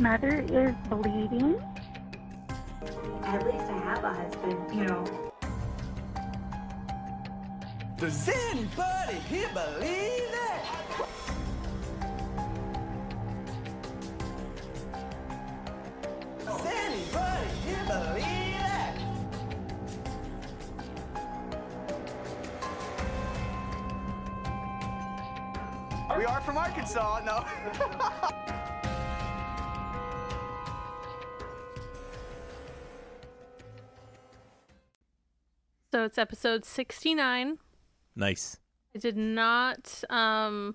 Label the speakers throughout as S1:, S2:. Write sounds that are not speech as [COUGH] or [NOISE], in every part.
S1: mother is bleeding.
S2: At least I have a husband, you know.
S3: Does anybody here believe that? Does anybody here believe that? We are from Arkansas, no. [LAUGHS]
S4: So it's episode 69.
S5: Nice.
S4: I did not um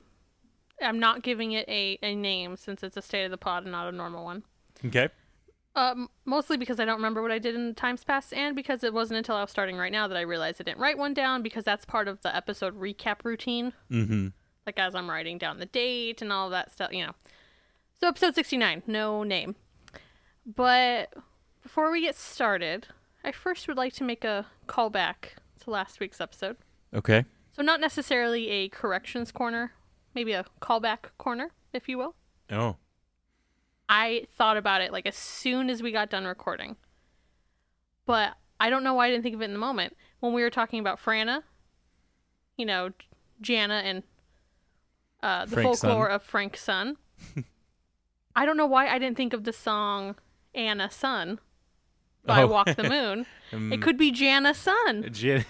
S4: I'm not giving it a, a name since it's a state of the pod and not a normal one.
S5: Okay.
S4: Um, mostly because I don't remember what I did in times past, and because it wasn't until I was starting right now that I realized I didn't write one down because that's part of the episode recap routine.
S5: Mm-hmm.
S4: Like as I'm writing down the date and all that stuff, you know. So episode 69, no name. But before we get started, I first would like to make a callback to last week's episode.
S5: Okay.
S4: So not necessarily a corrections corner, maybe a callback corner, if you will.
S5: Oh.
S4: I thought about it like as soon as we got done recording. But I don't know why I didn't think of it in the moment. When we were talking about Franna, you know, Jana and uh, the
S5: Frank's
S4: folklore
S5: son.
S4: of Frank's son. [LAUGHS] I don't know why I didn't think of the song Anna Sun by
S5: Oh.
S4: Walk the [LAUGHS] Moon.
S5: Um,
S4: it could be Jana Sun.
S5: Jan-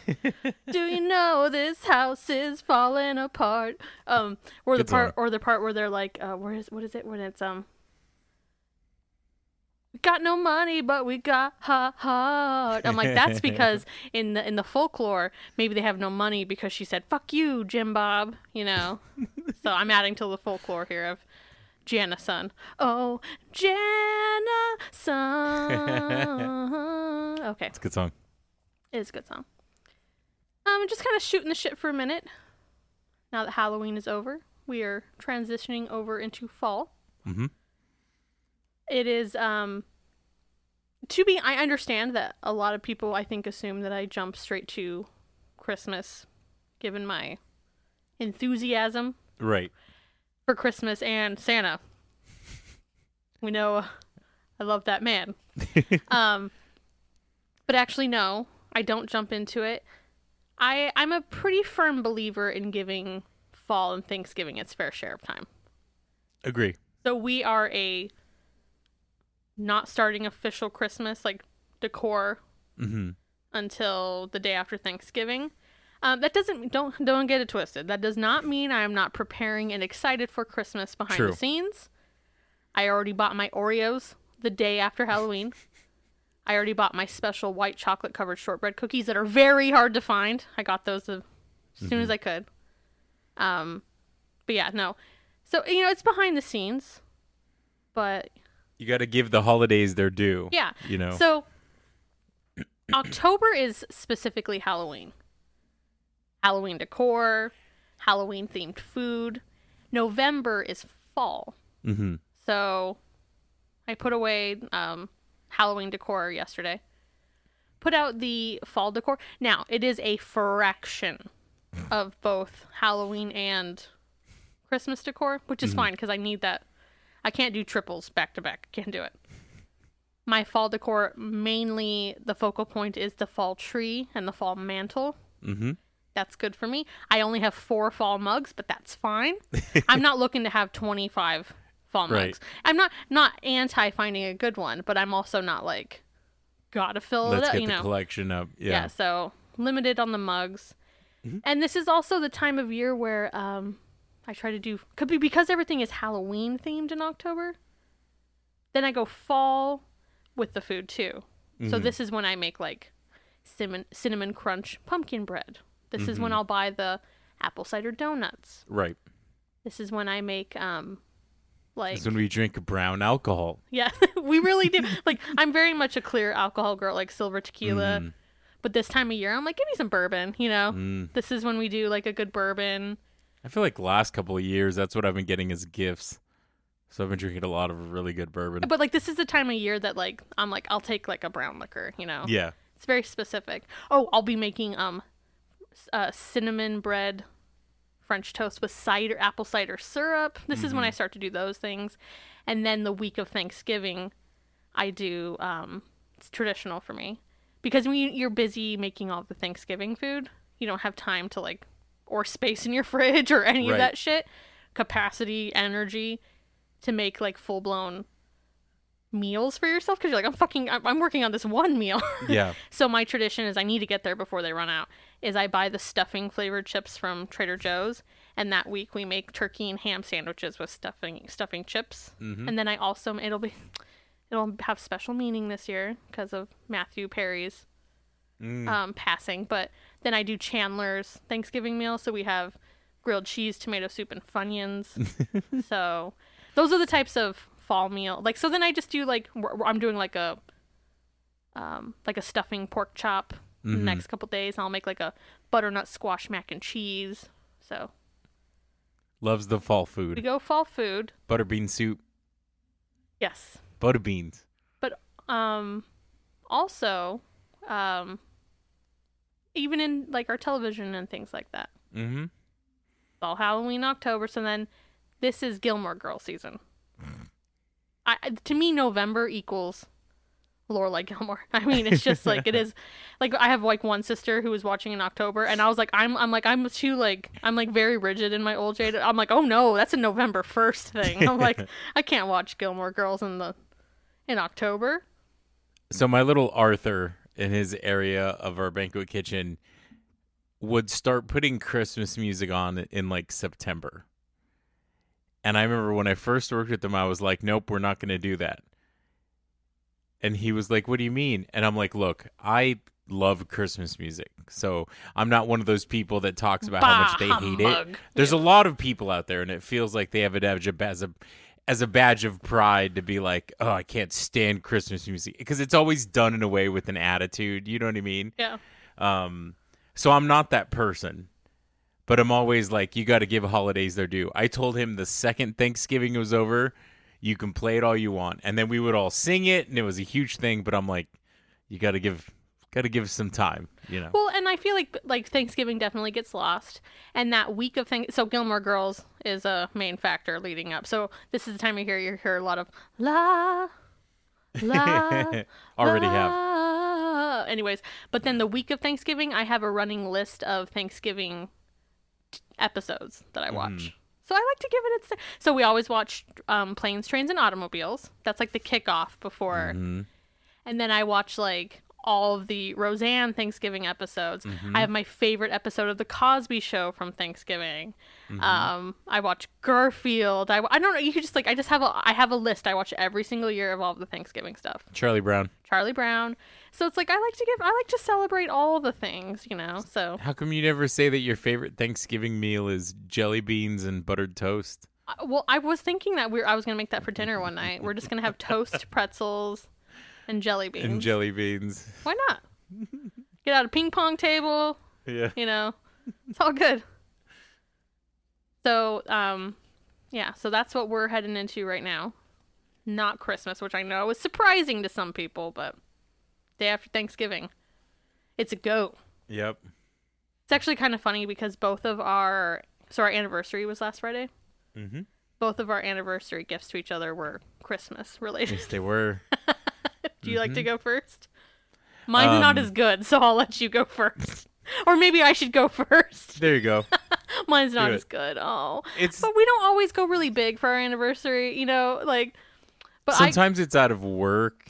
S4: Do you know this house is falling apart? Um, or the part,
S5: song.
S4: or the part where they're like, uh, where is what is it when it's um, we got no money, but we got ha heart. I'm like, that's [LAUGHS] because in the in the folklore, maybe they have no money because she said "fuck you, Jim Bob," you know. [LAUGHS] so I'm adding to the folklore here of Jana Sun. Oh, Jana Sun. [LAUGHS] okay.
S5: it's a good song.
S4: It is a good song. Um, I'm just kind of shooting the shit for a minute. Now that Halloween is over, we are transitioning over into fall.
S5: Mhm.
S4: It is um. To be, I understand that a lot of people I think assume that I jump straight to Christmas, given my enthusiasm
S5: Right.
S4: For Christmas and Santa. We know uh, I love that man. [LAUGHS] um, but actually, no, I don't jump into it. I I'm a pretty firm believer in giving fall and Thanksgiving its fair share of time.
S5: Agree.
S4: So we are a not starting official Christmas like decor
S5: Mm-hmm.
S4: until the day after Thanksgiving. Um, that doesn't don't don't get it twisted. That does not mean I am not preparing and excited for Christmas behind
S5: True.
S4: the scenes. I already bought my Oreos the day after Halloween. I already bought my special white chocolate covered shortbread cookies that are very hard to find. I got those as soon as I could. Um, but yeah, no. So you know it's behind the scenes, but
S5: You got to give the holidays their due.
S4: yeah.
S5: You know.
S4: So [CLEARS THROAT] October is specifically Halloween. Halloween decor, Halloween themed food. November is fall.
S5: mm-hmm.
S4: So I put away um, Halloween decor yesterday. Put out the fall decor. Now, it is a fraction of both Halloween and Christmas decor, which is fine because I need that. I can't do triples back to back. Can't do it. My fall decor mainly the focal point is the fall tree and the fall mantle.
S5: Mm-hmm.
S4: That's good for me. I only have four fall mugs, but that's fine. [LAUGHS] I'm not looking to have 25 fall
S5: Right.
S4: mugs. I'm not not anti finding a good one, but I'm also not like gotta fill
S5: Let's
S4: it up.
S5: get
S4: You
S5: the
S4: know,
S5: collection up.
S4: yeah.
S5: Yeah.
S4: So limited on the mugs,
S5: Mm-hmm.
S4: and this is also the time of year where um I try to do could be because everything is Halloween themed in October. Then I go fall with the food too.
S5: Mm-hmm.
S4: So this is when I make like cinnamon cinnamon crunch pumpkin bread. This is when
S5: Mm-hmm.
S4: I'll buy the apple cider donuts.
S5: Right.
S4: This is when I make um like
S5: It's when we drink brown alcohol.
S4: yeah, [LAUGHS] we really do. Like I'm very much a clear alcohol girl, like silver tequila.
S5: Mm.
S4: But this time of year, I'm like, give me some bourbon. You know,
S5: Mm.
S4: this is when we do like a good bourbon.
S5: I feel like last couple of years, that's what I've been getting as gifts. So I've been drinking a lot of really good bourbon.
S4: But like this is the time of year that like I'm like I'll take like a brown liquor. You know,
S5: yeah.
S4: it's very specific. Oh, I'll be making um, uh, cinnamon bread, French toast with cider, apple cider syrup. This is when I start to do those things, and then the week of Thanksgiving, I do. Um, it's traditional for me because when you, you're busy making all the Thanksgiving food, you don't have time to like or space in your [LAUGHS] fridge or any
S5: Right.
S4: of that shit, capacity, energy to make like full blown meals for yourself because you're like I'm fucking I'm, I'm working on this one meal. [LAUGHS]
S5: Yeah.
S4: So my tradition is I need to get there before they run out. Is I buy the stuffing flavored chips from Trader Joe's, and that week we make turkey and ham sandwiches with stuffing stuffing chips. And then I also it'll be [LAUGHS] it'll have special meaning this year because of Matthew Perry's um, passing. But then I do Chandler's Thanksgiving meal, so we have grilled cheese, tomato soup, and funyuns. [LAUGHS] so those are the types of fall meal. Like so, then I just do like I'm doing like a um like a stuffing pork chop the next couple days. I'll make like a butternut squash mac and cheese. So
S5: Loves the fall food.
S4: we go fall food.
S5: Butterbean soup.
S4: Yes,
S5: Butter beans.
S4: but um also um even in like our television and things like that.
S5: Mm-hmm.
S4: all Halloween, October. So then this is Gilmore Girl season. I, I- to me, November equals Lorelai Gilmore. [LAUGHS] I mean, it's just like it [LAUGHS] is. Like I have like one sister who was watching in October, and I was like, I'm, I'm like, I'm too like, I'm like very rigid in my old jade. I'm like, oh no, that's a November first thing. I'm like, [LAUGHS] I can't watch Gilmore Girls in the in October.
S5: So my little Arthur in his area of our banquet kitchen would start putting Christmas music on in like September. And I remember when I first worked with him, I was like, "Nope, we're not going to do that." And he was like, "What do you mean?" And I'm like, "Look, I love Christmas music, so I'm not one of those people that talks about how much they
S4: Bah,
S5: hate it.
S4: humbug.
S5: There's a lot of people out there, and it feels like they have it as a as a as a badge of pride to be like, oh, I can't stand Christmas music because it's always done in a way with an attitude. You know what I mean?
S4: Yeah.
S5: Um, so I'm not that person, but I'm always like, you got to give holidays their due. I told him the second Thanksgiving was over, you can play it all you want, and then we would all sing it, and it was a huge thing. But I'm like, you got to give, got to give some time, you know?
S4: Well, and I feel like like Thanksgiving definitely gets lost, and that week of things. So Gilmore Girls is a main factor leading up. So this is the time of year you hear a lot of la, la. [LAUGHS]
S5: Already have.
S4: Anyways, but then the week of Thanksgiving, I have a running list of Thanksgiving t- episodes that I mm-hmm. watch. So I like to give it its. So we always watch um, planes, trains, and automobiles. That's like the kickoff before and then I watch like all of the Roseanne Thanksgiving episodes. I have my favorite episode of the Cosby Show from Thanksgiving. Um, I watch Garfield. I, I don't know. You could just like I just have a I have a list. I watch every single year of all the Thanksgiving stuff.
S5: Charlie Brown.
S4: Charlie Brown. So it's like I like to give I like to celebrate all the things, you know. So
S5: How come you never say that your favorite Thanksgiving meal is jelly beans and buttered toast?
S4: Uh, well, I was thinking that we are I was gonna make that for dinner one night. We're just gonna have toast, [LAUGHS] pretzels, and jelly beans.
S5: And jelly beans.
S4: Why not? Get out a ping pong table. [LAUGHS]
S5: Yeah.
S4: you know it's all good so um yeah so that's what we're heading into right now not christmas which i know is surprising to some people but day after thanksgiving it's a go
S5: Yep.
S4: it's actually kind of funny because both of our so our anniversary was last friday
S5: Mm-hmm.
S4: both of our anniversary gifts to each other were christmas related
S5: Yes, they were. [LAUGHS]
S4: do you like to go first mine's not
S5: Um,
S4: as good so i'll let you go first or maybe i should go [LAUGHS] first
S5: There you go. [LAUGHS]
S4: Mine's not as good. Oh,
S5: It's
S4: but we don't always go really big for our anniversary, you know. Like, but I
S5: sometimes it's out of work,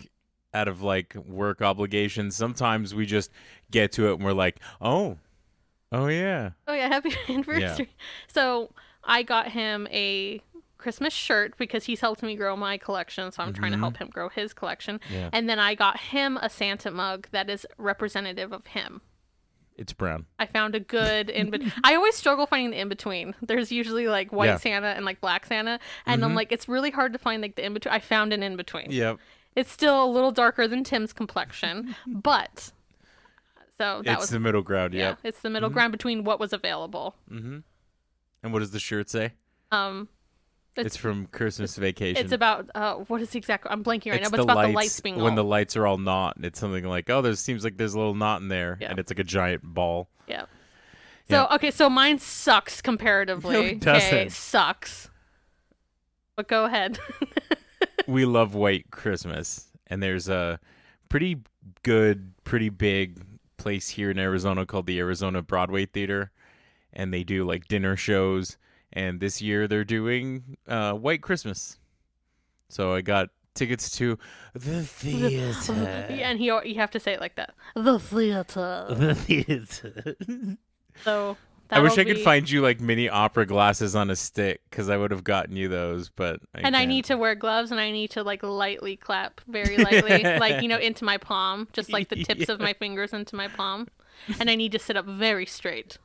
S5: out of like work obligations. Sometimes we just get to it and we're like, oh, oh yeah.
S4: oh yeah, happy [LAUGHS] anniversary. So I got him a Christmas shirt because he's helped me grow my collection, so I'm trying to mm-hmm. help him grow his collection.
S5: Yeah.
S4: And then I got him a Santa mug that is representative of him.
S5: It's brown.
S4: I found a good in between. I always struggle finding the in between. There's usually like white
S5: Yeah.
S4: Santa and like black Santa, and I'm like, it's really hard to find like the in between. I found an in between.
S5: Yep.
S4: It's still a little darker than Tim's complexion, [LAUGHS] but so that
S5: it's
S4: was
S5: the middle ground.
S4: yeah,
S5: Yep.
S4: it's the middle ground between what was available. Mm-hmm.
S5: And what does the shirt say?
S4: Um,
S5: It's,
S4: It's-
S5: from Christmas Vacation.
S4: it's about uh, what is the exact? I'm blanking right
S5: It's
S4: now, but it's about the lights being
S5: when
S4: all,
S5: the lights are all knot. And it's something like, oh, there seems like there's a little knot in there,
S4: Yeah.
S5: and it's like a giant ball.
S4: yeah. So
S5: Yeah.
S4: okay, so mine sucks comparatively.
S5: No, it
S4: Okay,
S5: doesn't.
S4: sucks. But go ahead. [LAUGHS]
S5: we love White Christmas, and there's a pretty good, pretty big place here in Arizona called the Arizona Broadway Theater, and they do like dinner shows. And this year they're doing uh, White Christmas, so I got tickets to the [LAUGHS] theater.
S4: Yeah, and he you have to say it like that. The theater. [LAUGHS]
S5: the theater.
S4: So
S5: I wish I could find you like mini opera glasses on a stick because I would have gotten you those, but I
S4: And I
S5: can't.
S4: need to wear gloves and I need to like lightly clap, very lightly, [LAUGHS] like you know, into my palm, just like the tips of my fingers into my palm. And I need to sit up very straight.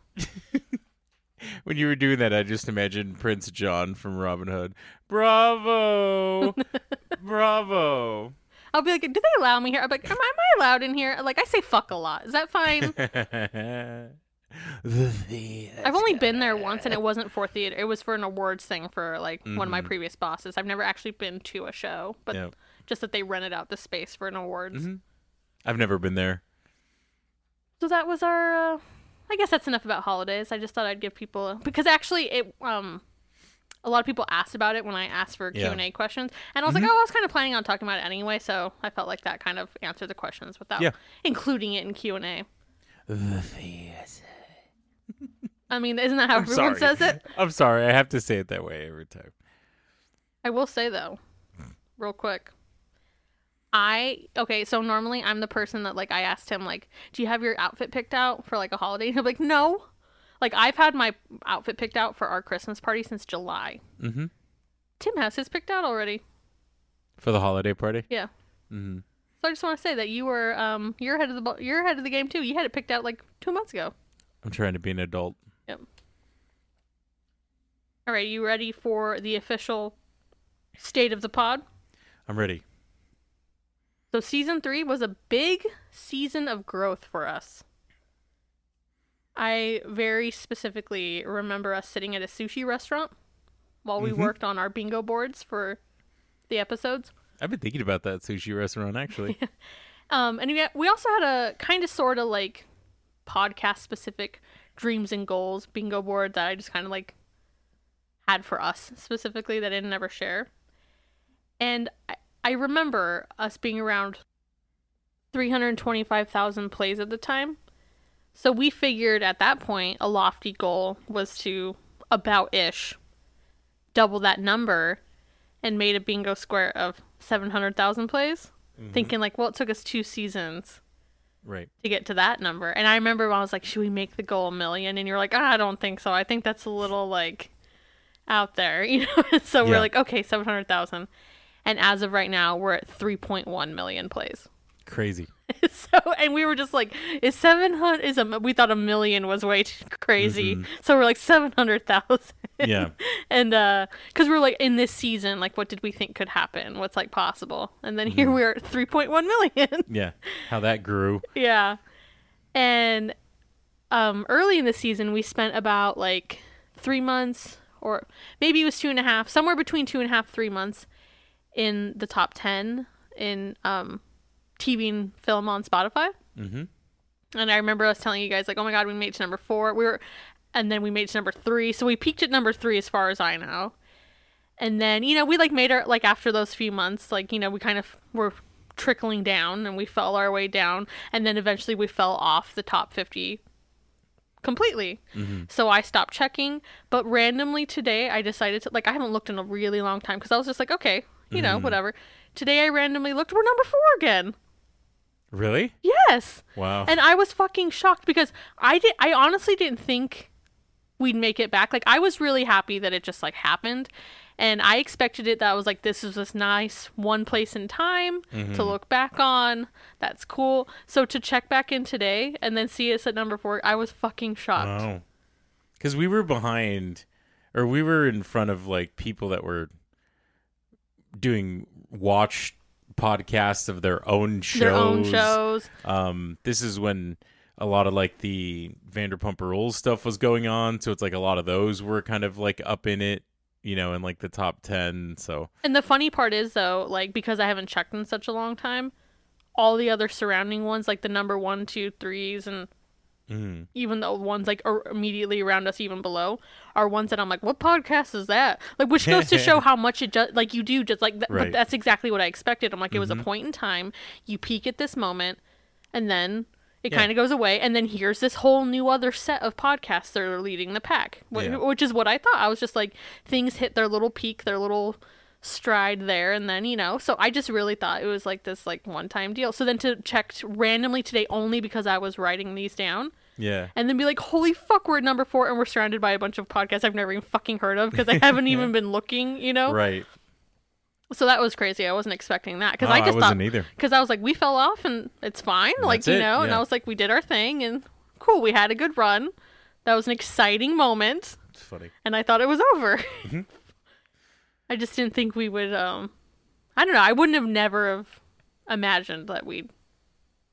S4: [LAUGHS]
S5: When you were doing that, I just imagined Prince John from Robin Hood. Bravo, [LAUGHS] bravo.
S4: I'll be like, do they allow me here? I'm like, am, am I allowed in here? Like, I say fuck a lot. Is that fine? [LAUGHS]
S5: the theater.
S4: I've only been there once, and it wasn't for theater. It was for an awards thing for like one of my previous bosses. I've never actually been to a show, but
S5: Yeah.
S4: just that they rented out the space for an awards.
S5: Mhm. I've never been there.
S4: So that was our. Uh, I guess that's enough about holidays. I just thought I'd give people because actually it um. A lot of people asked about it when I asked for Q and A questions, and I was like, "Oh, I was kind of planning on talking about it anyway." So I felt like that kind of answered the questions without
S5: Yeah.
S4: including it in Q and A. [LAUGHS] I mean, isn't that how
S5: I'm
S4: everyone
S5: sorry.
S4: says it? [LAUGHS]
S5: I'm sorry. I have to say it that way every time.
S4: I will say though, real quick. I okay, so normally I'm the person that like I asked him like, "Do you have your outfit picked out for like a holiday?" And he'll be like, "No." Like I've had my outfit picked out for our Christmas party since July.
S5: Mm-hmm.
S4: Tim has his picked out already.
S5: For the holiday party.
S4: Yeah.
S5: Mm-hmm.
S4: So I just want to say that you were um you're ahead of the you're ahead of the game too. You had it picked out like 2 months ago.
S5: I'm trying to be an adult. Yep.
S4: All right, you ready for the official state of the pod?
S5: I'm ready.
S4: So season three was a big season of growth for us. I very specifically remember us sitting at a sushi restaurant while we
S5: Mhm.
S4: worked on our bingo boards for the episodes.
S5: I've been thinking about that sushi restaurant actually. [LAUGHS]
S4: Um, and we, we also had a kind of sort of like podcast specific dreams and goals bingo board that I just kind of like had for us specifically that I didn't ever share. And I, I remember us being around 325,000 plays at the time. So we figured at that point a lofty goal was to about ish double that number and made a bingo square of 700,000 plays thinking like, well, it took us two seasons
S5: right.
S4: to get to that number. And I remember when I was like, should we make the goal a million? And you're like, ah, I don't think so. I think that's a little like out there, [LAUGHS] you know. so we're like, okay, seven hundred thousand. And as of right now, we're at three point one million plays. [LAUGHS]
S5: Crazy.
S4: so and we were just like, is seven hundred? Is a we thought a million was way too crazy. So we're like seven hundred thousand.
S5: Yeah. [LAUGHS]
S4: and uh because we're like in this season like what did we think could happen what's like possible and then here we're at 3.1 million
S5: Yeah. How that grew.
S4: yeah and um early in the season we spent about like three months or maybe it was two and a half somewhere between two and a half three months in the top 10 in um tv and film on spotify
S5: Mm-hmm.
S4: and I remember us telling you guys like, "Oh my god, we made it to number four. We were, and then we made it to number three. So we peaked at number three, as far as I know. And then you know we like made our like after those few months, like you know we kind of were trickling down, and we fell our way down, and then eventually we fell off the top fifty completely. So I stopped checking, but randomly today I decided to like I haven't looked in a really long time because I was just like, okay, you know, mm. whatever. Today I randomly looked, we're number four again.
S5: Really?
S4: Yes.
S5: Wow.
S4: And I was fucking shocked because I did I honestly didn't think we'd make it back. Like I was really happy that it just like happened. And I expected it that I was like, this is this nice one place in time to mm-hmm. look back on. That's cool. So to check back in today and then see us at number four, I was fucking shocked.
S5: Wow. Because we were behind, or we were in front of like people that were doing watch podcasts of their own shows.
S4: Their own shows.
S5: Um, this is when a lot of like the Vanderpump Rules stuff was going on, so it's like a lot of those were kind of like up in it, you know, in like the top ten. So
S4: And the funny part is though, like because I haven't checked in such a long time, all the other surrounding ones, like the number one, two, threes, and
S5: Mhm.
S4: even though ones like are immediately around us, even below, are ones that I'm like, what podcast is that? Like, which goes to show [LAUGHS] how much it just like you do just like, th-
S5: Right. Mm-hmm.
S4: that's exactly what I expected. I'm like, it was a point in time. You peak at this moment, and then it
S5: Yeah.
S4: kind of goes away, and then here's this whole new other set of podcasts that are leading the pack, wh-
S5: Yeah.
S4: which is what I thought. I was just like, things hit their little peak, their little stride there and then you know so i just really thought it was like this like one time deal so then to check randomly today only because i was writing these down
S5: Yeah.
S4: and then be like, holy fuck, we're at number four and we're surrounded by a bunch of podcasts I've never even fucking heard of because I haven't [LAUGHS] even been looking, you know?
S5: Right.
S4: So that was crazy. I wasn't expecting that because
S5: Oh,
S4: I
S5: I
S4: just
S5: wasn't
S4: thought,
S5: either.
S4: because I was like, we fell off and it's fine, like you
S5: it,
S4: know. And. I was like, we did our thing and cool, we had a good run. That was an exciting moment,
S5: It's funny.
S4: and I thought it was over. [LAUGHS]
S5: Mm-hmm.
S4: I just didn't think we would. um I don't know. I wouldn't have never have imagined that we'd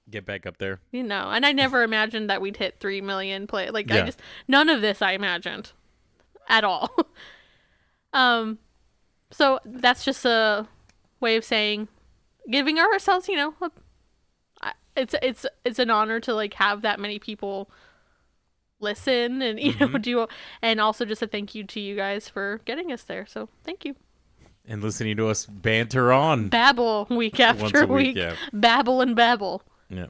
S5: Get back up there.
S4: you know and i never imagined that we'd hit 3 million play like i just none of this i imagined at all [LAUGHS] um so that's just a way of saying giving ourselves you know a, I- it's it's it's an honor to like have that many people listen and you
S5: Mm-hmm.
S4: know do and also just a thank you to you guys for getting us there so thank you
S5: And listening to us banter on.
S4: babble week after
S5: week,
S4: week,
S5: yeah.
S4: babble and babble
S5: Yeah.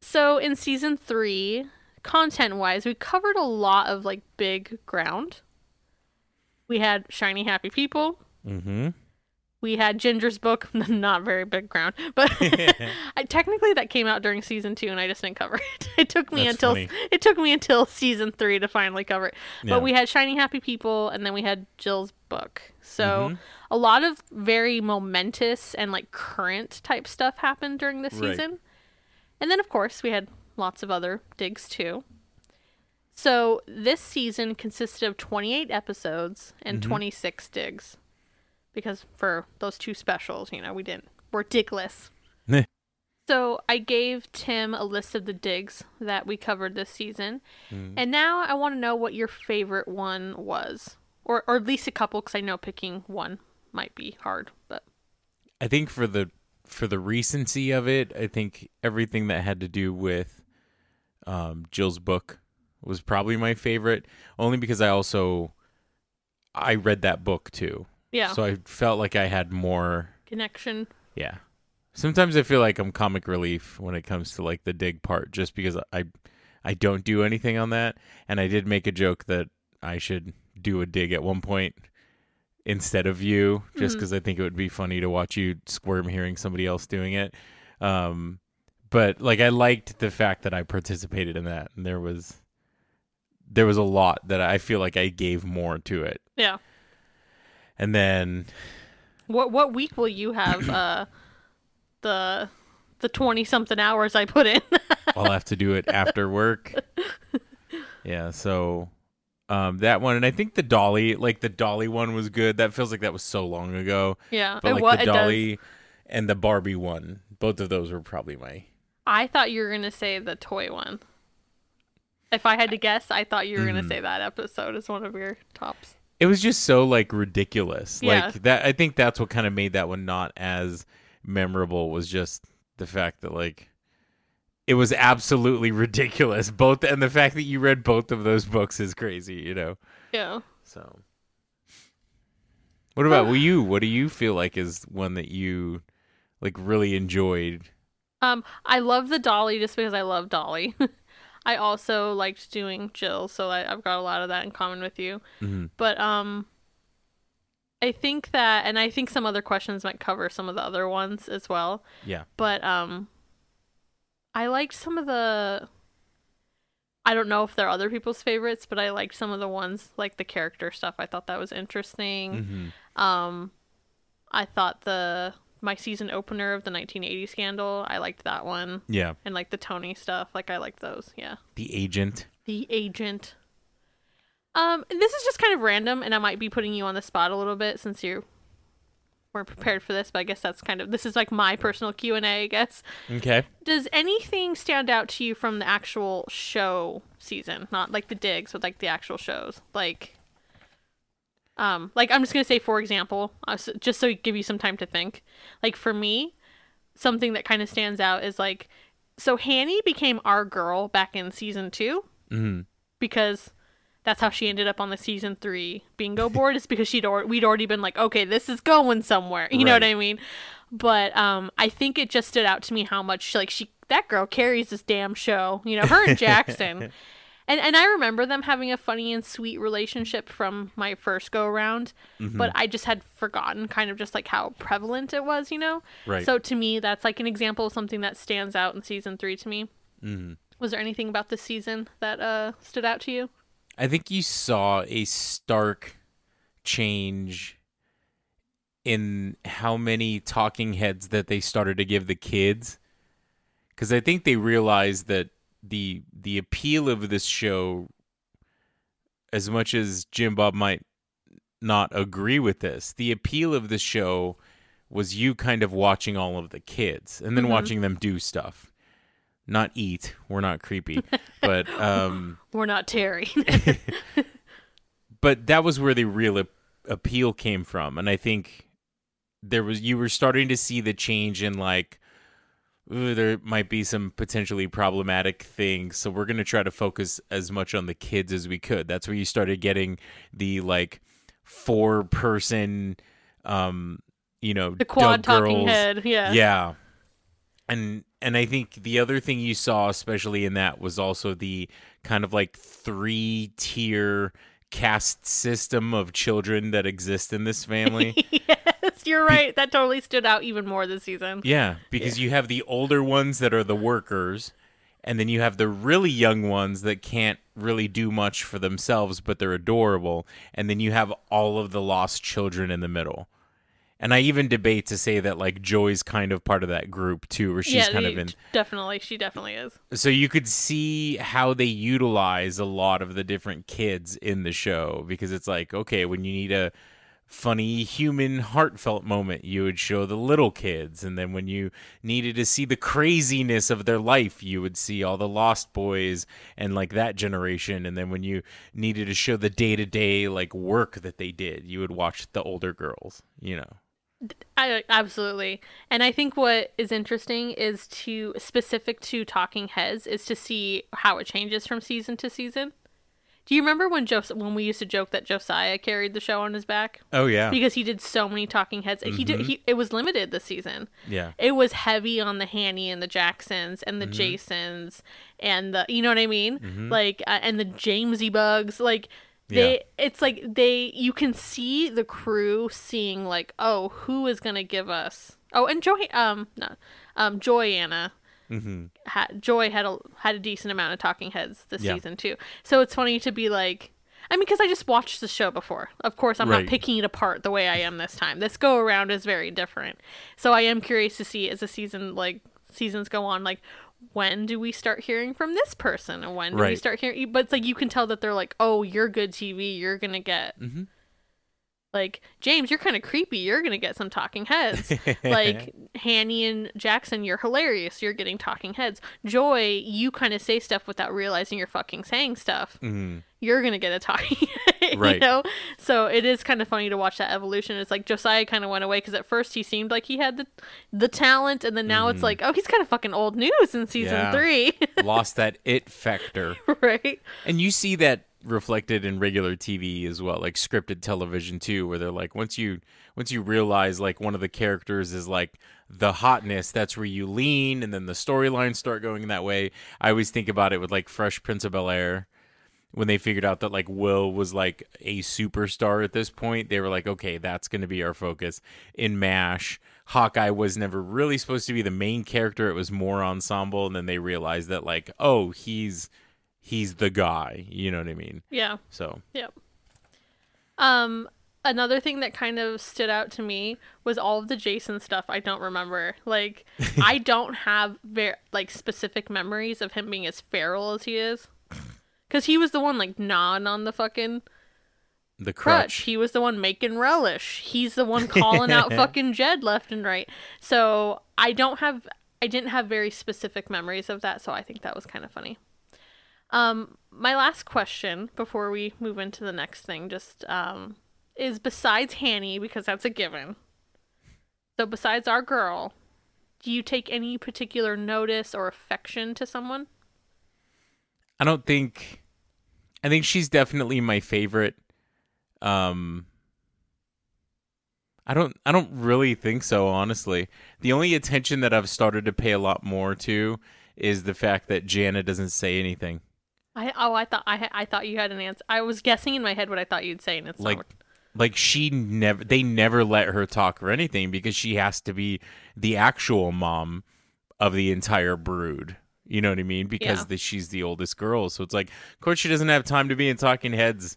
S4: So in season three, content wise, we covered a lot of like big ground. We had shiny happy people.
S5: Mm-hmm.
S4: We had Ginger's book, [LAUGHS] not very big ground, but [LAUGHS] [LAUGHS] I, technically that came out during season two, and I just didn't cover it. It took me
S5: That's
S4: until
S5: funny.
S4: it took me until season three to finally cover it.
S5: Yeah.
S4: But we had shiny happy people, and then we had Jill's book. So
S5: Mhm.
S4: a lot of very momentous and like current type stuff happened during the
S5: Right.
S4: season. And then, of course, we had lots of other digs too. So this season consisted of 28 episodes and mm-hmm. 26 digs. Because for those two specials, you know, we didn't, we're digless.
S5: Meh.
S4: So I gave Tim a list of the digs that we covered this season. Mm. And now I want to know what your favorite one was. Or, or at least a couple, because I know picking one might be hard. But
S5: I think for the for the recency of it, I think everything that had to do with um, Jill's book was probably my favorite. Only because I also I read that book too,
S4: yeah,
S5: so I felt like I had more.
S4: connection.
S5: Yeah. Sometimes I feel like I'm comic relief when it comes to like the dig part, just because I I don't do anything on that, and I did make a joke that I should do a dig at one point instead of you, just because I think it would be funny to watch you squirm hearing somebody else doing it. Um, but like I liked the fact that I participated in that, and there was there was a lot that I feel like I gave more to it,
S4: Yeah.
S5: and then
S4: What what week will you have [COUGHS] uh the the twenty something hours I put in?
S5: I'll have to do it after work. [LAUGHS] Yeah, so um that one and I think the Dolly like the Dolly one was good. That feels like that was so long ago.
S4: yeah,
S5: But like the. Dolly and the Barbie one, both of those were probably my
S4: I thought you were gonna say the toy one. If I had to guess, I thought you were
S5: Mm-hmm.
S4: gonna say that episode is one of your tops.
S5: It was just so like ridiculous.
S4: Yeah.
S5: Like that I think that's what kind of made that one not as memorable was just the fact that like it was absolutely [LAUGHS] ridiculous. Both and the fact that you read both of those books is crazy, you know.
S4: Yeah.
S5: So, what about well, you? What do you feel like is one that you like really enjoyed?
S4: Um, I love the Dolly just because I love Dolly. [LAUGHS] I also liked doing Jill, so I, I've got a lot of that in common with you.
S5: Mhm.
S4: But um, I think that, and I think some other questions might cover some of the other ones as well.
S5: Yeah,
S4: But um, I liked some of the. I don't know if they're other people's favorites, but I liked some of the ones like the character stuff. I thought that was interesting.
S5: Mhm.
S4: Um, I thought the my season opener of the 1980 scandal. I liked that one
S5: yeah.
S4: and like the Tony stuff. Like I liked those. Yeah.
S5: The agent.
S4: The agent. Um, this is just kind of random, and I might be putting you on the spot a little bit since you weren't prepared for this. But I guess that's kind of this is like my personal Q and A. I guess.
S5: Okay.
S4: Does anything stand out to you from the actual show season? Not like the digs, but like the actual shows. Like, um, like I'm just gonna say, for example, uh, just so give you some time to think. Like for me, something that kind of stands out is like so Hanny became our girl back in season 2
S5: Mhm.
S4: because that's how she ended up on the season 3 bingo board is because she'd or- we'd already been like, "Okay, this is going somewhere." You know what I mean? But um I think it just stood out to me how much like she that girl carries this damn show. You know, her and Jackson. [LAUGHS] And and I remember them having a funny and sweet relationship from my first go around,
S5: Mm-hmm.
S4: but I just had forgotten kind of just like how prevalent it was, you know?
S5: Right.
S4: So to me, that's like an example of something that stands out in season three to me.
S5: Mhm.
S4: Was there anything about this season that uh stood out to you?
S5: I think you saw a stark change in how many talking heads that they started to give the kids cuz I think they realized that the the appeal of this show as much as Jim Bob might not agree with this the appeal of the show was you kind of watching all of the kids and then
S4: Mhm.
S5: watching them do stuff not eat we're not creepy but [LAUGHS] um
S4: We're not Terry. [LAUGHS]
S5: but that was where the real ap- appeal came from and i think there was you were starting to see the change in like ooh, there might be some potentially problematic things so we're going to try to focus as much on the kids as we could that's where you started getting the like four person um you know
S4: the quad
S5: Doug
S4: talking
S5: girls.
S4: head. Yeah.
S5: Yeah. And and I think the other thing you saw especially in that was also the kind of like three tier caste system of children that exist in this family. [LAUGHS]
S4: yes, you're right. That totally stood out even more this season.
S5: yeah, because you have the older ones that are the workers and then you have the really young ones that can't really do much for themselves but they're adorable and then you have all of the lost children in the middle. And I even debate to say that like Joy's kind of part of that group too, where she's
S4: yeah,
S5: kind of in
S4: definitely. She definitely is.
S5: so you could see how they utilize a lot of the different kids in the show because it's like okay when you need a funny human heartfelt moment you would show the little kids and then when you needed to see the craziness of their life you would see all the lost boys and like that generation and then when you needed to show the day-to-day like work that they did you would watch the older girls you know
S4: I absolutely. And I think what is interesting is to specific to Talking Heads is to see how it changes from season to season. Do you remember when Jos- when we used to joke that Josiah carried the show on his back
S5: oh yeah
S4: because he did so many Talking Heads? He did. He it was limited this season.
S5: yeah
S4: It was heavy on the Hanny and the Jacksons and the
S5: Mm-hmm.
S4: Jasons and the you know what I mean? Like uh, and the Jamesy bugs like they it's like they you can see the crew seeing like oh who is going to give us Oh, and Joy um no. Um Joy-Anna
S5: mm-hmm.
S4: had Joy had a had a decent amount of talking heads this
S5: Yeah.
S4: season too. So it's funny to be like I mean, because I just watched the show before. Of course, I'm
S5: Right.
S4: not picking it apart the way I am this time. This go around is very different. So I am curious to see as the season like seasons go on, like when do we start hearing from this person, and when do we start hearing? But it's like you can tell that they're like, oh, you're good TV. You're gonna get
S5: Mhm.
S4: like James. You're kind of creepy. You're gonna get some talking heads. [LAUGHS] like Hanny and Jackson, you're hilarious. You're getting talking heads. Joy, you kind of say stuff without realizing you're fucking saying stuff.
S5: mm-hmm.
S4: You're gonna get a talking, [LAUGHS] head,
S5: Right.
S4: you know. So it is kind of funny to watch that evolution. It's like Josiah kind of went away because at first he seemed like he had the the talent, and then now it's mm-hmm. like, oh, he's kind of fucking old news in season
S5: Yeah.
S4: three, [LAUGHS]
S5: lost that it factor
S4: right?
S5: And you see that reflected in regular TV as well, like scripted television too, where they're like once you once you realize like one of the characters is like the hotness, that's where you lean and then the storylines start going that way. I always think about it with like Fresh Prince of Bel Air. When they figured out that like Will was like a superstar at this point, they were like, okay, that's going to be our focus. In MASH, Hawkeye was never really supposed to be the main character. It was more ensemble. And then they realized that like, oh, he's he's the guy. You know what I mean?
S4: Yeah.
S5: So
S4: Yep. Um, another thing that kind of stood out to me was all of the Jason stuff. I don't remember. Like, [LAUGHS] I don't have very like specific memories of him being as feral as he is, because he was the one like gnawing on the fucking
S5: the
S4: crutch.
S5: crutch.
S4: He was the one making relish. He's the one calling out [LAUGHS] fucking Jed left and right. So I don't have. I didn't have very specific memories of that, so I think that was kind of funny. Um, my last question before we move into the next thing, just um, is besides Hanny because that's a given. So besides our girl, do you take any particular notice or affection to someone?
S5: I don't think I think she's definitely my favorite. Um I don't I don't really think so honestly. The only attention that I've started to pay a lot more to is the fact that Jana doesn't say anything.
S4: I oh I thought I I thought you had an answer. I was guessing in my head what I thought you'd say, and it's
S5: Like like she never they never let her talk or anything because she has to be the actual mom of the entire brood. You know what I mean? Because
S4: Yeah.
S5: the, she's the oldest girl. So it's like, of course she doesn't have time to be in talking heads.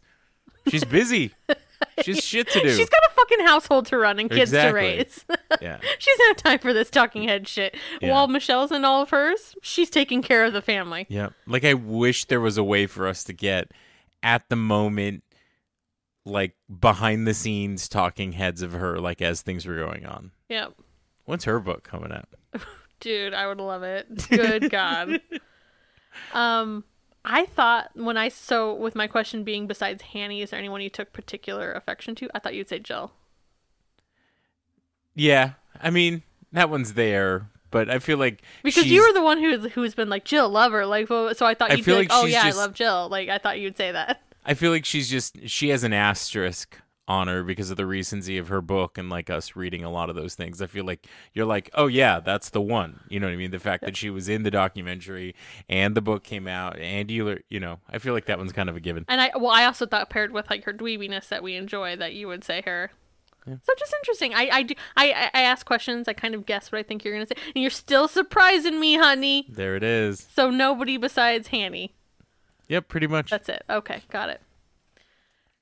S5: She's busy. [LAUGHS] She's shit to do.
S4: She's got a fucking household to run and kids to raise.
S5: yeah. [LAUGHS]
S4: she doesn't time for this talking head shit.
S5: Yeah.
S4: While Michelle's in all of hers, she's taking care of the family.
S5: Yeah. Like I wish there was a way for us to get at the moment like behind the scenes talking heads of her like as things were going on.
S4: Yep.
S5: When's her book coming out? [LAUGHS]
S4: Dude, I would love it. [LAUGHS] Good God. Um, I thought when I so with my question being besides Hanny, is there anyone you took particular affection to? I thought you'd say Jill.
S5: Yeah. I mean, that one's there, but I feel like
S4: Because you were the one who's who's been like Jill, love her, like well, so I thought you'd be
S5: feel
S4: like,
S5: like
S4: oh yeah,
S5: just-
S4: I love Jill. Like I thought you'd say that.
S5: I feel like she's just she has an asterisk on her because of the recency of her book and like us reading a lot of those things. I feel like you're like, oh yeah, that's the one. You know what I mean? The fact that she was in the documentary and the book came out and you, you know, I feel like that one's kind of a given.
S4: And I well, I also thought paired with like her dweebiness that we enjoy, that you would say her. So just interesting. I I do I I I ask questions. I kind of guess what I think you're gonna say, and you're still surprising me, honey.
S5: There it is.
S4: So nobody besides Hanny.
S5: Yep, pretty much.
S4: That's it. Okay, got it.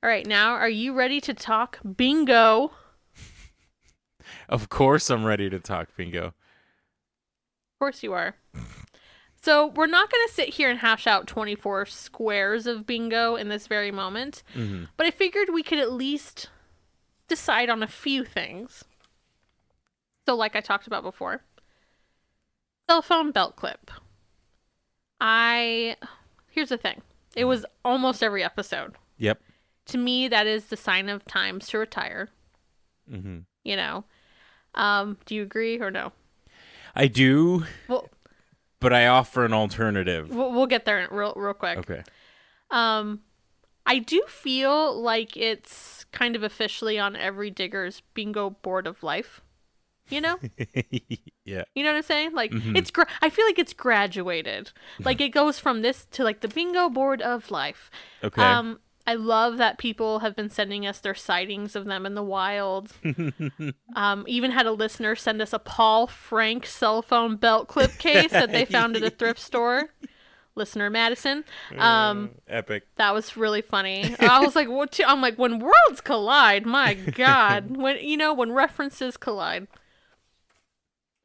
S4: All right, now are you ready to talk bingo? [LAUGHS]
S5: Of course, I'm ready to talk bingo.
S4: Of course you are. So we're not going to sit here and hash out 24 squares of bingo in this very moment,
S5: hmm
S4: but I figured we could at least decide on a few things. So, like I talked about before, cell phone belt clip. I here's the thing. It was almost every episode.
S5: Yep.
S4: To me, that is the sign of times to retire.
S5: hmm
S4: You know, um, do you agree or no?
S5: I do,
S4: Well,
S5: but I offer an alternative.
S4: we'll, we'll get there real real quick.
S5: Okay.
S4: Um, I do feel like it's kind of officially on every digger's bingo board of life. You know, [LAUGHS]
S5: yeah.
S4: you know what I'm saying? Like
S5: Mhm.
S4: it's. Gra- I feel like it's graduated. Like it goes from this to like the bingo board of life. [LAUGHS]
S5: Okay.
S4: Um, I love that people have been sending us their sightings of them in the wild. [LAUGHS] um, even had a listener send us a Paul Frank cell phone belt clip case that they found at a thrift store. [LAUGHS] Listener Madison. Um,
S5: Epic.
S4: that was really funny. I was like, "What?" t- I'm like, "When worlds collide, my God!" [LAUGHS] when you know, when references collide.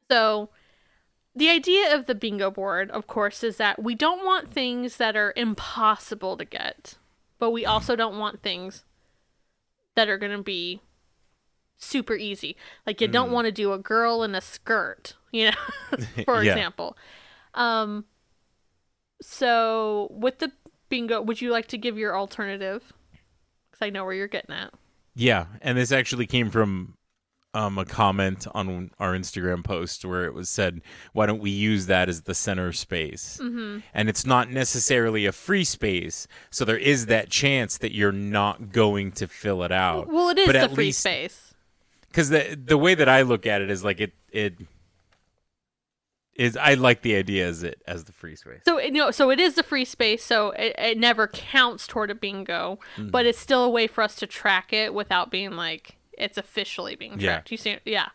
S4: So, the idea of the bingo board, of course, is that we don't want things that are impossible to get, but we also don't want things that are going to be super easy. Like you don't want to do a girl in a skirt, you know, [LAUGHS] for
S5: Yeah.
S4: example. Um so with the bingo, would you like to give your alternative? Cuz I know where you're getting at.
S5: Yeah, and this actually came from um, a comment on our Instagram post where it was said, "Why don't we use that as the center space?" Mm-hmm. And it's not necessarily a free space, so there is that chance that you're not going to fill it out.
S4: Well, it is
S5: But
S4: the free
S5: least-
S4: space.
S5: because the the way that I look at it is like it it is. I like the idea as it as the free space.
S4: So you know, so it is the free space. So it, it never counts toward a bingo,
S5: Mm-hmm.
S4: but it's still a way for us to track it without being like it's officially being
S5: Yeah.
S4: tracked. You see, yeah.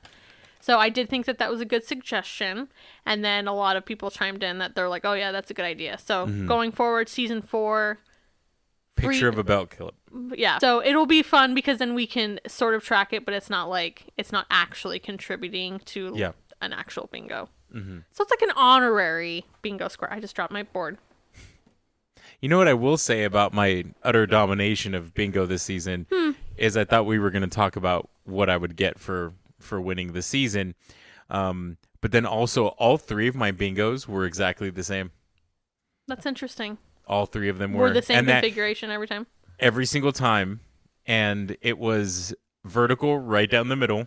S4: So I did think that that was a good suggestion, and then a lot of people chimed in that they're like, "Oh yeah, that's a good idea." So
S5: Mm-hmm.
S4: going forward, season four, free-
S5: Picture of a belt clip.
S4: yeah. So it'll be fun because then we can sort of track it, but it's not like it's not actually contributing to
S5: Yeah.
S4: an actual bingo.
S5: Mm-hmm.
S4: So it's like an honorary bingo square. I just dropped my board.
S5: You know what I will say about my utter domination of bingo this season
S4: Hmm.
S5: Is I thought we were going to talk about what I would get for for winning the season, um, but then also all three of my bingos were exactly the same.
S4: That's interesting.
S5: All three of them were
S4: We're the same
S5: and that
S4: configuration every time.
S5: every single time, and it was vertical right down the middle.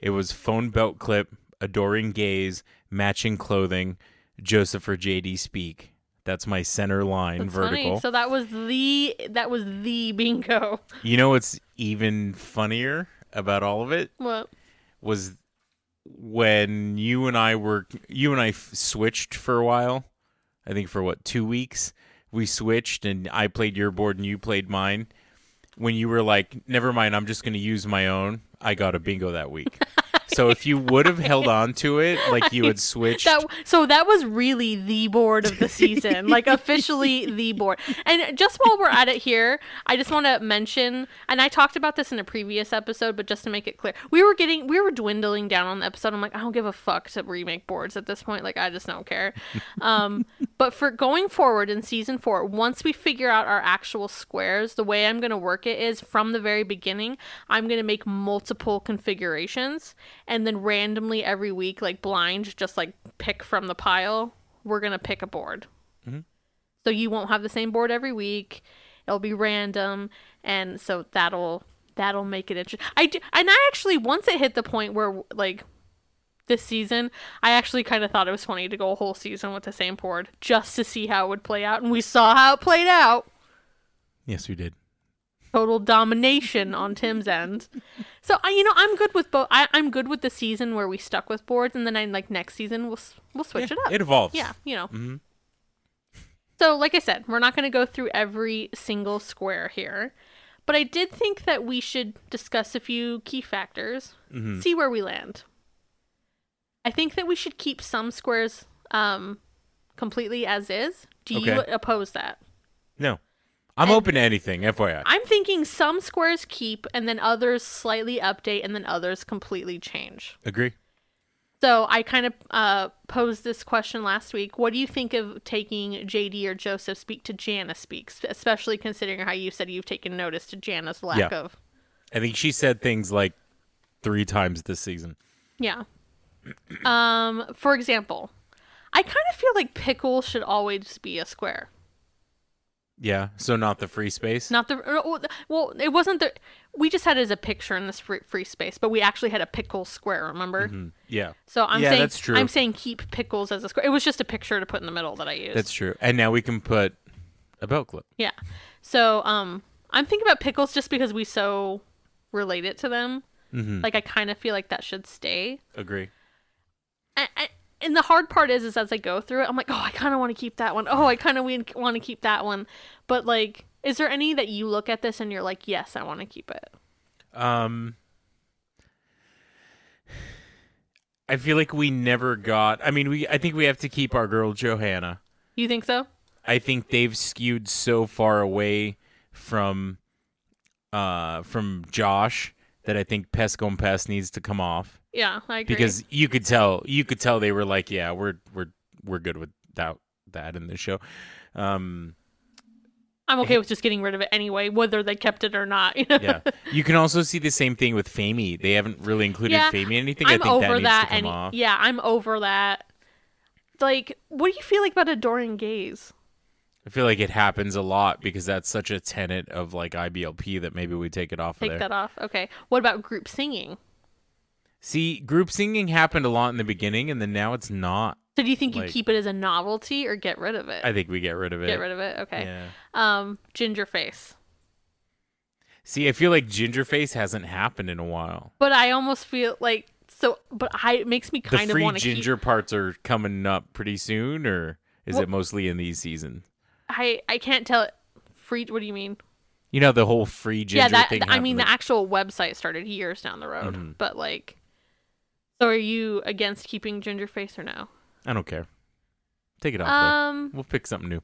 S5: It was phone belt clip adoring gaze, matching clothing, Joseph or JD speak. That's my center line
S4: That's
S5: vertical.
S4: funny. So that was the that was the bingo. [LAUGHS]
S5: You know what's even funnier about all of it
S4: What?
S5: was when you and I were you and I f- switched for a while. I think for what two weeks we switched, and I played your board and you played mine. When you were like, "Never mind, I'm just going to use my own," I got a bingo that week. [LAUGHS] so if you would have held on to it, like you had switched,
S4: That so that was really the board of the season, [LAUGHS] like officially the board. And just while we're at it here, I just want to mention, and I talked about this in a previous episode, but just to make it clear, we were getting we were dwindling down on the episode. I'm like, I don't give a fuck to remake boards at this point. Like, I just don't care. Um, [LAUGHS] but for going forward in season four, once we figure out our actual squares, the way I'm going to work it is from the very beginning, I'm going to make multiple configurations and then randomly every week, like blind, just like pick from the pile, we're going to pick a board. Mm-hmm. So you won't have the same board every week. It'll be random. And so that'll. That'll make it interesting. I do, and I actually once it hit the point where like this season, I actually kind of thought it was funny to go a whole season with the same board just to see how it would play out, and we saw how it played out.
S5: yes, we did.
S4: Total domination on Tim's end. So I, you know, I'm good with both. I, I'm good with the season where we stuck with boards, and then I like next season we'll we'll switch
S5: Yeah,
S4: it up.
S5: It evolves.
S4: yeah, you know.
S5: Mhm.
S4: So, like I said, we're not going to go through every single square here, but I did think that we should discuss a few key factors,
S5: Mhm.
S4: see where we land. I think that we should keep some squares um, completely as is. Do you oppose that?
S5: No, I'm
S4: And-
S5: open to anything. FYI.
S4: I'm thinking some squares keep and then others slightly update and then others completely change.
S5: Agree.
S4: So I kind of uh, posed this question last week. What do you think of taking JD or Joseph speak to Jana speaks, especially considering how you said you've taken notice to Jana's lack
S5: Yeah.
S4: of
S5: I think she said things like three times this season.
S4: yeah. [CLEARS THROAT] Um, for example, I kind of feel like pickle should always be a square.
S5: Yeah. So not the free space.
S4: Not the uh, well, it wasn't the. We just had it as a picture in this free, free space, but we actually had a pickle square. Remember?
S5: Mhm. Yeah.
S4: So I'm
S5: Yeah,
S4: saying
S5: that's true.
S4: I'm saying keep pickles as a square. It was just a picture to put in the middle that I used.
S5: That's true. And now we can put a belt clip.
S4: Yeah. So um I'm thinking about pickles just because we so relate it to them.
S5: Mm-hmm.
S4: Like I kind of feel like that should stay.
S5: Agree.
S4: I, I, and the hard part is is as I go through it, I'm like, "Oh, I kind of want to keep that one. Oh, I kind of want to keep that one." But like is there any that you look at this and you're like, "Yes, I want to keep it."
S5: Um, I feel like we never got. I mean, we. I think we have to keep our girl Joy-Anna.
S4: You think so?
S5: I think they've skewed so far away from, uh, from Josh that I think Pest needs to come off
S4: Yeah, I agree.
S5: because you could tell. You could tell they were like, yeah, we're we're we're good without that in the show. Um,
S4: I'm okay with just getting rid of it anyway, whether they kept it or not. You know?
S5: yeah. You can also see the same thing with Famey. They haven't really included
S4: Yeah,
S5: Famey in anything.
S4: I'm
S5: I think
S4: over
S5: that
S4: that.
S5: to come
S4: and
S5: off.
S4: yeah, I'm over that. Like, what do you feel like about adoring gaze?
S5: I feel like it happens a lot because that's such a tenet of like IBLP that maybe we take it off
S4: Take
S5: of
S4: that off. Okay. What about group singing?
S5: See, group singing happened a lot in the beginning and then now it's not.
S4: So do you think you keep it as a novelty or get rid of it?
S5: I think we get rid of it.
S4: get rid of it. Okay.
S5: Yeah.
S4: Um, ginger face.
S5: See, I feel like ginger face hasn't happened in a while.
S4: But I almost feel like so. But I it makes me
S5: The
S4: kind of
S5: free
S4: want to
S5: ginger
S4: keep.
S5: parts are coming up pretty soon, or is
S4: Well-
S5: it mostly in these seasons?
S4: I I can't tell. Free. What do you mean?
S5: You know the whole free ginger
S4: yeah, that
S5: thing.
S4: I mean the actual website started years down the road.
S5: Mhm.
S4: But like, so are you against keeping ginger face or no?
S5: I don't care. Take it off. though.
S4: Um.
S5: We'll pick something new.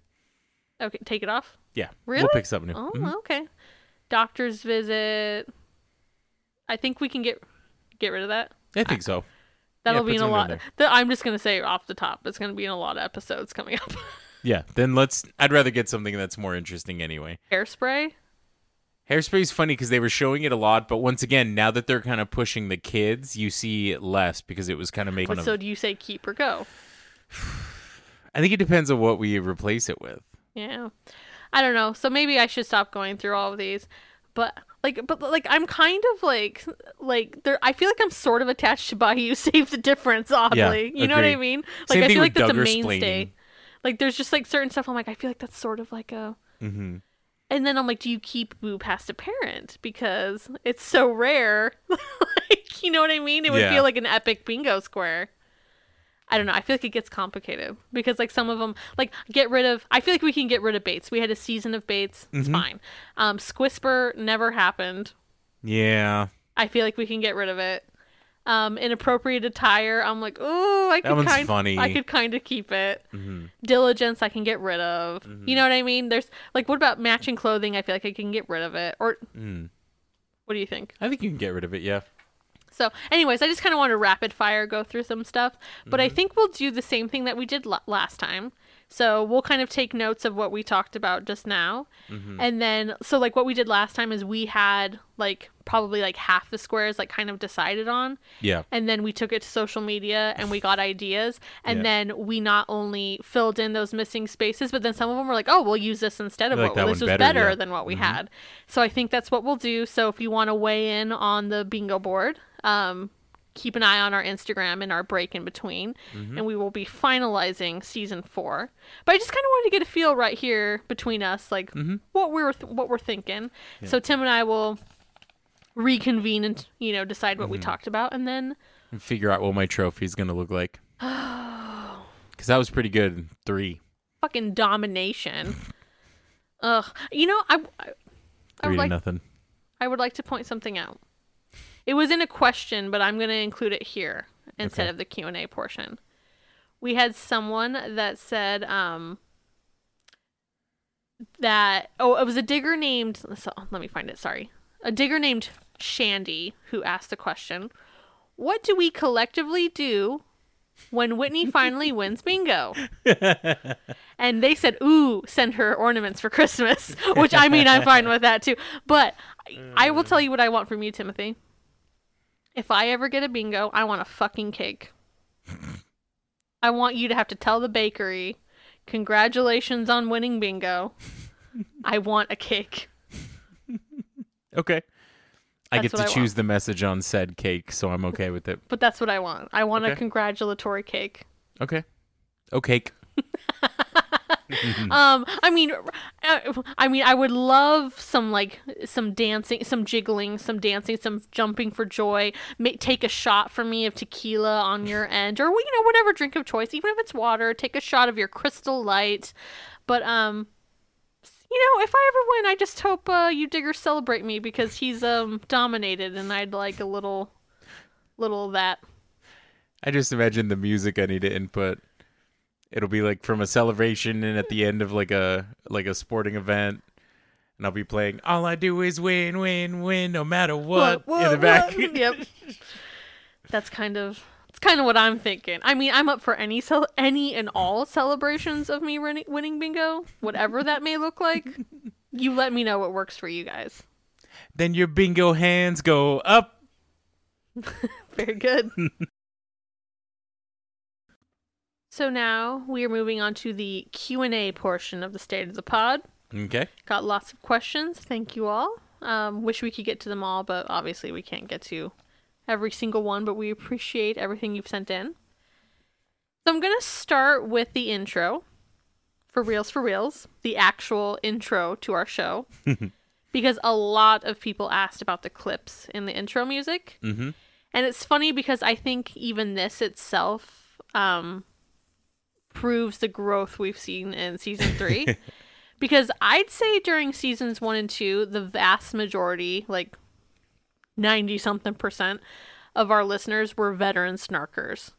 S4: Okay. Take it off.
S5: Yeah,
S4: Really?
S5: We'll pick something new.
S4: Oh,
S5: Mhm.
S4: okay. Doctor's visit. I think we can get get rid of that.
S5: I think so.
S4: That'll
S5: put
S4: be in a
S5: in
S4: lot. The, I'm just gonna say off the top, it's gonna be in a lot of episodes coming up. [LAUGHS]
S5: Yeah, then let's. I'd rather get something that's more interesting anyway.
S4: Hairspray.
S5: Hairspray's funny because they were showing it a lot, but once again, now that they're kind of pushing the kids, you see it less because it was kind of making.
S4: So do you say keep or go? [SIGHS]
S5: I think it depends on what we replace it with.
S4: Yeah. I don't know. So maybe I should stop going through all of these. But like but like i'm kind of like like there i feel like i'm sort of attached to bayou [LAUGHS] save the difference oddly you know what i mean like
S5: Same
S4: i feel like that's a mainstay
S5: splaining.
S4: like there's just like certain stuff i'm like i feel like that's sort of like a
S5: Mm-hmm.
S4: And then i'm like do you keep boo past a parent because it's so rare [LAUGHS] like you know what i mean it would
S5: Yeah.
S4: feel like an epic bingo square I don't know. I feel like it gets complicated because like some of them like get rid of. I feel like we can get rid of Bates. We had a season of Bates. It's
S5: Mhm.
S4: fine. Um, Squisper never happened.
S5: Yeah,
S4: I feel like we can get rid of it. Um, inappropriate attire. I'm like, oh, I
S5: That
S4: could kind.
S5: funny.
S4: I could kind of keep it.
S5: hmm
S4: Diligence. I can get rid of.
S5: Mm-hmm.
S4: You know what I mean? There's like, what about matching clothing? I feel like I can get rid of it. Or
S5: Mm.
S4: what do you think?
S5: I think you can get rid of it. Yeah.
S4: So, anyways, I just kind of want to rapid fire go through some stuff, but I
S5: Mm-hmm.
S4: think we'll do the same thing that we did la- last time. So, we'll kind of take notes of what we talked about just now.
S5: Mm-hmm.
S4: And then, so like what we did last time is we had like probably like half the squares like kind of decided on.
S5: Yeah.
S4: And then we took it to social media and we got ideas. And
S5: Yeah.
S4: then we not only filled in those missing spaces, but then some of them were like, oh, we'll use this instead of
S5: like
S4: what this was
S5: better,
S4: better
S5: yeah.
S4: than what we
S5: Mhm.
S4: had. So I think that's what we'll do. So if you want to weigh in on the bingo board, um, keep an eye on our Instagram and our break in between,
S5: Mm-hmm.
S4: and we will be finalizing season four. But I just kind of wanted to get a feel right here between us, like
S5: Mhm.
S4: what we're th- what we're thinking. So Tim and I will reconvene and you know decide what we
S5: Mm-hmm.
S4: talked about, and then
S5: And figure out what my trophy's gonna look like. [SIGHS] Because that was pretty good. Three.
S4: fucking domination. [LAUGHS] Ugh, you know I. I I
S5: Three
S4: would
S5: to
S4: like
S5: nothing.
S4: I would like to point something out. It was in a question, but I'm going to include it here instead
S5: Okay.
S4: of the Q&A portion. We had someone that said um that oh, it was a digger named so, let me find it, sorry. A digger named Shandy who asked the question, "What do we collectively do when Whitney finally [LAUGHS] wins bingo?" [LAUGHS] And they said, "Ooh, send her ornaments for Christmas," [LAUGHS] which I mean, I'm fine with that too. But I, I will tell you what I want from you, Timothy. If I ever get a bingo, I want a fucking cake. I want you to have to tell the bakery, "Congratulations on winning bingo." I want a cake.
S5: Okay. I
S4: That's
S5: get
S4: what
S5: to
S4: I
S5: choose the message on said cake, so I'm okay with it.
S4: But that's what I want. I want a
S5: Okay.
S4: congratulatory cake.
S5: Okay. Okay. [LAUGHS]
S4: Um, I mean, uh, I mean, I would love some like some dancing, some jiggling, some dancing, some jumping for joy. May, take a shot for me of tequila on your [LAUGHS] end, or you know, whatever drink of choice, even if it's water. Take a shot of your Crystal Light. But um, you know, if I ever win, I just hope uh, you digger celebrate me because he's um dominated, and I'd like a little, little of that.
S5: I just imagine the music I need to input. It'll be like from a celebration and at the end of like a like a sporting event. And I'll be playing All I Do Is Win, Win, Win, no matter what, in the back.
S4: what? yep. That's kind of it's kind of what I'm thinking. I mean, I'm up for any cel- any and all celebrations of me winning, winning bingo, whatever that may look like. You let me know what works for you guys.
S5: then your bingo hands go up. [LAUGHS]
S4: Very good. [LAUGHS] so now we are moving on to the Q&A portion of the State of the Pod.
S5: Okay.
S4: Got lots of questions. Thank you all. Um, wish we could get to them all, but obviously we can't get to every single one, but we appreciate everything you've sent in. So I'm going to start with the intro for Reels for Reels, the actual intro to our show, [LAUGHS] because a lot of people asked about the clips in the intro music.
S5: Mm-hmm.
S4: And it's funny because I think even this itself um, proves the growth we've seen in season three. [LAUGHS] because I'd say during seasons one and two, the vast majority, like 90 something percent of our listeners were veteran snarkers.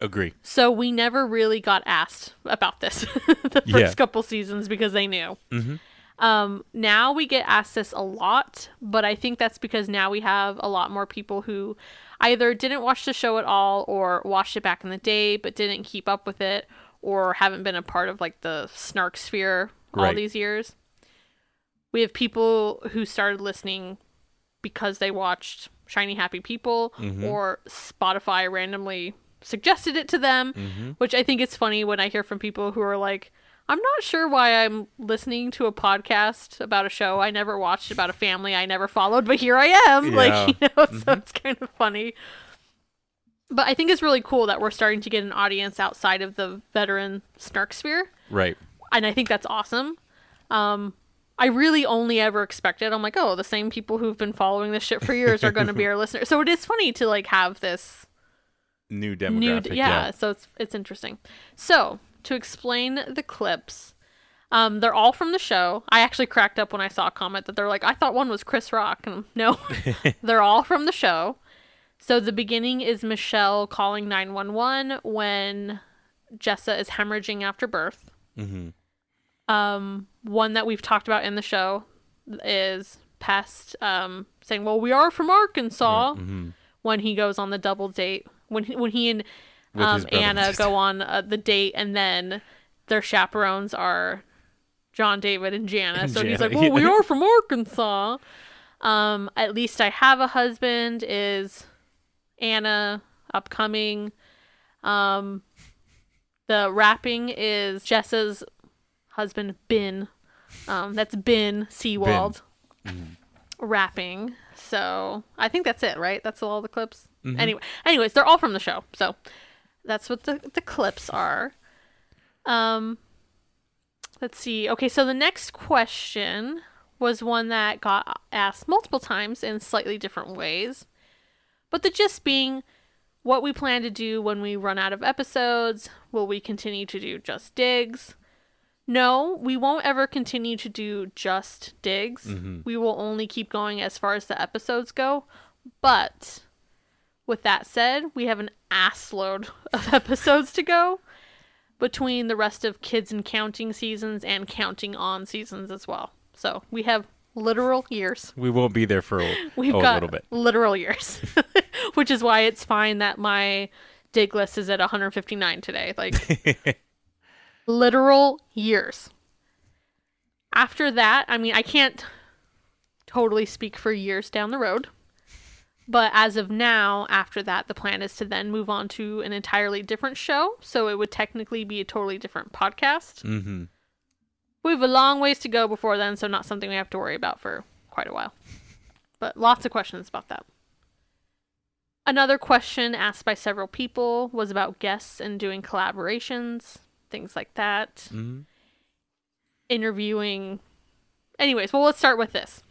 S5: Agree.
S4: So we never really got asked about this [LAUGHS] the first
S5: Yeah.
S4: couple seasons because they knew.
S5: Mhm.
S4: Um, now we get asked this a lot, but I think that's because now we have a lot more people who either didn't watch the show at all or watched it back in the day but didn't keep up with it or haven't been a part of like the snark sphere all
S5: Right.
S4: these years. We have people who started listening because they watched Shiny Happy People
S5: Mhm.
S4: or Spotify randomly suggested it to them,
S5: Mhm.
S4: which I think it's funny when I hear from people who are like, I'm not sure why I'm listening to a podcast about a show I never watched about a family I never followed, but here I am. [LAUGHS]
S5: Yeah.
S4: Like, you know, so it's kind of funny. But I think it's really cool that we're starting to get an audience outside of the veteran snark sphere.
S5: Right.
S4: And I think that's awesome. Um, I really only ever expected, I'm like, oh, the same people who've been following this shit for years are going to be our [LAUGHS] listeners. So it is funny to like have this
S5: New
S4: new
S5: demographic.
S4: yeah,
S5: yeah.
S4: so it's it's interesting so to explain the clips um they're all from the show i actually cracked up when i saw a comment that they're like i thought one was chris rock and no [LAUGHS] they're all from the show so the beginning is michelle calling 911 when jessa is hemorrhaging after birth.
S5: Hmm
S4: um one that we've talked about in the show is pest um saying well we are from arkansas
S5: hmm
S4: when he goes on the double date when he, when he and um,
S5: his brother. And
S4: Anna go on uh, the date and then their chaperones are John David and Jana. So he's like, "Well, we are from Arkansas." Um, at least I have a husband is Anna upcoming. Um, the rapping is Jessa's husband Ben. Um, that's Ben Seewald rapping. So I think that's it, right? That's all the clips. Anyway, anyways, they're all from the show. So that's what the the clips are. Um, let's see. Okay, so the next question was one that got asked multiple times in slightly different ways, but the gist being what we plan to do when we run out of episodes. Will we continue to do just digs? No, we won't ever continue to do just digs. Mm-hmm. We will only keep going as far as the episodes go. But with that said, we have an ass load [LAUGHS] of episodes to go between the rest of kids and counting seasons and counting on seasons as well. So we have literal years.
S5: We won't be there for [LAUGHS] a,
S4: We've
S5: oh,
S4: got
S5: a little bit.
S4: literal years, [LAUGHS] which is why it's fine that my dig list is at 159 today. Like [LAUGHS] literal years. After that, I mean, I can't totally speak for years down the road. But as of now, after that, the plan is to then move on to an entirely different show. So it would technically be a totally different podcast.
S5: hmm
S4: We have a long ways to go before then, so not something we have to worry about for quite a while. But lots of questions about that. Another question asked by several people was about guests and doing collaborations, things like that,
S5: hmm
S4: interviewing. Anyways, well, let's start with this.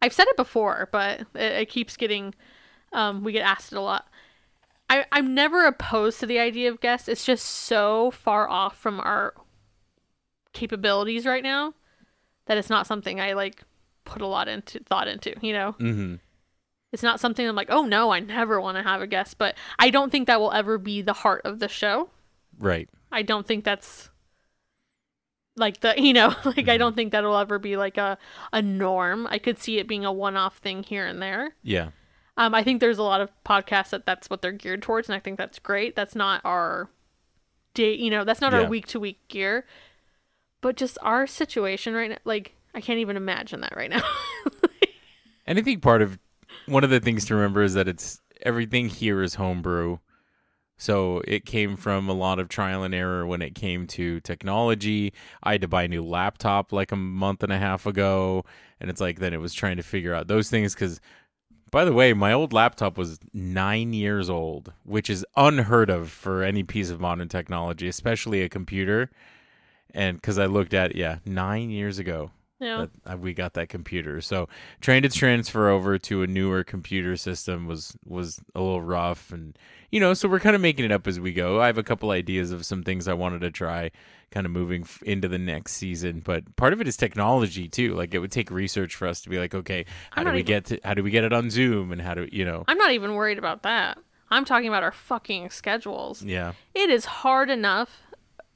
S4: I've said it before, but it, it keeps getting, um, we get asked it a lot. I, I'm never opposed to the idea of guests. It's just so far off from our capabilities right now that it's not something I like put a lot into thought into, you know?
S5: hmm
S4: It's not something I'm like, oh no, I never want to have a guest, but I don't think that will ever be the heart of the show.
S5: Right.
S4: I don't think that's like the you know [LAUGHS] like I don't think that'll ever be like a a norm. I could see it being a one off thing here and there.
S5: Yeah.
S4: Um, I think there's a lot of podcasts that that's what they're geared towards, and I think that's great. That's not our day, you know, that's not
S5: Yeah.
S4: our week to week gear. But just our situation right now, like I can't even imagine that right now. [LAUGHS]
S5: And I think part of one of the things to remember is that it's everything here is homebrew. So it came from a lot of trial and error when it came to technology. I had to buy a new laptop like a month and a half ago. And it's like, then it was trying to figure out those things. Because, by the way, my old laptop was nine years old, which is unheard of for any piece of modern technology, especially a computer. And because I looked at, yeah, nine years ago
S4: yeah.
S5: that uh, we got that computer. So trying to transfer over to a newer computer system was was a little rough, and you know, so we're kind of making it up as we go. I have a couple ideas of some things I wanted to try, kind of moving f- into the next season. But part of it is technology too. Like it would take research for us to be like, okay, how do we
S4: even-
S5: get to how do we get it on Zoom, and how do you know?
S4: I'm not even worried about that. I'm talking about our fucking schedules.
S5: Yeah,
S4: It is hard enough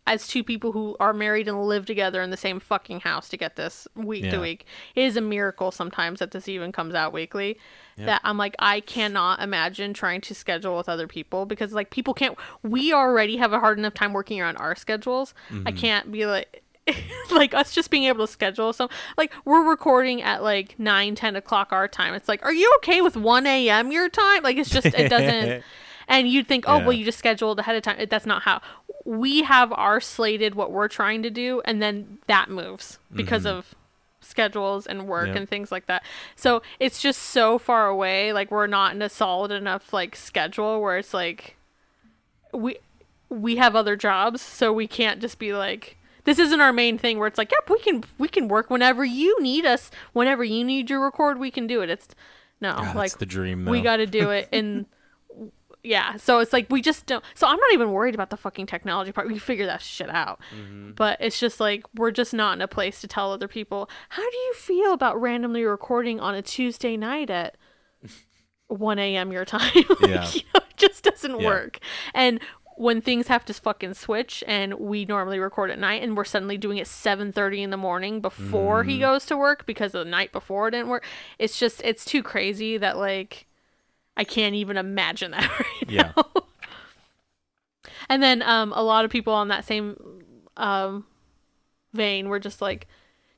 S4: as two people who are married and live together in the same fucking house to get this week
S5: Yeah.
S4: to week. It is a miracle sometimes that this even comes out weekly. That I'm like, I cannot imagine trying to schedule with other people because like people can't. We already have a hard enough time working around our schedules. I mm-hmm. can't be like. [LAUGHS] like us just being able to schedule some like we're recording at like 9 10 o'clock our time it's like are you okay with 1 a.m your time like it's just it doesn't [LAUGHS] and you'd think, oh,
S5: Yeah.
S4: well, you just scheduled ahead of time. That's not how we have our slated what we're trying to do and then that moves because mm-hmm. of schedules and work
S5: Yep.
S4: and things like that. So it's just so far away like we're not in a solid enough like schedule where it's like we we have other jobs so we can't just be like this isn't our main thing where it's like yep we can we can work whenever you need us whenever you need to record we can do it it's no
S5: that's
S4: like
S5: the dream. Though.
S4: we got to do [LAUGHS] it in yeah so it's like we just don't so i'm not even worried about the fucking technology part we figure that shit out
S5: Mm-hmm.
S4: but it's just like we're just not in a place to tell other people how do you feel about randomly recording on a tuesday night at [LAUGHS] 1 a.m your time [LAUGHS] Like,
S5: Yeah. [LAUGHS]
S4: you know, it just doesn't
S5: Yeah.
S4: work and when things have to fucking switch and we normally record at night and we're suddenly doing it 7.30 in the morning before
S5: Mm-hmm.
S4: he goes to work because the night before it didn't work it's just it's too crazy that like i can't even imagine that [LAUGHS] right
S5: Yeah.
S4: now and then um a lot of people on that same um vein were just like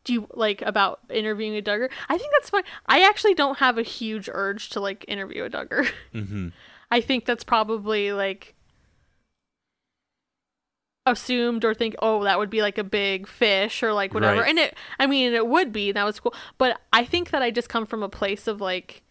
S4: do you like about interviewing a Duggar? I think that's fine. I actually don't have a huge urge to like interview a Duggar. [LAUGHS]
S5: hmm
S4: I think that's probably like assumed or think oh that would be like a big fish or like whatever
S5: Right.
S4: and it i mean it would be that was cool but i think that i just come from a place of like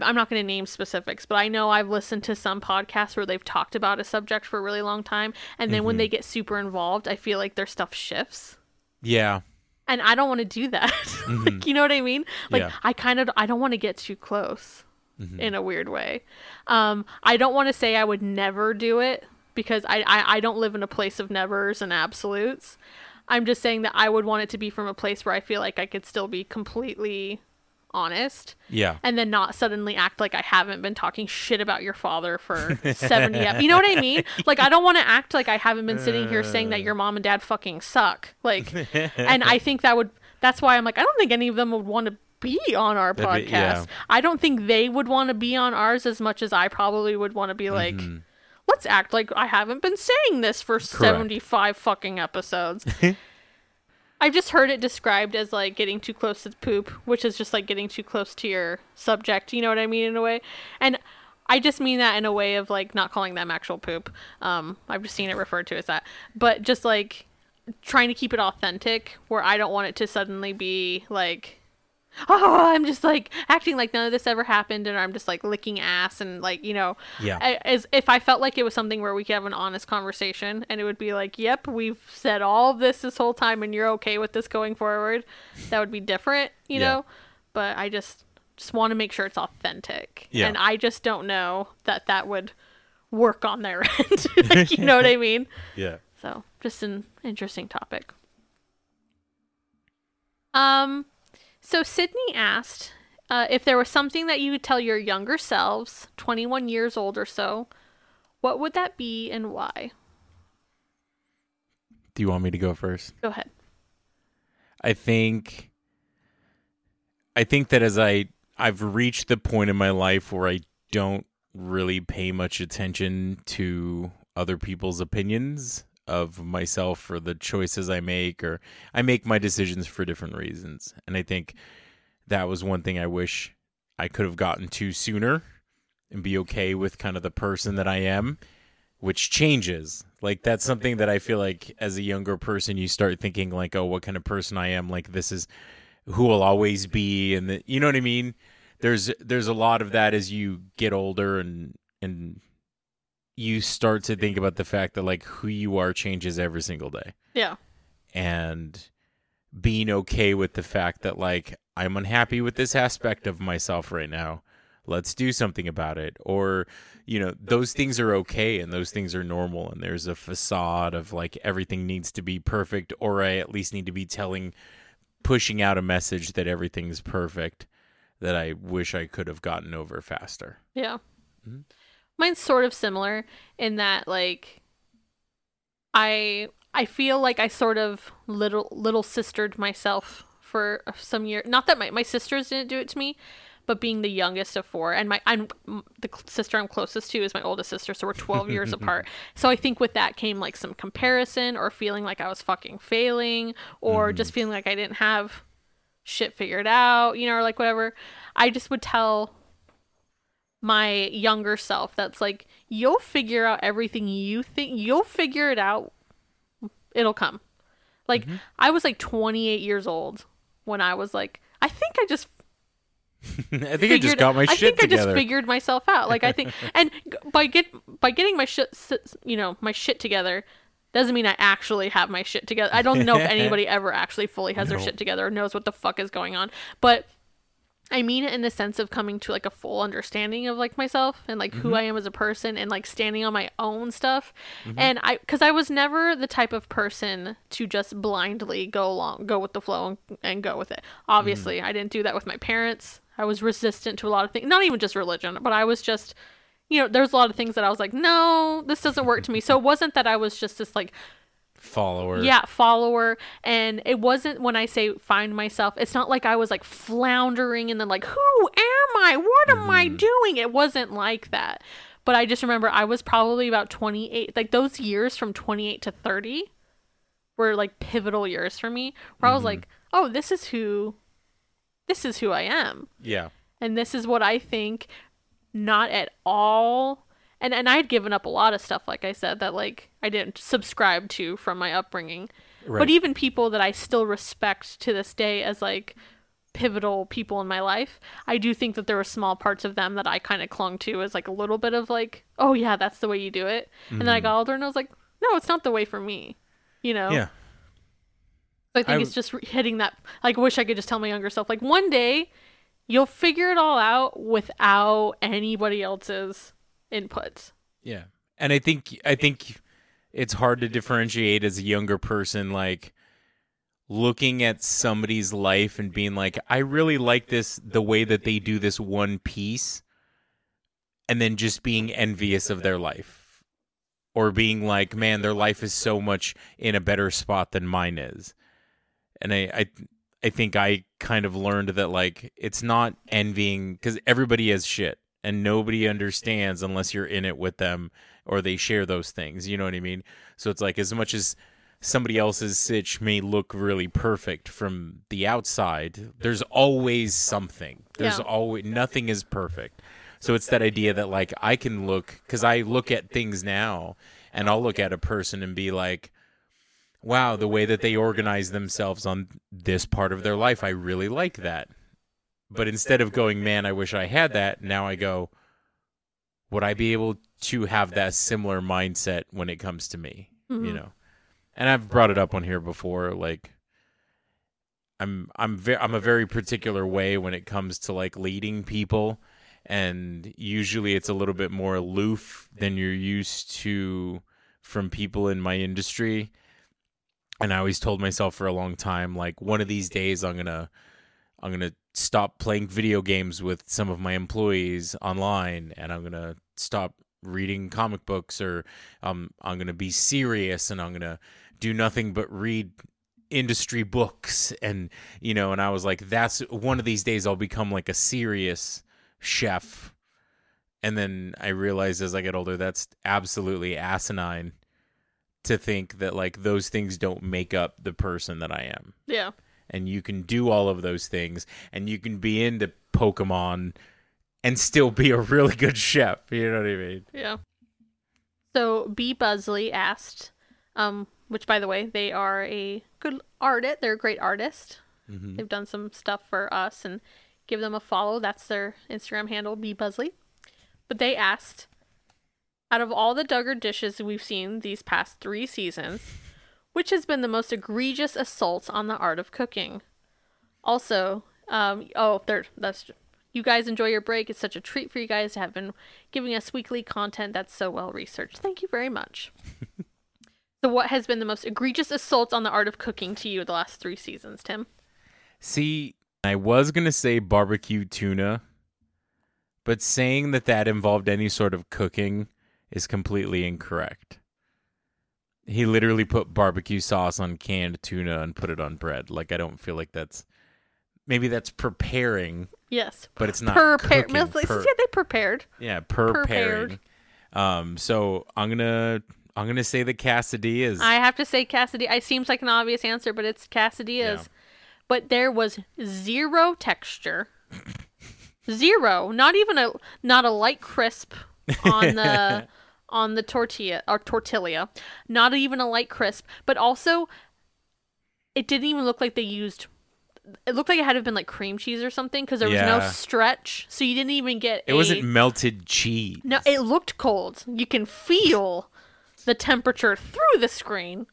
S4: i'm not going to name specifics but i know i've listened to some podcasts where they've talked about a subject for a really long time and then when
S5: Mhm.
S4: they get super involved i feel like their stuff shifts
S5: Yeah.
S4: and i don't want to do that [LAUGHS] like, you know what i mean like
S5: Yeah.
S4: i kind of i don't want to get too close
S5: Mhm.
S4: in a weird way. Um, I don't want to say I would never do it because I, I, I don't live in a place of nevers and absolutes. I'm just saying that I would want it to be from a place where I feel like I could still be completely honest
S5: Yeah.
S4: and then not suddenly act like I haven't been talking shit about your father for [LAUGHS] 70 ep- You know what I mean? Like I don't want to act like I haven't been sitting here saying that your mom and dad fucking suck. Like [LAUGHS] and I think that would that's why I'm like I don't think any of them would want to be on our podcast.
S5: be- yeah.
S4: I don't think they would want to be on ours as much as I probably would want to be like
S5: Mm-hmm.
S4: let's act like I haven't been saying this for 75 fucking episodes. [LAUGHS] I've just heard it described as like getting too close to the poop, which is just like getting too close to your subject. You know what I mean in a way, and I just mean that in a way of like not calling them actual poop. Um, I've just seen it referred to as that, but just like trying to keep it authentic, where I don't want it to suddenly be like. Oh, [LAUGHS] I'm just like acting like none of this ever happened, and I'm just like licking ass and like you know,
S5: Yeah.
S4: I- as if I felt like it was something where we could have an honest conversation and it would be like, yep, we've said all of this this whole time and you're okay with this going forward, that would be different, you
S5: Yeah.
S4: know? But I just just want to make sure it's authentic.
S5: Yeah.
S4: And I just don't know that that would work on their [LAUGHS] end. [LAUGHS] Like, you know what I mean?
S5: Yeah.
S4: So, just an interesting topic. Um, so Sydney asked uh, if there was something that you would tell your younger selves, 21 years old or so, what would that be and why?
S5: Do you want me to go first?
S4: Go ahead.
S5: I think I think that as I I've reached the point in my life where I don't really pay much attention to other people's opinions of myself or the choices I make or I make my decisions for different reasons. And I think that was one thing I wish I could have gotten to sooner and be okay with kind of the person that I am, which changes. Like that's something that I feel like as a younger person you start thinking like, oh, what kind of person I am. Like this is who will always be, and the, you know what I mean. There's there's a lot of that as you get older and and you start to think about the fact that like who you are changes every single day
S4: Yeah.
S5: and being okay with the fact that like I'm unhappy with this aspect of myself right now. Let's do something about it. Or, you know, those things are okay and those things are normal and there's a facade of like everything needs to be perfect or I at least need to be telling pushing out a message that everything's perfect that I wish I could have gotten over faster.
S4: Yeah.
S5: Mhm.
S4: Mine's sort of similar in that like I I feel like I sort of little little sistered myself for some year. Not that my my sisters didn't do it to me, but being the youngest of four and my I'm the sister I'm closest to is my oldest sister, so we're 12 years [LAUGHS] apart. So I think with that came like some comparison or feeling like I was fucking failing or mm-hmm. just feeling like I didn't have shit figured out, you know, or like whatever. I just would tell my younger self that's like you'll figure out everything you think you'll figure it out. It'll come. Like mm-hmm. I was like 28 years old when I was like I think I just [LAUGHS]
S5: I think I just got my shit
S4: together. I
S5: think I
S4: just figured myself out. Like I think, [LAUGHS] and by get by getting my shit, you know, my shit together, doesn't mean I actually have my shit together. I don't know if [LAUGHS] anybody ever actually fully has their shit together or knows what the fuck is going on. But I mean it in the sense of coming to like a full understanding of like myself and like
S5: Mm-hmm.
S4: who I am as a person and like standing on my own stuff.
S5: Mm-hmm.
S4: And I, because I was never the type of person to just blindly go along, go with the flow and, and go with it. Obviously,
S5: Mm.
S4: I didn't do that with my parents. I was resistant to a lot of things, not even just religion, but I was just, you know, there's a lot of things that I was like, no, this doesn't work to me. So it wasn't that I was just this like
S5: Follower.
S4: yeah follower. And it wasn't when i say find myself it's not like i was like floundering and then like who am i? What am i mm-hmm. doing? It wasn't like that. But i just remember i was probably about 28 like those years from 28 to 30 were like pivotal years for me where i was mm-hmm. like oh this is who this is who i am.
S5: Yeah.
S4: and this is what I think not at all and and I'd given up a lot of stuff like I said that like I didn't subscribe to from my upbringing.
S5: Right.
S4: But even people that I still respect to this day as like pivotal people in my life, I do think that there were small parts of them that I kind of clung to as like a little bit of like, oh yeah, that's the way you do it. And then I got older and I was like, no, it's not the way for me. You know?
S5: Mm-hmm. Yeah.
S4: So I think
S5: I
S4: it's just hitting that. Like, wish I could just tell my younger self, like, one day you'll figure it all out without anybody else's input.
S5: Yeah. And I think I think it's hard to differentiate as a younger person like looking at somebody's life and being like I really like this the way that they do this one piece and then just being envious of their life or being like man their life is so much in a better spot than mine is. And I I I think I kind of learned that like it's not envying cuz everybody has shit and nobody understands unless you're in it with them or they share those things. You know what I mean? So it's like as much as somebody else's sitch may look really perfect from the outside, there's always something. There's
S4: Yeah.
S5: always nothing is perfect. So it's that idea that like I can look cuz I look at things now and I'll look at a person and be like wow, the way that they organize themselves on this part of their life, I really like that. But instead of going, man, I wish I had that, now I go, would I be able to have that similar mindset when it comes to me? You
S4: Mhm.
S5: know, and I've brought it up on here before. Like, I'm I'm ve- I'm a very particular way when it comes to like leading people, and usually it's a little bit more aloof than you're used to from people in my industry. And I always told myself for a long time, like one of these days I'm gonna I'm gonna stop playing video games with some of my employees online, and I'm gonna stop reading comic books, or um, I'm gonna be serious, and I'm gonna do nothing but read industry books, and you know. And I was like, that's one of these days I'll become like a serious chef. And then I realized as I get older, that's absolutely asinine to think that like those things don't make up the person that I am
S4: Yeah.
S5: And you can do all of those things and you can be into Pokemon and still be a really good chef. You know what I mean?
S4: Yeah. So B Buzzley asked, um, which by the way, they are a good artist. They're a great artist.
S5: Mhm.
S4: They've done some stuff for us and give them a follow. That's their Instagram handle, B Buzzley. But they asked, out of all the Duggar dishes we've seen these past three seasons, which has been the most egregious assault on the art of cooking? Also, um, oh, there, that's you guys enjoy your break. It's such a treat for you guys to have been giving us weekly content that's so well researched. Thank you very much. [LAUGHS] so, what has been the most egregious assault on the art of cooking to you the last three seasons, Tim?
S5: See, I was going to say barbecue tuna, but saying that that involved any sort of cooking is completely incorrect. He literally put barbecue sauce on canned tuna and put it on bread. Like I don't feel like that's maybe that's preparing,
S4: Yes.
S5: but it's not
S4: Prepared.
S5: cooking.
S4: Yeah, they prepared.
S5: Yeah,
S4: Prepared.
S5: preparing. Um, so I'm gonna I'm gonna say the is.
S4: I have to say Cassidy. It seems like an obvious answer, but it's Cassidy's.
S5: Yeah.
S4: But there was zero texture. zero. Not even a not a light crisp on the [LAUGHS] on the tortilla or tortilla. Not even a light crisp, but also it didn't even look like they used it looked like it had to have been like cream cheese or something because there was no stretch. So you didn't even get
S5: It
S4: a-
S5: wasn't melted cheese.
S4: No, it looked cold. You can feel the temperature through the screen.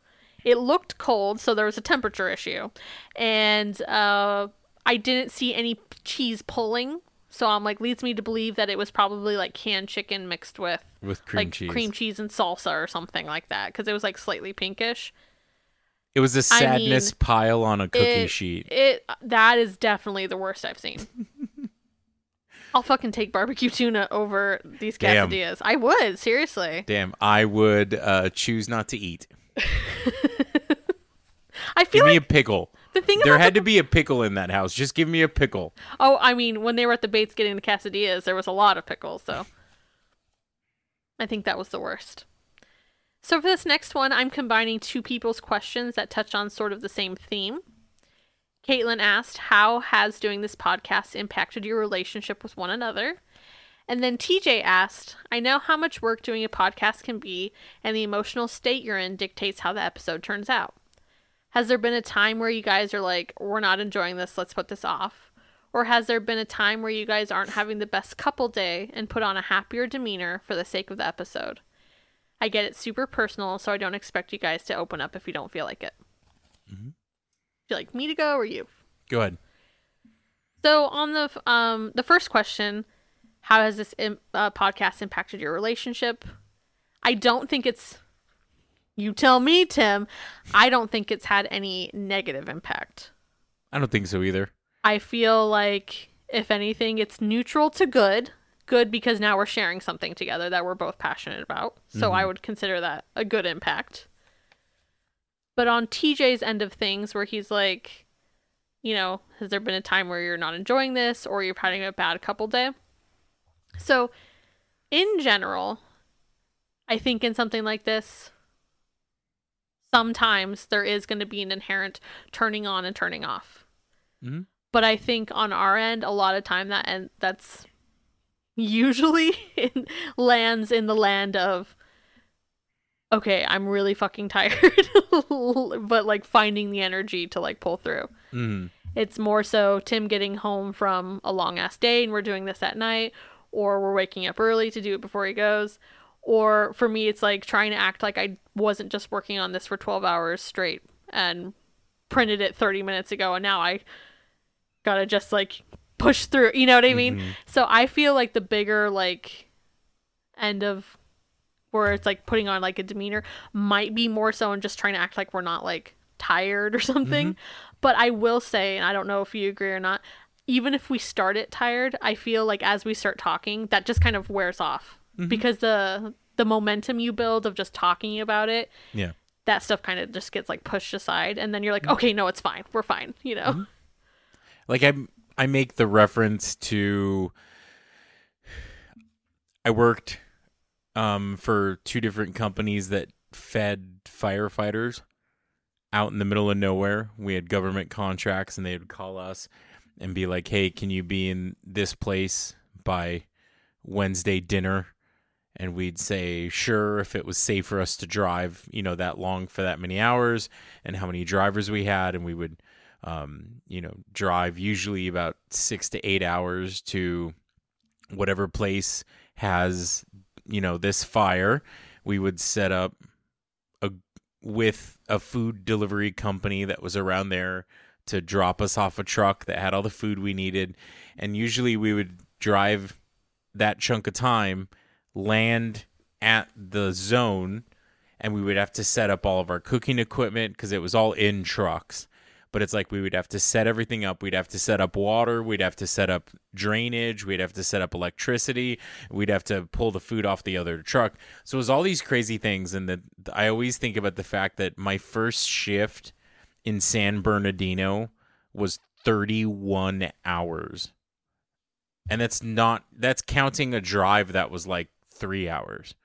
S4: It looked cold, so there was a temperature issue. And uh, I didn't see any cheese pulling. So I'm like, leads me to believe that it was probably like canned chicken mixed with
S5: with cream
S4: like
S5: cheese.
S4: cream cheese and salsa or something like that because it was like slightly pinkish.
S5: It was a sadness
S4: mean,
S5: pile on a cookie
S4: it,
S5: sheet.
S4: It that is definitely the worst I've seen. [LAUGHS] I'll fucking take barbecue tuna over these
S5: Damn.
S4: quesadillas. I would seriously.
S5: Damn, I would uh, choose not to eat. [LAUGHS]
S4: I feel
S5: Give me
S4: like
S5: a pickle.
S4: The thing
S5: There had
S4: the
S5: to be a pickle in that house. Just give me a pickle.
S4: Oh, I mean, when they were at the Bates getting the quesadillas, there was a lot of pickles, so I think that was the worst. So for this next one, I'm combining two people's questions that touch on sort of the same theme. Caitlin asked, How has doing this podcast impacted your relationship with one another? And then TJ asked, I know how much work doing a podcast can be, and the emotional state you're in dictates how the episode turns out. Has there been a time where you guys are like, we're not enjoying this, let's put this off? Or has there been a time where you guys aren't having the best couple day and put on a happier demeanor for the sake of the episode? I get it super personal, so I don't expect you guys to open up if you don't feel like it.
S5: Mhm.
S4: Do you like me to go or you?
S5: Go ahead.
S4: So on the um the first question, how has this im- uh, podcast impacted your relationship? I don't think it's. You tell me, Tim. I don't think it's had any negative impact.
S5: I don't think so either.
S4: I feel like if anything, it's neutral to good. Good because now we're sharing something together that we're both passionate about. So I mm-hmm. would consider that a good impact. But on TJ's end of things, where he's like, you know, has there been a time where you're not enjoying this or you're having a bad couple day? So, in general, I think in something like this, sometimes there is going to be an inherent turning on and turning off.
S5: Mhm.
S4: But I think on our end, a lot of time that and that's usually [LAUGHS] in, lands in the land of okay, I'm really fucking tired, [LAUGHS] but like finding the energy to like pull through.
S5: Mm.
S4: It's more so Tim getting home from a long ass day and we're doing this at night, or we're waking up early to do it before he goes. Or for me, it's like trying to act like I wasn't just working on this for 12 hours straight and printed it 30 minutes ago and now I gotta just like push through. You know what I mean? Mm-hmm. So I feel like the bigger like end of where it's like putting on like a demeanor might be more so and just trying to act like we're not like tired or [LAUGHS] something. Mm-hmm. But I will say, and I don't know if you agree or not, even if we start it tired, I feel like as we start talking, that just kind of wears off Mm-hmm. because the the momentum you build of just talking about it,
S5: Yeah.
S4: that stuff kind of just gets like pushed aside, and then you're like, mm-hmm. okay, no, it's fine, we're fine, you know. Mm-hmm.
S5: Like I I make the reference to I worked um for two different companies that fed firefighters out in the middle of nowhere. We had government contracts and they would call us and be like, "Hey, can you be in this place by Wednesday dinner?" And we'd say, "Sure," if it was safe for us to drive, you know, that long for that many hours and how many drivers we had and we would um, you know, drive usually about six to eight hours to whatever place has, you know, this fire. We would set up a with a food delivery company that was around there to drop us off a truck that had all the food we needed. And usually we would drive that chunk of time, land at the zone, and we would have to set up all of our cooking equipment because it was all in trucks but it's like we would have to set everything up. We'd have to set up water. We'd have to set up drainage. We'd have to set up electricity. We'd have to pull the food off the other truck. So it was all these crazy things. And that I always think about the fact that my first shift in San Bernardino was 31 hours. And that's not, that's counting a drive that was like three hours.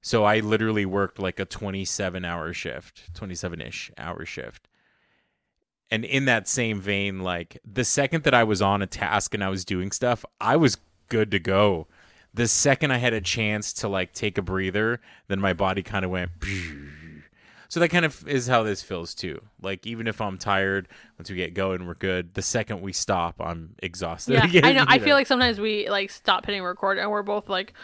S5: So I literally worked like a 27 hour shift, 27 ish hour shift and in that same vein like the second that i was on a task and i was doing stuff i was good to go the second I had a chance to like take a breather, then my body kind of went. [LAUGHS] So that kind of is how this feels too. Like even if I'm tired, once we get going, we're good. The second we stop, I'm exhausted.
S4: Yeah, [LAUGHS]
S5: again,
S4: I know. I feel like sometimes we like stop hitting record and we're both like,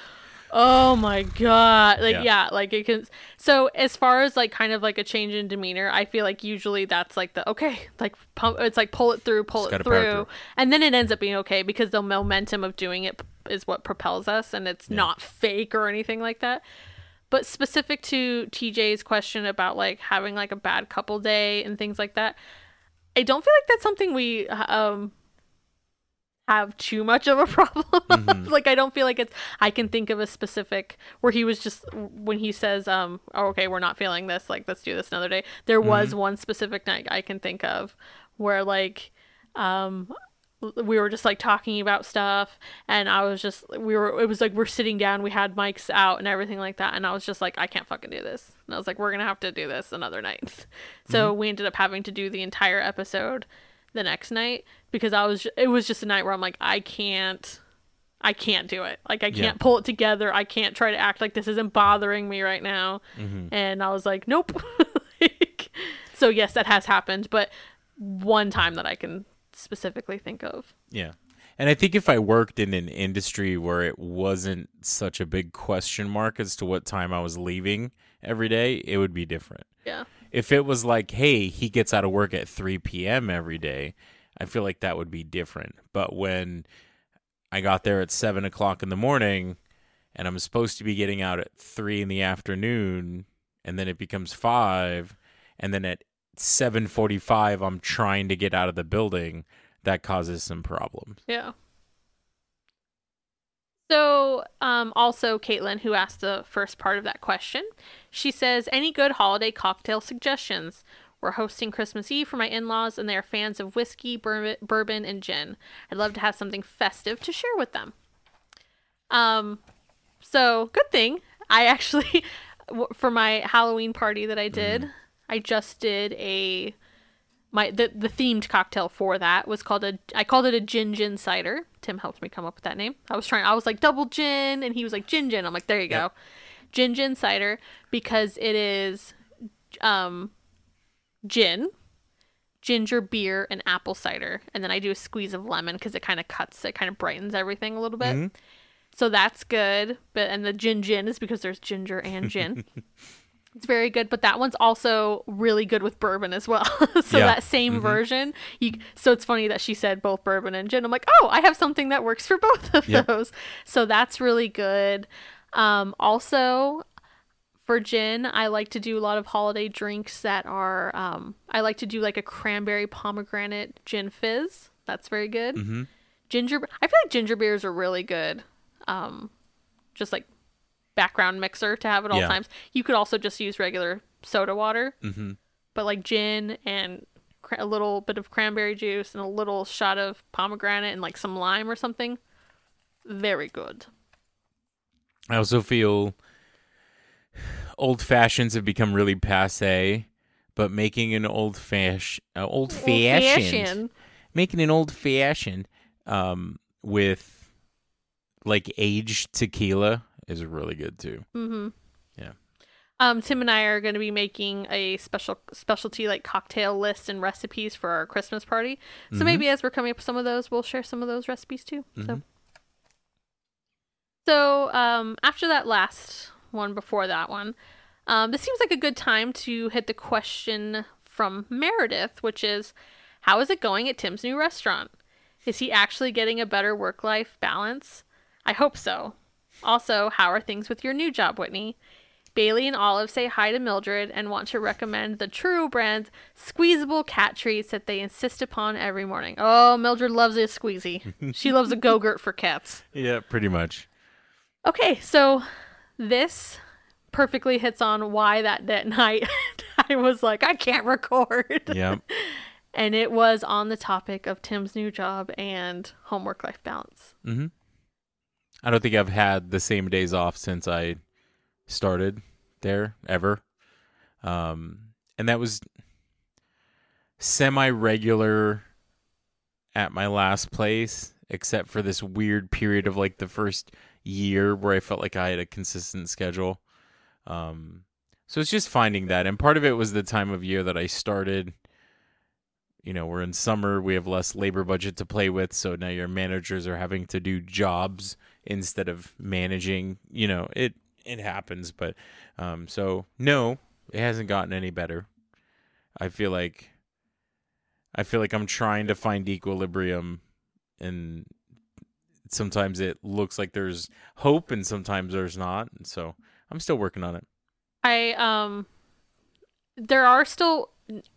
S4: "Oh my god!" Like,
S5: Yeah.
S4: yeah, like it can. So as far as like kind of like a change in demeanor, I feel like usually that's like the okay, like pump. It's like pull it through, pull
S5: Just
S4: it through,
S5: through.
S4: and then it ends up being okay because the momentum of doing it is what propels us, and it's not fake or anything like that. But specific to TJ's question about like having like a bad couple day and things like that, I don't feel like that's something we um have too much of a [LAUGHS] problem. of. like I don't feel like it's I can think of a specific where he was just when he says um oh, okay, we're not feeling this, like let's do this another day. There was one specific night I can think of where like um we were just like talking about stuff and I was just we were it was like we're sitting down, we had mics out and everything like that and I was just like I can't fucking do this. And I was like we're going to have to do this another night. [LAUGHS] So we ended up having to do the entire episode the next night because I was it was just a night where I'm like I can't I can't do it. Like I can't
S5: Yeah.
S4: pull it together. I can't try to act like this isn't bothering me right now. Mm-hmm. And I was like nope. [LAUGHS] Like, so yes, that has happened, but one time that I can specifically think of.
S5: Yeah. And I think if I worked in an industry where it wasn't such a big question mark as to what time I was leaving every day, it would be different.
S4: Yeah.
S5: If it was like, hey, he gets out of work at 3 p.m. every day, I feel like that would be different. But when I got there at 7 o'clock in the morning and I'm supposed to be getting out at 3 in the afternoon, and then it becomes 5, and then at 7.45 I'm trying to get out of the building, that causes some problems.
S4: Yeah. So, um, also Caitlin, who asked the first part of that question, she says, "Any good holiday cocktail suggestions? We're hosting Christmas Eve for my in-laws, and they are fans of whiskey, bourbon, bourbon, and gin. I'd love to have something festive to share with them." Um, so good thing I actually, [LAUGHS] for my Halloween party that I did, I just did a my the, the themed cocktail for that was called a I called it a gin gin cider. Tim helped me come up with that name. I was trying I was like double gin and he was like gin gin. I'm like there you go. Gin gin cider because it is um gin, ginger beer and apple cider and then I do a squeeze of lemon cuz it kind of cuts it kind of brightens everything a little bit. So that's good. But and the gin gin is because there's ginger and gin. [LAUGHS] It's very good, but that one's also really good with bourbon as well. [LAUGHS] so
S5: Yeah.
S4: that same version, you so it's funny that she said both bourbon and gin. I'm like, "Oh, I have something that works for both of
S5: Yep.
S4: those." So that's really good. Um also for gin, I like to do a lot of holiday drinks that are um I like to do like a cranberry pomegranate gin fizz. That's very good.
S5: Mm-hmm.
S4: Ginger I feel like ginger beers are really good. Um just like background mixer to have at all
S5: Yeah.
S4: times. You could also just use regular soda water,
S5: Mm-hmm.
S4: but like gin and cra- a little bit of cranberry juice and a little shot of pomegranate and like some lime or something. Very good.
S5: I also feel old fashions have become really passe, but making an old fash, uh, old fashioned, making an old fashioned, um, with like aged tequila is really good too.
S4: Mm-hmm.
S5: Yeah.
S4: Um, Tim and I are going to be making a special specialty like cocktail list and recipes for our Christmas party. So
S5: Mhm.
S4: maybe as we're coming up with some of those, we'll share some of those recipes too. So,
S5: Mhm.
S4: so um, after that last one, before that one, um, this seems like a good time to hit the question from Meredith, which is, how is it going at Tim's new restaurant? Is he actually getting a better work life balance? I hope so. Also, how are things with your new job, Whitney? Bailey and Olive say hi to Mildred and want to recommend the Churu brand squeezable cat treats that they insist upon every morning. Oh, Mildred loves a squeezy. [LAUGHS] she loves a go-gurt for cats.
S5: Yeah, pretty much.
S4: Okay, so this perfectly hits on why that, that night [LAUGHS] I was like, I can't record.
S5: Yeah. [LAUGHS]
S4: And it was on the topic of Tim's new job and home work life balance.
S5: mm-hmm. I don't think I've had the same days off since I started there ever. Um, and that was semi regular at my last place, except for this weird period of like the first year where I felt like I had a consistent schedule. Um, so it's just finding that, and part of it was the time of year that I started. You know, we're in summer, we have less labor budget to play with, so now your managers are having to do jobs instead of managing. You know, it it happens, but um, so no, it hasn't gotten any better. I feel like I feel like I'm trying to find equilibrium and sometimes it looks like there's hope and sometimes there's not. And so I'm still working on it.
S4: I um there are still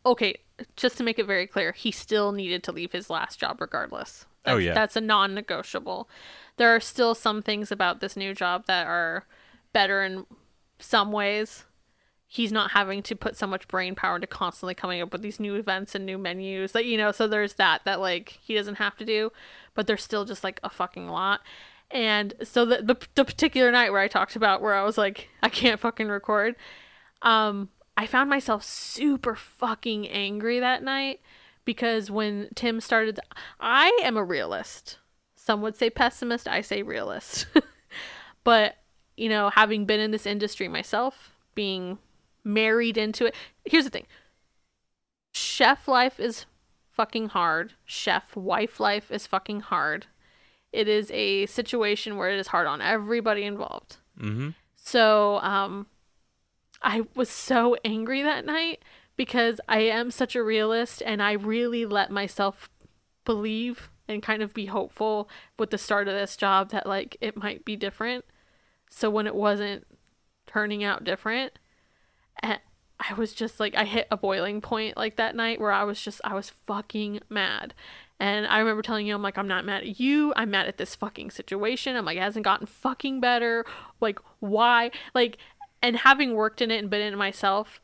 S4: okay, just to make it very clear, he still needed to leave his last job regardless.
S5: Oh, yeah.
S4: That's a non-negotiable. There are still some things about this new job that are better in some ways. He's not having to put so much brain power into constantly coming up with these new events and new menus. That you know, so there's that that like he doesn't have to do, but there's still just like a fucking lot. And so the, the the particular night where I talked about where I was like I can't fucking record, um, I found myself super fucking angry that night because when Tim started, I am a realist. Some would say pessimist, I say realist. [LAUGHS] but, you know, having been in this industry myself, being married into it, here's the thing chef life is fucking hard, chef wife life is fucking hard. It is a situation where it is hard on everybody involved.
S5: Mm-hmm.
S4: So, um, I was so angry that night because I am such a realist and I really let myself believe and kind of be hopeful with the start of this job that like it might be different. So when it wasn't turning out different, eh, I was just like I hit a boiling point like that night where I was just I was fucking mad. And I remember telling you, I'm like, I'm not mad at you. I'm mad at this fucking situation. I'm like, it hasn't gotten fucking better. Like, why? Like, and having worked in it and been in it myself,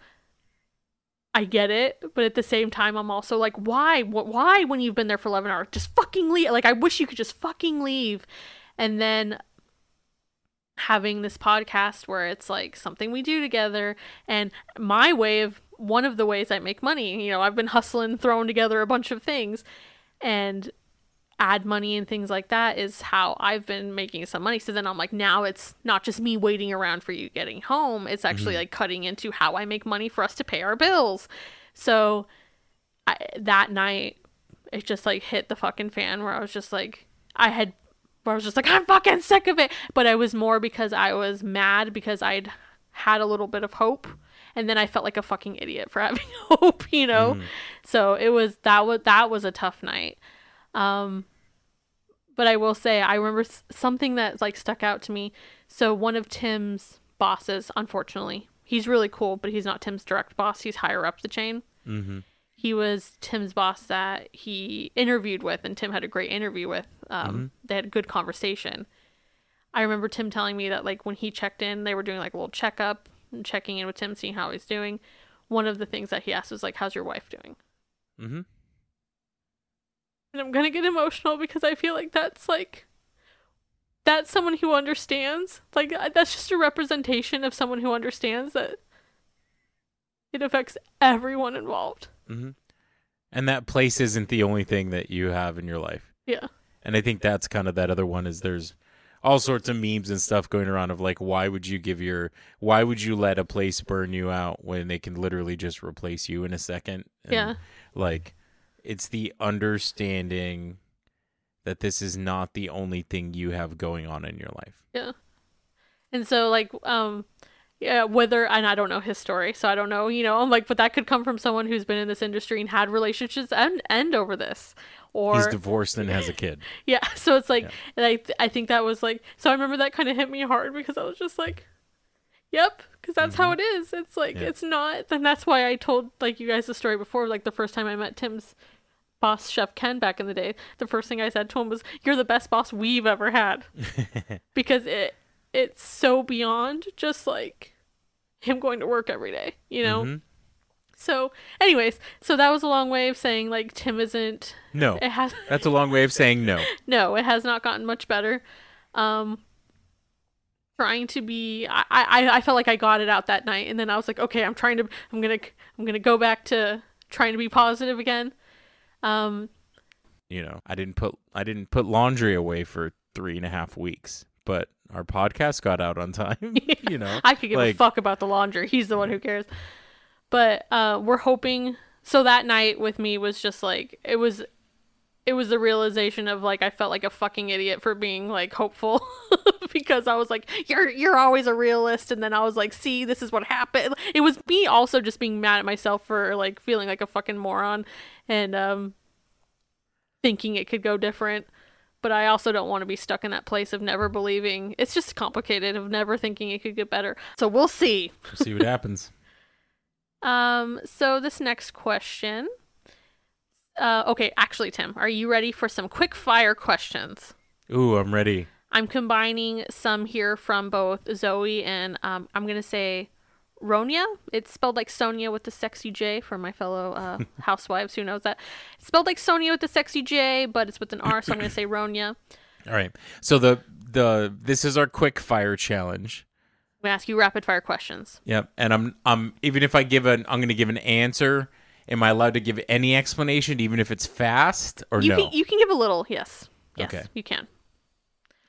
S4: I get it. But at the same time, I'm also like, why? Wh- Why, when you've been there for 11 hours, just fucking leave? Like, I wish you could just fucking leave. And then having this podcast where it's like something we do together and my way of one of the ways I make money, you know, I've been hustling, throwing together a bunch of things and ad money and things like that is how I've been making some money. So then I'm like, now it's not just me waiting around for you getting home. It's actually mm-hmm. like cutting into how I make money for us to pay our bills. So I, that night, it just like hit the fucking fan where I was just like, I had, where I was just like, I'm fucking sick of it. But I was more because I was mad because I'd had a little bit of hope. And then I felt like a fucking idiot for [LAUGHS] having hope, you know? So it was, that was, that was a tough night. Um, but I will say I remember something that like stuck out to me. So one of Tim's bosses, unfortunately, he's really cool, but he's not Tim's direct boss. He's higher up the chain.
S5: Mm-hmm.
S4: He was Tim's boss that he interviewed with, and Tim had a great interview with. Um, They had a good conversation. I remember Tim telling me that like when he checked in, they were doing like a little checkup and checking in with Tim, seeing how he's doing. One of the things that he asked was like, "How's your wife doing?"
S5: Mm-hmm.
S4: and I'm gonna get emotional because I feel like that's like that's someone who understands. Like that's just a representation of someone who understands that it affects everyone involved.
S5: Mm-hmm. And that place isn't the only thing that you have in your life.
S4: Yeah.
S5: And I think that's kind of that other one is there's all sorts of memes and stuff going around of like why would you give your why would you let a place burn you out when they can literally just replace you in a second? And,
S4: Yeah.
S5: Like it's the understanding that this is not the only thing you have going on in your life.
S4: Yeah. And so like um yeah, whether and I don't know his story, so I don't know, you know, I'm like, but that could come from someone who's been in this industry and had relationships and end over this. Or
S5: He's divorced and has a kid. [LAUGHS]
S4: Yeah, so it's like,
S5: Yeah.
S4: and I th- I think that was like, so I remember that kind of hit me hard because I was just like, yep, because that's how it is. It's like
S5: Mm-hmm. Yeah.
S4: it's not, and that's why I told like you guys the story before. Like the first time I met Tim's boss, Chef Ken, back in the day, the first thing I said to him was, "You're the best boss we've ever had," [LAUGHS] because it it's so beyond just like him going to work every day, you know.
S5: Mhm.
S4: So, anyways, so that was a long way of saying like Tim isn't.
S5: No.
S4: It has. [LAUGHS]
S5: That's a long way of saying no. [LAUGHS]
S4: no, it has not gotten much better. Um, trying to be, I, I, I felt like I got it out that night, and then I was like, okay, I'm trying to, I'm gonna, I'm gonna go back to trying to be positive again. Um,
S5: you know i didn't put i didn't put laundry away for three and a half weeks but our podcast got out on time. [LAUGHS] you know,
S4: I could give a fuck about the laundry. He's the one who cares. But uh, we're hoping. So that night with me was just like it was. It was the realization of like I felt like a fucking idiot for being like hopeful [LAUGHS] because I was like you're you're always a realist and then I was like see this is what happened. It was me also just being mad at myself for like feeling like a fucking moron and um thinking it could go different. But I also don't want to be stuck in that place of never believing. It's just complicated of never thinking it could get better. So we'll see.
S5: We'll see what happens. [LAUGHS]
S4: Um, so this next question. Uh, okay, actually, Tim, are you ready for some quick fire questions?
S5: Ooh, I'm ready.
S4: I'm combining some here from both Zoe and um, I'm gonna say Ronja. It's spelled like Sonja with the sexy J for my fellow uh, [LAUGHS] housewives who knows that. It's spelled like Sonja with the sexy J, but it's with an R, so I'm gonna say [COUGHS] Ronja.
S5: All right. So the the this is our quick fire challenge.
S4: I'm gonna ask you rapid fire questions.
S5: Yep. And I'm I'm even if I give an I'm going to give an answer. Am I allowed to give any explanation, even if it's fast or
S4: You
S5: no?
S4: can you can give a little, yes. Yes,
S5: Okay.
S4: you can.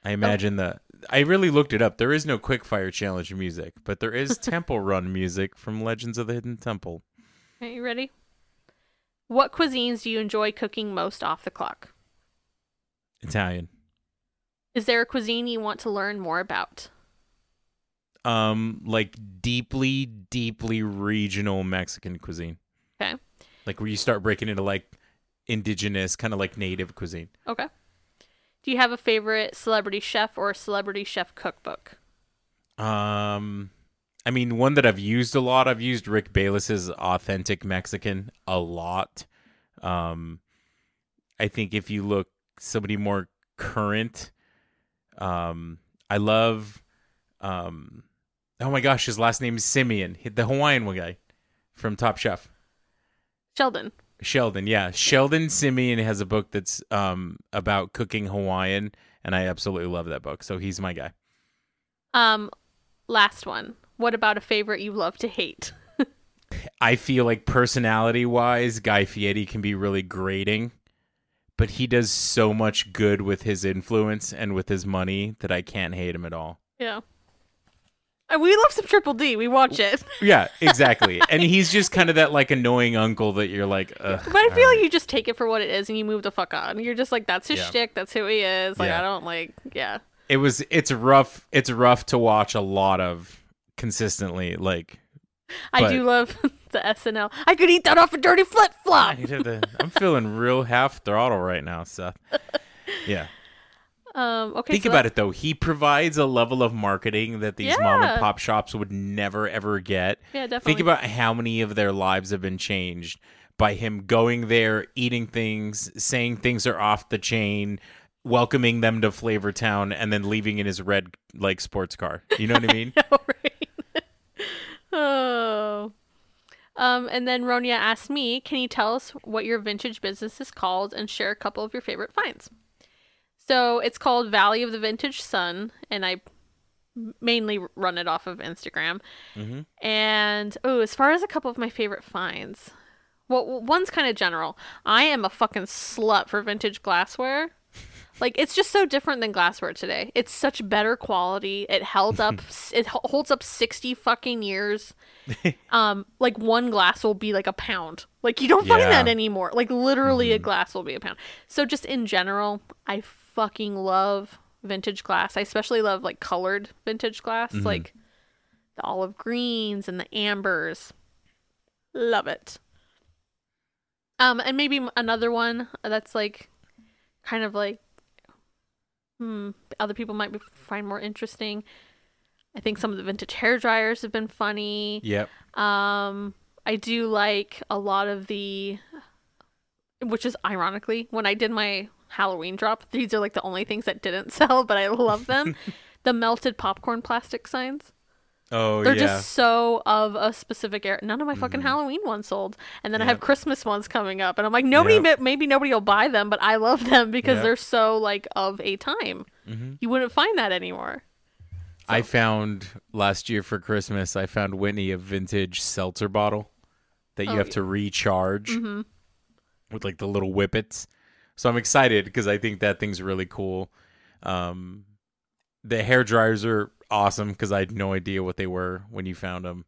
S5: I imagine the. I really looked it up. There is no quick fire challenge music, but there is [LAUGHS] temple run music from Legends of the Hidden Temple.
S4: Are you ready? What cuisines do you enjoy cooking most off the clock?
S5: Italian.
S4: Is there a cuisine you want to learn more about?
S5: Um, like deeply, deeply regional Mexican cuisine.
S4: Okay.
S5: Like where you start breaking into like indigenous, kind of like native cuisine.
S4: Okay. Do you have a favorite celebrity chef or celebrity chef cookbook?
S5: Um, I mean, one that I've used a lot. I've used Rick Bayless's Authentic Mexican a lot. Um, I think if you look somebody more current, um, I love, um, oh my gosh, his last name is Simeon, the Hawaiian one guy from Top Chef.
S4: Sheldon.
S5: Sheldon, yeah, Sheldon Simeon has a book that's um about cooking Hawaiian, and I absolutely love that book. So he's my guy.
S4: Um, last one. What about a favorite you love to hate?
S5: I feel like personality wise, Guy Fieri can be really grating, but he does so much good with his influence and with his money that I can't hate him at all.
S4: Yeah. Uh, We love some Triple D. We watch it. [LAUGHS]
S5: Yeah, exactly. and he's just kind of that like annoying uncle that you're like,
S4: But I feel like you just take it for what it is and you move the fuck on. You're just like, that's his
S5: Yeah.
S4: shtick. That's who he is. Like,
S5: Yeah.
S4: I don't like, yeah.
S5: it was it's rough. It's rough to watch a lot of consistently. Like
S4: I
S5: But-
S4: do love [LAUGHS] the SNL. I could eat that off a dirty flip flop.
S5: I I'm feeling real half throttle right now, Seth. [LAUGHS] Yeah.
S4: Um, okay.
S5: Think
S4: so
S5: about it though. He provides a level of marketing that these mom and pop shops would never ever get.
S4: Yeah, definitely.
S5: Think about how many of their lives have been changed by him going there, eating things, saying things are off the chain, welcoming them to Flavor Town, and then leaving in his red like sports car. You know what I [LAUGHS] mean?
S4: know, right? [LAUGHS] oh. Um, and then Ronja asked me, "Can you tell us what your vintage business is called and share a couple of your favorite finds?" So it's called Valley of the Vintage Sun, and I mainly run it off of Instagram.
S5: Mhm.
S4: And oh, as far as a couple of my favorite finds, well, one's kind of general. I am a fucking slut for vintage glassware. [LAUGHS] Like it's just so different than glassware today. It's such better quality. It held up. [LAUGHS] it holds up sixty fucking years. [LAUGHS] um, like one glass will be like a pound. Like you don't find
S5: Yeah.
S4: that anymore. Like literally, a glass will be a pound. So just in general, I fucking love vintage glass. I especially love like colored vintage glass, like the olive greens and the ambers. Love it. Um, and maybe another one that's like, kind of like, hmm, other people might be, find more interesting. I think some of the vintage hair dryers have been funny.
S5: Yep.
S4: Um, I do like a lot of the, which is ironically when I did my Halloween drop, these are like the only things that didn't [LAUGHS] sell, but I love them. [LAUGHS] the melted popcorn plastic signs.
S5: Oh
S4: They're
S5: yeah. Mm-hmm.
S4: just so of a specific era. None of my fucking Halloween ones sold, and then I have Christmas ones coming up, and I'm like, nobody,
S5: Yep.
S4: maybe nobody will buy them, but I love them because
S5: Yep.
S4: they're so like of a time.
S5: Mhm.
S4: You wouldn't find that anymore.
S5: I found last year for Christmas. I found Whitney a vintage seltzer bottle that you
S4: Oh,
S5: have
S4: yeah.
S5: to recharge
S4: hmm
S5: with like the little whippets. So I'm excited because I think that thing's really cool. Um, the hair dryers are awesome because I had no idea what they were when you found them.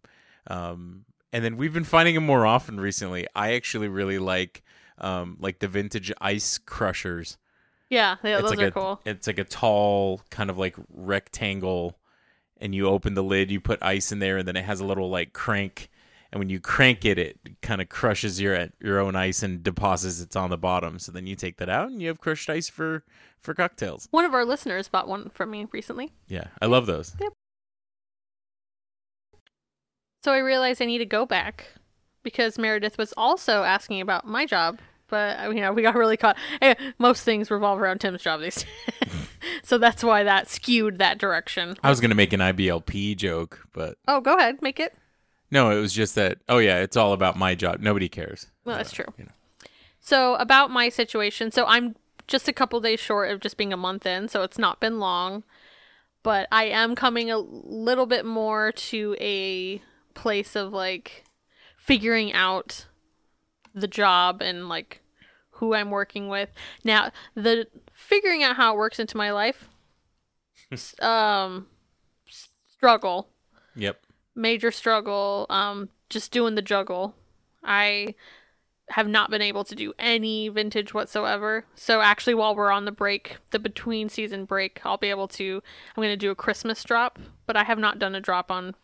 S5: Um, and then we've been finding them more often recently. I actually really like um, like the vintage ice crushers.
S4: Yeah, yeah, those
S5: like
S4: are
S5: a
S4: cool.
S5: it's like a tall kind of like rectangle, and you open the lid, you put ice in there, and then it has a little like crank. And when you crank it, it kind of crushes your your own ice and deposits it on the bottom. So then you take that out, and you have crushed ice for for cocktails.
S4: One of our listeners bought one from me recently.
S5: Yeah, I love those. Yep.
S4: So I realized I need to go back because Meredith was also asking about my job, but you know we got really caught. eh, Most things revolve around Tim's job these days, [LAUGHS] so that's why that skewed that direction.
S5: I was gonna make an IBLP joke, but
S4: Oh, go ahead, make it.
S5: No, it was just that. Oh yeah, it's all about my job. Nobody cares.
S4: Well, that's true.
S5: you know.
S4: So about my situation, so I'm just a couple days short of just being a month in, so it's not been long, but I am coming a little bit more to a place of like figuring out the job and like who I'm working with. Now, the figuring out how it works into my life [LAUGHS] um struggle
S5: Yep.
S4: Major struggle um just doing the juggle. I have not been able to do any vintage whatsoever. So actually while we're on the break the between season break i'll be able to i'm going to do a christmas drop but i have not done a drop on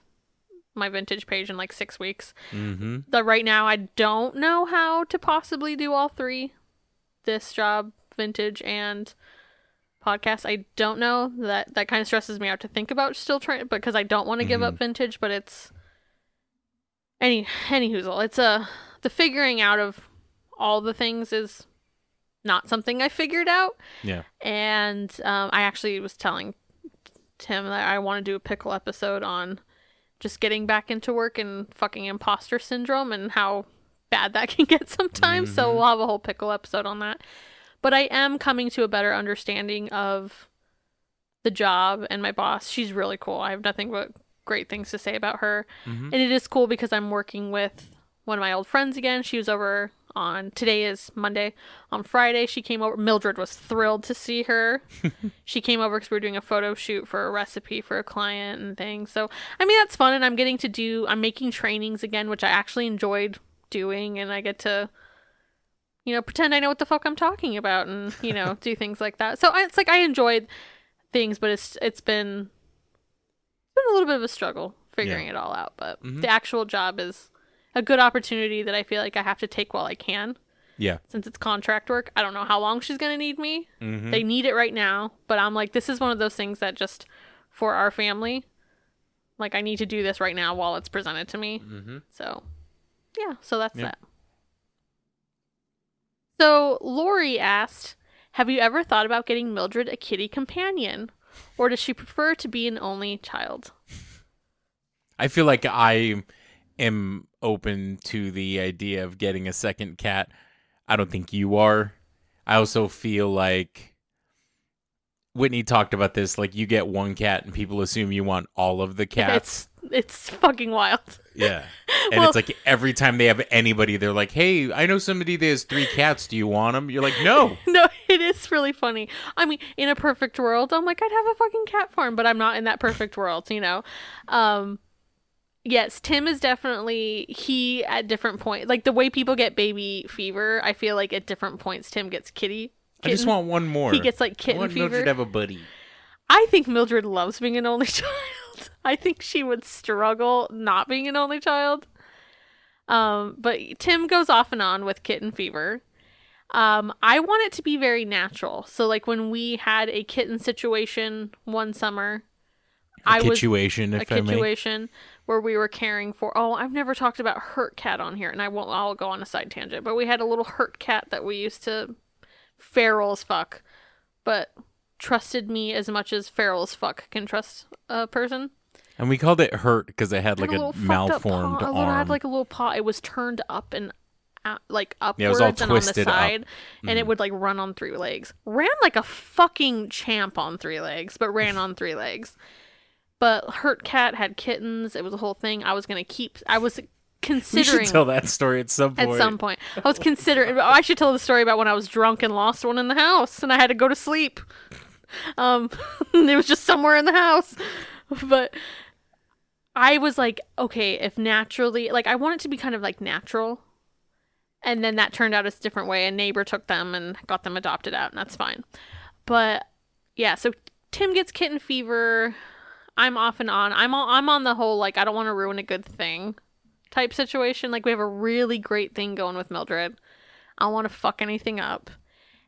S4: my vintage page in like six weeks.
S5: Mm-hmm.
S4: the right now i don't know how to possibly do all three this job vintage and podcast i don't know that that kind of stresses me out to think about still trying because i don't want to give up mm-hmm. vintage but it's any any hoozle it's a the figuring out of all the things is not something i figured out
S5: Yeah.
S4: and um, I actually was telling Tim that I want to do a pickle episode on just getting back into work and fucking imposter syndrome and how bad that [LAUGHS] can get sometimes. So mm-hmm. we'll have a whole pickle episode on that. But I am coming to a better understanding of the job and my boss. She's really cool. I have nothing but great things to say about her. Mm-hmm. And it is cool because I'm working with one of my old friends again. She was over on today is Monday. On Friday, she came over. Mildred was thrilled to see her. [LAUGHS] she came over because we were doing a photo shoot for a recipe for a client and things. So, I mean, that's fun. And I'm getting to do, I'm making trainings again, which I actually enjoyed doing. And I get to, you know, pretend I know what the fuck I'm talking about and, you know, do things like that. So I, it's like I enjoyed things, but it's, it's been, it's been a little bit of a struggle figuring it all out. But the actual job is a good opportunity that I feel like I have to take while I can
S5: Yeah.
S4: since it's contract work. I don't know how long she's going to need me.
S5: Mm-hmm.
S4: They need it right now, but I'm like, this is one of those things that just for our family, like, I need to do this right now while it's presented to me.
S5: Mm-hmm.
S4: So, yeah, so that's
S5: Yep.
S4: that. So, Lori asked, Have you ever thought about getting Mildred a kitty companion? Or does she prefer to be an only child?
S5: I feel like I am open to the idea of getting a second cat. I don't think you are. I also feel like Whitney talked about this. Like you get one cat and people assume you want all of the cats.
S4: It's it's fucking wild.
S5: yeah. [LAUGHS] And
S4: Well-
S5: it's like every time they have anybody, they're like, "Hey, I know somebody that has three cats. Do you want them?" You're like, "No." [LAUGHS]
S4: no, it is really funny. I mean, in a perfect world, I'm like, I'd have a fucking cat farm, but I'm not in that perfect world, you know? Um, yes, Tim is definitely, he at different points, like the way people get baby fever, I feel like at different points, Tim gets kitty.
S5: I just want one more.
S4: He gets like
S5: I
S4: kitten
S5: want
S4: fever.
S5: Mildred to have a buddy.
S4: I think Mildred loves being an only [LAUGHS] child. [LAUGHS] I think she would struggle not being an only child. Um, but Tim goes off and on with kitten fever. Um, I want it to be very natural. So like when we had a kitten situation one summer, I was
S5: Situation,
S4: a
S5: if I
S4: situation where we were caring for oh i've never talked about hurt cat on here and i won't i'll go on a side tangent but we had a little hurt cat that we used to feral as fuck but trusted me as much as feral as fuck can trust a person
S5: And we called it hurt because it had like a,
S4: up
S5: malformed
S4: paw, a
S5: arm.
S4: had like a little paw it was turned up and out, like upwards
S5: Yeah, it was all
S4: and on the
S5: up. Mm-hmm.
S4: side and it would like run on three legs ran like a fucking champ on three legs but ran on three legs but hurt cat had kittens it was a whole thing i was gonna keep i was [LAUGHS]
S5: we
S4: considering
S5: should tell that story at some point.
S4: at some point. I was considering. I should tell the story about when I was drunk and lost one in the house, and I had to go to sleep. Um, [LAUGHS] it was just somewhere in the house. [LAUGHS] But I was like, okay, if naturally, like, I want it to be kind of like natural. And then that turned out a different way. A neighbor took them and got them adopted out, and that's fine. But yeah, so Tim gets kitten fever. I'm off and on. I'm all, I'm on the whole like I don't want to ruin a good thing type situation. Like we have a really great thing going with Mildred. I don't want to fuck anything up.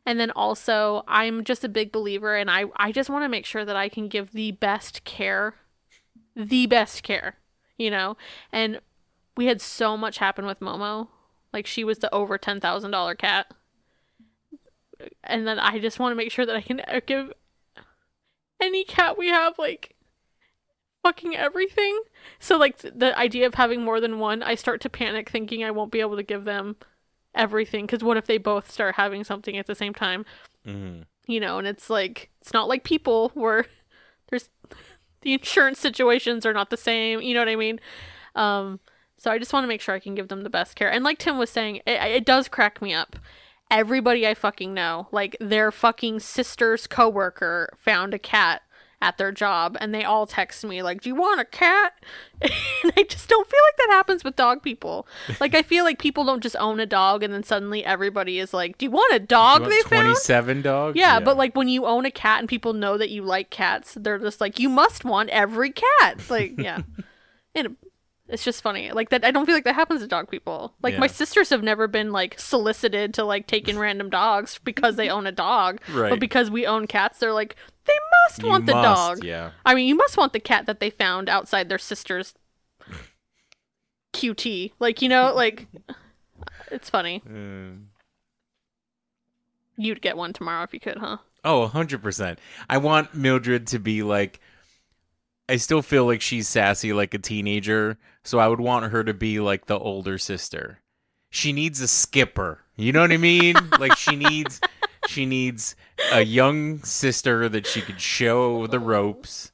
S4: And then also, I'm just a big believer and I I just want to make sure that I can give the best care. The best care, you know? And we had so much happen with Momo. Like she was the over $10,000 cat. And then I just want to make sure that I can uh, give any cat we have like fucking everything. So like th- the idea of having more than one, I start to panic thinking I won't be able to give them everything cuz what if they both start having something at the same time?
S5: hmm
S4: You know, and it's like it's not like people where there's [LAUGHS] the insurance situations are not the same, you know what I mean? Um so I just want to make sure I can give them the best care. And like Tim was saying, it, it does crack me up. Everybody I fucking know, like their fucking sister's coworker found a cat at their job and they all text me like, "Do you want a cat?" [LAUGHS] and I just don't feel like that happens with dog people. Like I feel like people don't just own a dog and then suddenly everybody is like, "Do you want a dog they found?"
S5: Twenty-seven dogs.
S4: Yeah, but like when you own a cat and people know that you like cats, they're just like, you must want every cat. Like, yeah. [LAUGHS] and it's just funny. Like that I don't feel like that happens to dog people. Like my sisters have never been like solicited to like take in random dogs [LAUGHS] because they own a dog.
S5: Right.
S4: But because we own cats, they're like, they must
S5: You
S4: want the
S5: must,
S4: dog.
S5: Yeah.
S4: I mean, you must want the cat that they found outside their sister's [LAUGHS] QT. Like, you know, like [LAUGHS] it's funny.
S5: Mm.
S4: You'd get one tomorrow if you could, huh?
S5: Oh, 100%. I want Mildred to be like I still feel like she's sassy like a teenager, so I would want her to be like the older sister. She needs a skipper. You know what I mean? [LAUGHS] like she needs she needs a young sister that she could show the ropes.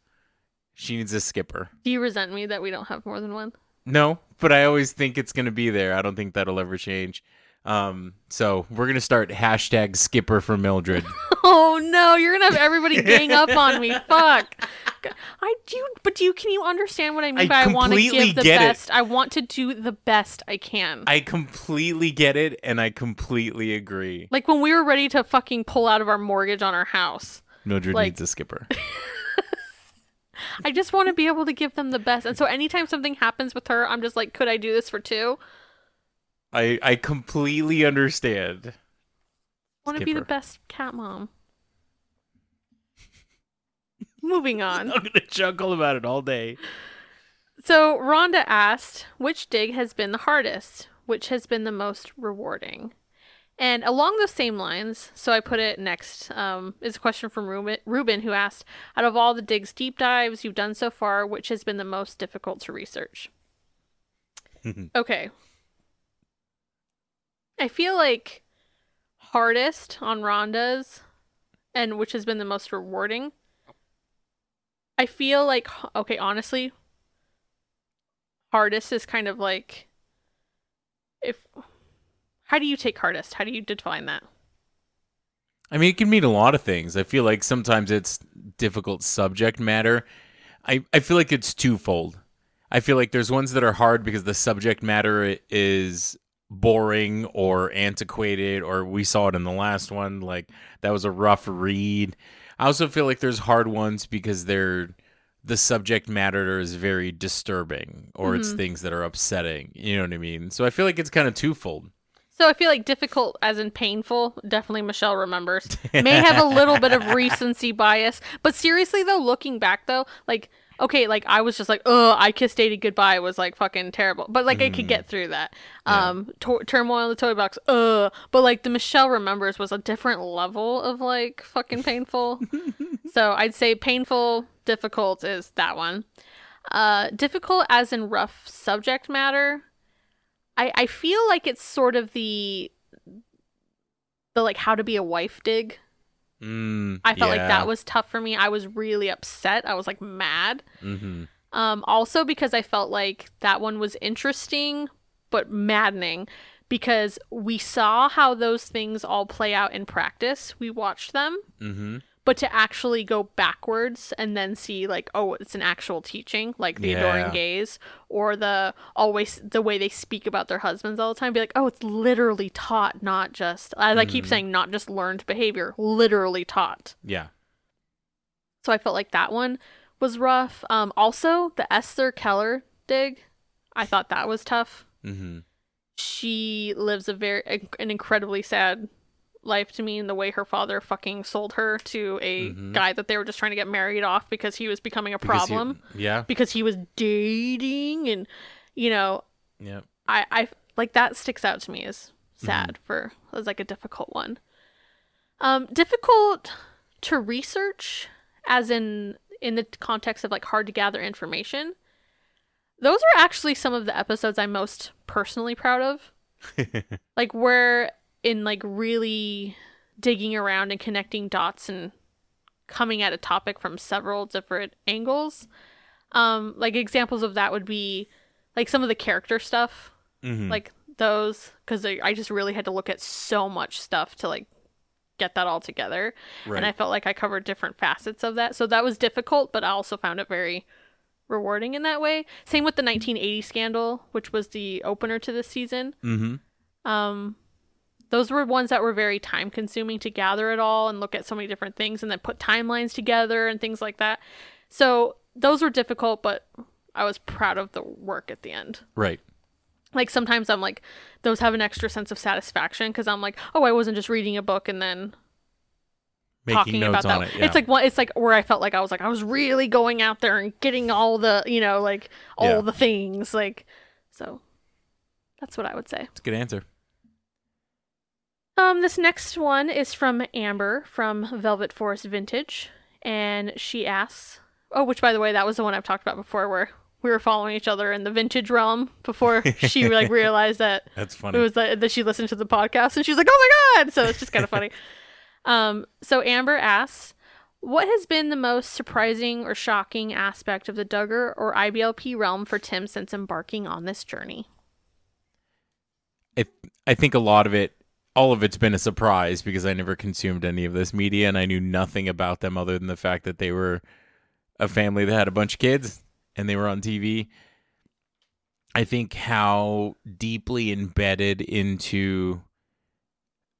S5: She needs a skipper.
S4: Do you resent me that we don't have more than one?
S5: No, but I always think it's going to be there. I don't think that'll ever change. Um, so we're going to start hashtag skipper for Mildred. [LAUGHS]
S4: Oh no, you're gonna have everybody gang up on me. [LAUGHS] Fuck. I do, but do you can you understand what I mean
S5: I
S4: by I want to give the
S5: get it.
S4: best? I want to do the best I can.
S5: I completely get it and I completely agree.
S4: like when we were ready to fucking pull out of our mortgage on our house.
S5: Mildred
S4: Like-
S5: needs a skipper. [LAUGHS]
S4: I just want to be able to give them the best. And so anytime something happens with her, I'm just like, could I do this for two?
S5: I I completely understand.
S4: I want to be the best cat mom. [LAUGHS] Moving [LAUGHS] on.
S5: I'm gonna chuckle about it all day.
S4: So Rhonda asked, which dig has been the hardest? Which has been the most rewarding? And along those same lines, so I put it next, um, is a question from Ruben, Ruben who asked, out of all the digs deep dives you've done so far, which has been the most difficult to research? [LAUGHS] okay. I feel like hardest on Rhonda's and which has been the most rewarding. I feel like okay, honestly, hardest is kind of like if how do you take hardest? How do you define that?
S5: I mean, it can mean a lot of things. I feel like sometimes it's difficult subject matter. I, I feel like it's twofold. I feel like there's ones that are hard because the subject matter is boring or antiquated, or we saw it in the last one. Like, that was a rough read. I also feel like there's hard ones because they're the subject matter is very disturbing or it's
S4: Mhm.
S5: things that are upsetting. You know what I mean? So I feel like it's kind of twofold.
S4: So I feel like difficult as in painful, definitely Michelle remembers. May have a little bit of [LAUGHS] recency bias. But seriously though, looking back though, like okay, like I was just like, "Oh, I kissed Daddy goodbye" was like fucking terrible. But like I could get through that.
S5: Yeah.
S4: Um to- turmoil in the toy box. Uh, but like the Michelle remembers was a different level of like fucking painful. [LAUGHS] so I'd say painful, difficult is that one. Uh difficult as in rough subject matter. I I feel like it's sort of the the like how to be a wife dig.
S5: Mm,
S4: I felt like that was tough for me. I was really upset. I was like mad.
S5: hmm
S4: Um also because I felt like that one was interesting but maddening because we saw how those things all play out in practice. We watched them,
S5: hmm
S4: but to actually go backwards and then see like oh it's an actual teaching like the adoring gaze or the always the way they speak about their husbands all the time be like oh it's literally taught not just as i
S5: Mm.
S4: keep saying not just learned behavior literally taught
S5: Yeah.
S4: so i felt like that one was rough um also the esther keller dig i thought that was tough
S5: Mm-hmm.
S4: she lives a very an incredibly sad life to me in the way her father fucking sold her to a
S5: Mhm.
S4: guy that they were just trying to get married off because he was becoming a problem
S5: yeah.
S4: because he was dating and you know
S5: Yeah.
S4: I I like that sticks out to me as sad for as like a difficult one. Um difficult to research as in in the context of like hard to gather information. Those are actually some of the episodes I'm most personally proud of. [LAUGHS] like where in like really digging around and connecting dots and coming at a topic from several different angles. Um like examples of that would be like some of the character stuff
S5: Mhm.
S4: like those because I, I just really had to look at so much stuff to like get that all together
S5: right.
S4: and i felt like i covered different facets of that so that was difficult but i also found it very rewarding in that way same with the 1980 scandal which was the opener to this season
S5: mm-hmm.
S4: um those were ones that were very time consuming to gather it all and look at so many different things and then put timelines together and things like that so those were difficult but i was proud of the work at the end
S5: Right.
S4: like sometimes I'm like those have an extra sense of satisfaction because I'm like, oh, I wasn't just reading a book and then
S5: Making
S4: talking
S5: notes
S4: about
S5: on
S4: that.
S5: it. Yeah.
S4: It's like one. It's like where I felt like I was like I was really going out there and getting all the you know like all
S5: Yeah.
S4: the things like so. That's what I would say.
S5: it's a good answer.
S4: Um, this next one is from Amber from Velvet Forest Vintage, and she asks, "Oh, which by the way, that was the one I've talked about before, where we were following each other in the vintage realm before she like [LAUGHS] realized that [LAUGHS]
S5: That's funny.
S4: it was that, that she listened to the podcast and she's like, "Oh my god!" So it's just kind of funny. [LAUGHS] Um, so Amber asks, "What has been the most surprising or shocking aspect of the Duggar or IBLP realm for Tim since embarking on this journey?"
S5: I, I think a lot of it, all of it's been a surprise because I never consumed any of this media and I knew nothing about them other than the fact that they were a family that had a bunch of kids and they were on TV. I think how deeply embedded into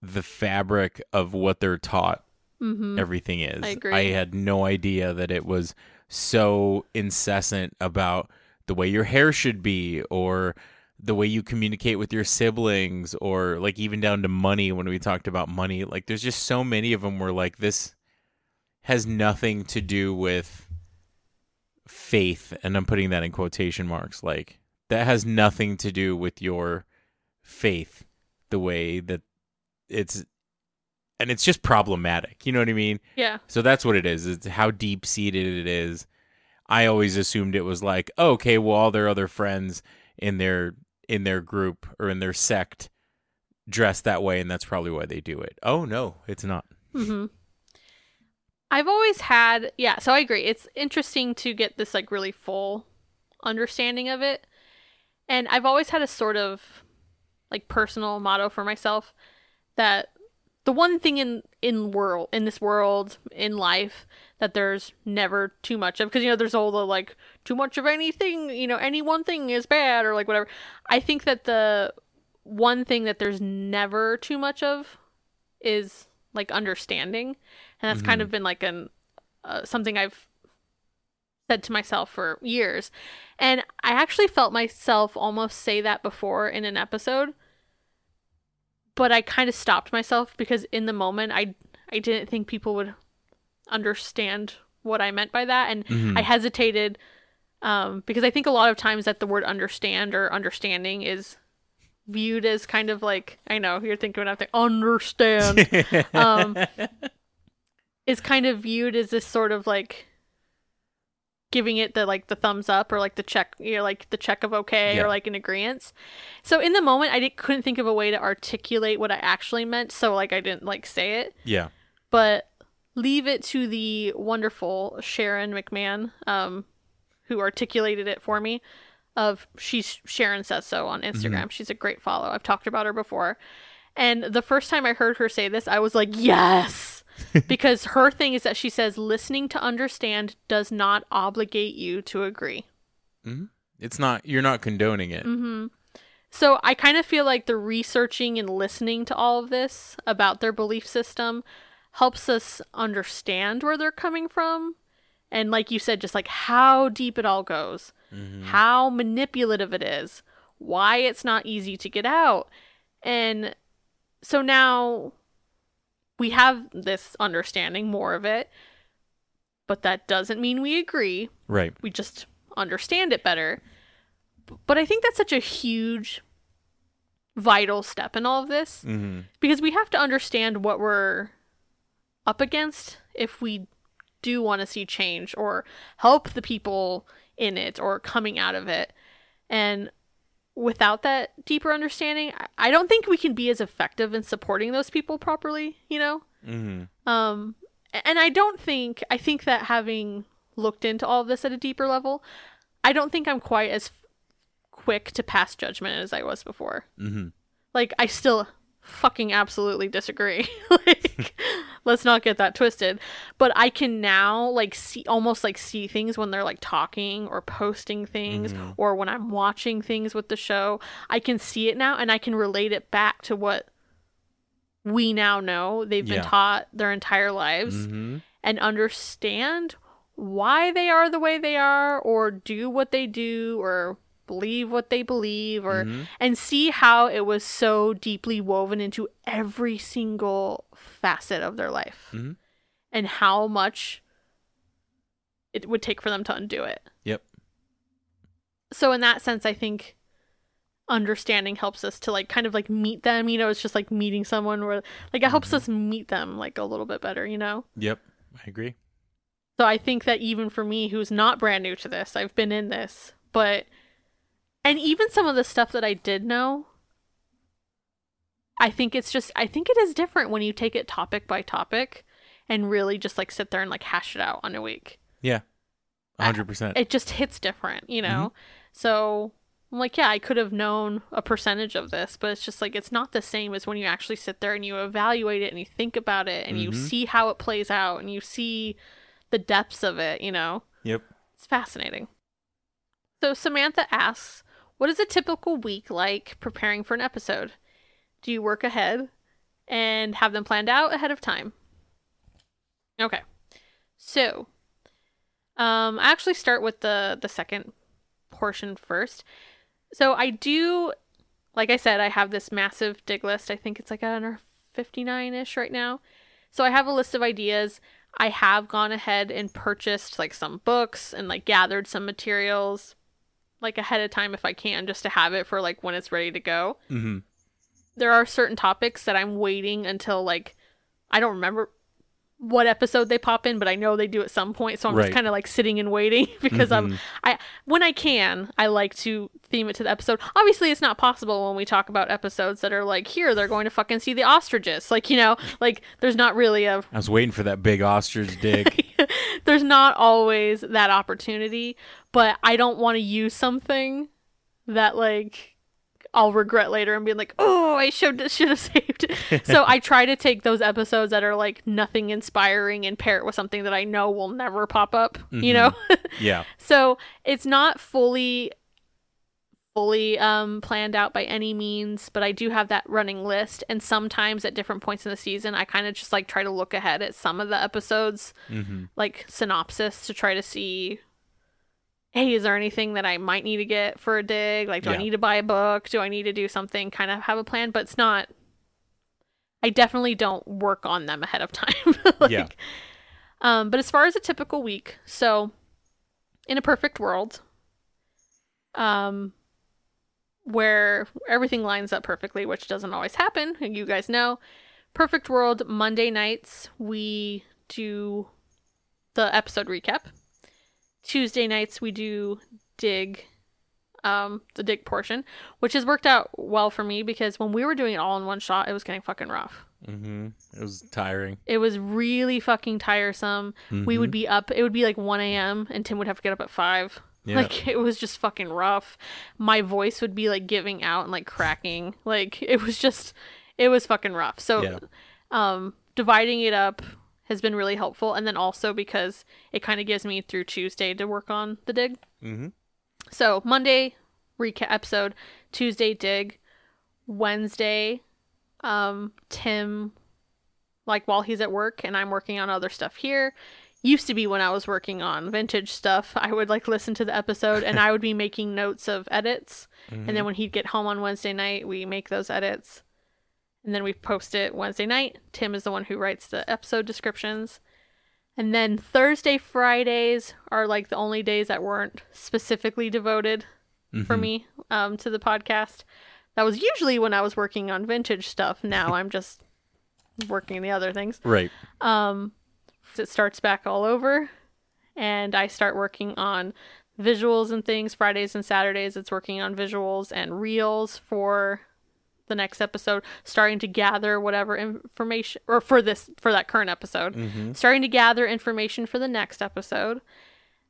S5: the fabric of what they're taught
S4: Mm-hmm.
S5: everything is.
S4: I agree.
S5: had no idea that it was so incessant about the way your hair should be or the way you communicate with your siblings or like even down to money when we talked about money. Like there's just so many of them where like this has nothing to do with faith and I'm putting that in quotation marks like that has nothing to do with your faith the way that it's and it's just problematic. You know what I mean?
S4: Yeah.
S5: So that's what it is. It's how deep seated it is. I always assumed it was like, oh, okay, well, all their other friends in their in their group or in their sect dress that way, and that's probably why they do it. Oh no, it's not.
S4: Mm-hmm. I've always had, yeah, so I agree. It's interesting to get this like really full understanding of it. And I've always had a sort of like personal motto for myself that the one thing in in world in this world in life that there's never too much of because you know there's all the like too much of anything you know any one thing is bad or like whatever. I think that the one thing that there's never too much of is like understanding. And that's kind of been like an uh, something i've said to myself for years. And i actually felt myself almost say that before in an episode but i kind of stopped myself because in the moment i i didn't think people would understand what i meant by that and
S5: Mhm.
S4: i hesitated um, because i think a lot of times that the word understand or understanding is viewed as kind of like i know you're thinking of the understand [LAUGHS] um, is kind of viewed as this sort of like giving it the like the thumbs up or like the check you know like the check of okay
S5: Yeah.
S4: or like an agreement so in the moment i didn't, couldn't think of a way to articulate what i actually meant so like i didn't like say it
S5: yeah.
S4: but leave it to the wonderful sharon mcmahon um who articulated it for me of she's sharon says so on instagram she's a great follow i've talked about her before and the first time i heard her say this i was like yes [LAUGHS] because her thing is that she says listening to understand does not obligate you to agree.
S5: It's not you're not condoning it.
S4: Mm-hmm. So I kind of feel like the researching and listening to all of this about their belief system helps us understand where they're coming from. And like you said, just like how deep it all goes, how manipulative it is, why it's not easy to get out. And so now we have this understanding more of it, but that doesn't mean we agree
S5: Right.
S4: we just understand it better. But I think that's such a huge, vital step in all of this
S5: Mm-hmm.
S4: because we have to understand what we're up against if we do want to see change or help the people in it or coming out of it. And without that deeper understanding, I- don't think we can be as effective in supporting those people properly, you know?
S5: Mm-hmm.
S4: Um, and I don't think I think that having looked into all of this at a deeper level, I don't think I'm quite as quick to pass judgment as I was before.
S5: Mm-hmm.
S4: Like I still fucking absolutely disagree. [LAUGHS] like [LAUGHS] let's not get that twisted. But I can now like see almost like see things when they're like talking or posting things or when I'm watching things with the show. I can see it now and I can relate it back to what we now know they've been
S5: Yeah.
S4: taught their entire lives
S5: Mm-hmm.
S4: and understand why they are the way they are or do what they do or believe what they believe or
S5: Mhm.
S4: and see how it was so deeply woven into every single facet of their life
S5: Mhm.
S4: and how much it would take for them to undo it
S5: Yep.
S4: so in that sense i think understanding helps us to like kind of like meet them you know it's just like meeting someone where like it helps us meet them like a little bit better you know
S5: Yep. I agree.
S4: so I think that even for me, who's not brand new to this, I've been in this, but and even some of the stuff that I did know, I think it's just I think it is different when you take it topic by topic and really just like sit there and like hash it out on a week.
S5: Yeah. A hundred percent.
S4: It just hits different, you know. So I'm like, yeah, I could have known a percentage of this, but it's just like it's not the same as when you actually sit there and you evaluate it and you think about it and you
S5: Mhm.
S4: see how it plays out and you see the depths of it, you know.
S5: Yep.
S4: It's fascinating. So Samantha asks, "What is a typical week like preparing for an episode? Do you work ahead and have them planned out ahead of time?" Okay. So, um I actually start with the the second portion first. So I do like I said, I have this massive dig list. I think it's like under 59ish right now. So I have a list of ideas. I have gone ahead and purchased like some books and like gathered some materials like ahead of time if I can just to have it for like when it's ready to go.
S5: Mm-hmm.
S4: There are certain topics that I'm waiting until like I don't remember what episode they pop in, but I know they do at some point, so I'm
S5: Right.
S4: just kind of like sitting and waiting [LAUGHS] because I'm I when I can, I like to theme it to the episode. Obviously, it's not possible when we talk about episodes that are like here they're going to fucking see the ostriches. Like, you know, like there's not really a
S5: I was waiting for that big ostrich dig. [LAUGHS] [LAUGHS]
S4: there's not always that opportunity, but I don't want to use something that like I'll regret later and be like, "Oh, I should [LAUGHS] should have saved." it." so I [LAUGHS] try to take those episodes that are like nothing inspiring and pair it with something that I know will never pop up, you know? Mm-hmm.
S5: yeah.
S4: so it's not fully fully um planned out by any means but i do have that running list and sometimes at different points in the season i kind of just like try to look ahead at some of the episodes
S5: Mm-hmm.
S4: like synopsis to try to see hey is there anything that i might need to get for a dig? Like do i need to buy a book? Do i need to do something? Kind of have a plan but it's not i definitely don't work on them ahead of [LAUGHS] time. Like,
S5: Yeah.
S4: um but as far as a typical week so in a perfect world um where everything lines up perfectly which doesn't always happen and you guys know. Perfect world monday nights we do the episode recap. Tuesday nights we do dig um the dig portion which has worked out well for me because when we were doing it all in one shot it was getting fucking rough.
S5: Mm-hmm. It was tiring.
S4: it was really fucking tiresome. We would be up it would be like 1 a.m and tim would have to get up at 5
S5: Yeah.
S4: like it was just fucking rough my voice would be like giving out and like cracking like it was just it was fucking rough so
S5: Yeah.
S4: um dividing it up has been really helpful. And then also because it kind of gives me through Tuesday to work on the dig.
S5: Mm-hmm.
S4: So Monday recap episode, Tuesday dig, Wednesday, um, Tim, like while he's at work and I'm working on other stuff here. Used to be when I was working on vintage stuff, I would like listen to the episode and I would be [LAUGHS] making notes of edits. And then when he'd get home on Wednesday night, we make those edits. And then we post it Wednesday night. Tim is the one who writes the episode descriptions. And then Thursday, Fridays are like the only days that weren't specifically devoted for me um, to the podcast. That was usually when I was working on vintage stuff. Now [LAUGHS] I'm just working the other things.
S5: Right.
S4: Um, it starts back all over, and I start working on visuals and things. Fridays and Saturdays, it's working on visuals and reels for the next episode. Starting to gather whatever information, or for this for that current episode.
S5: Mm-hmm.
S4: Starting to gather information for the next episode.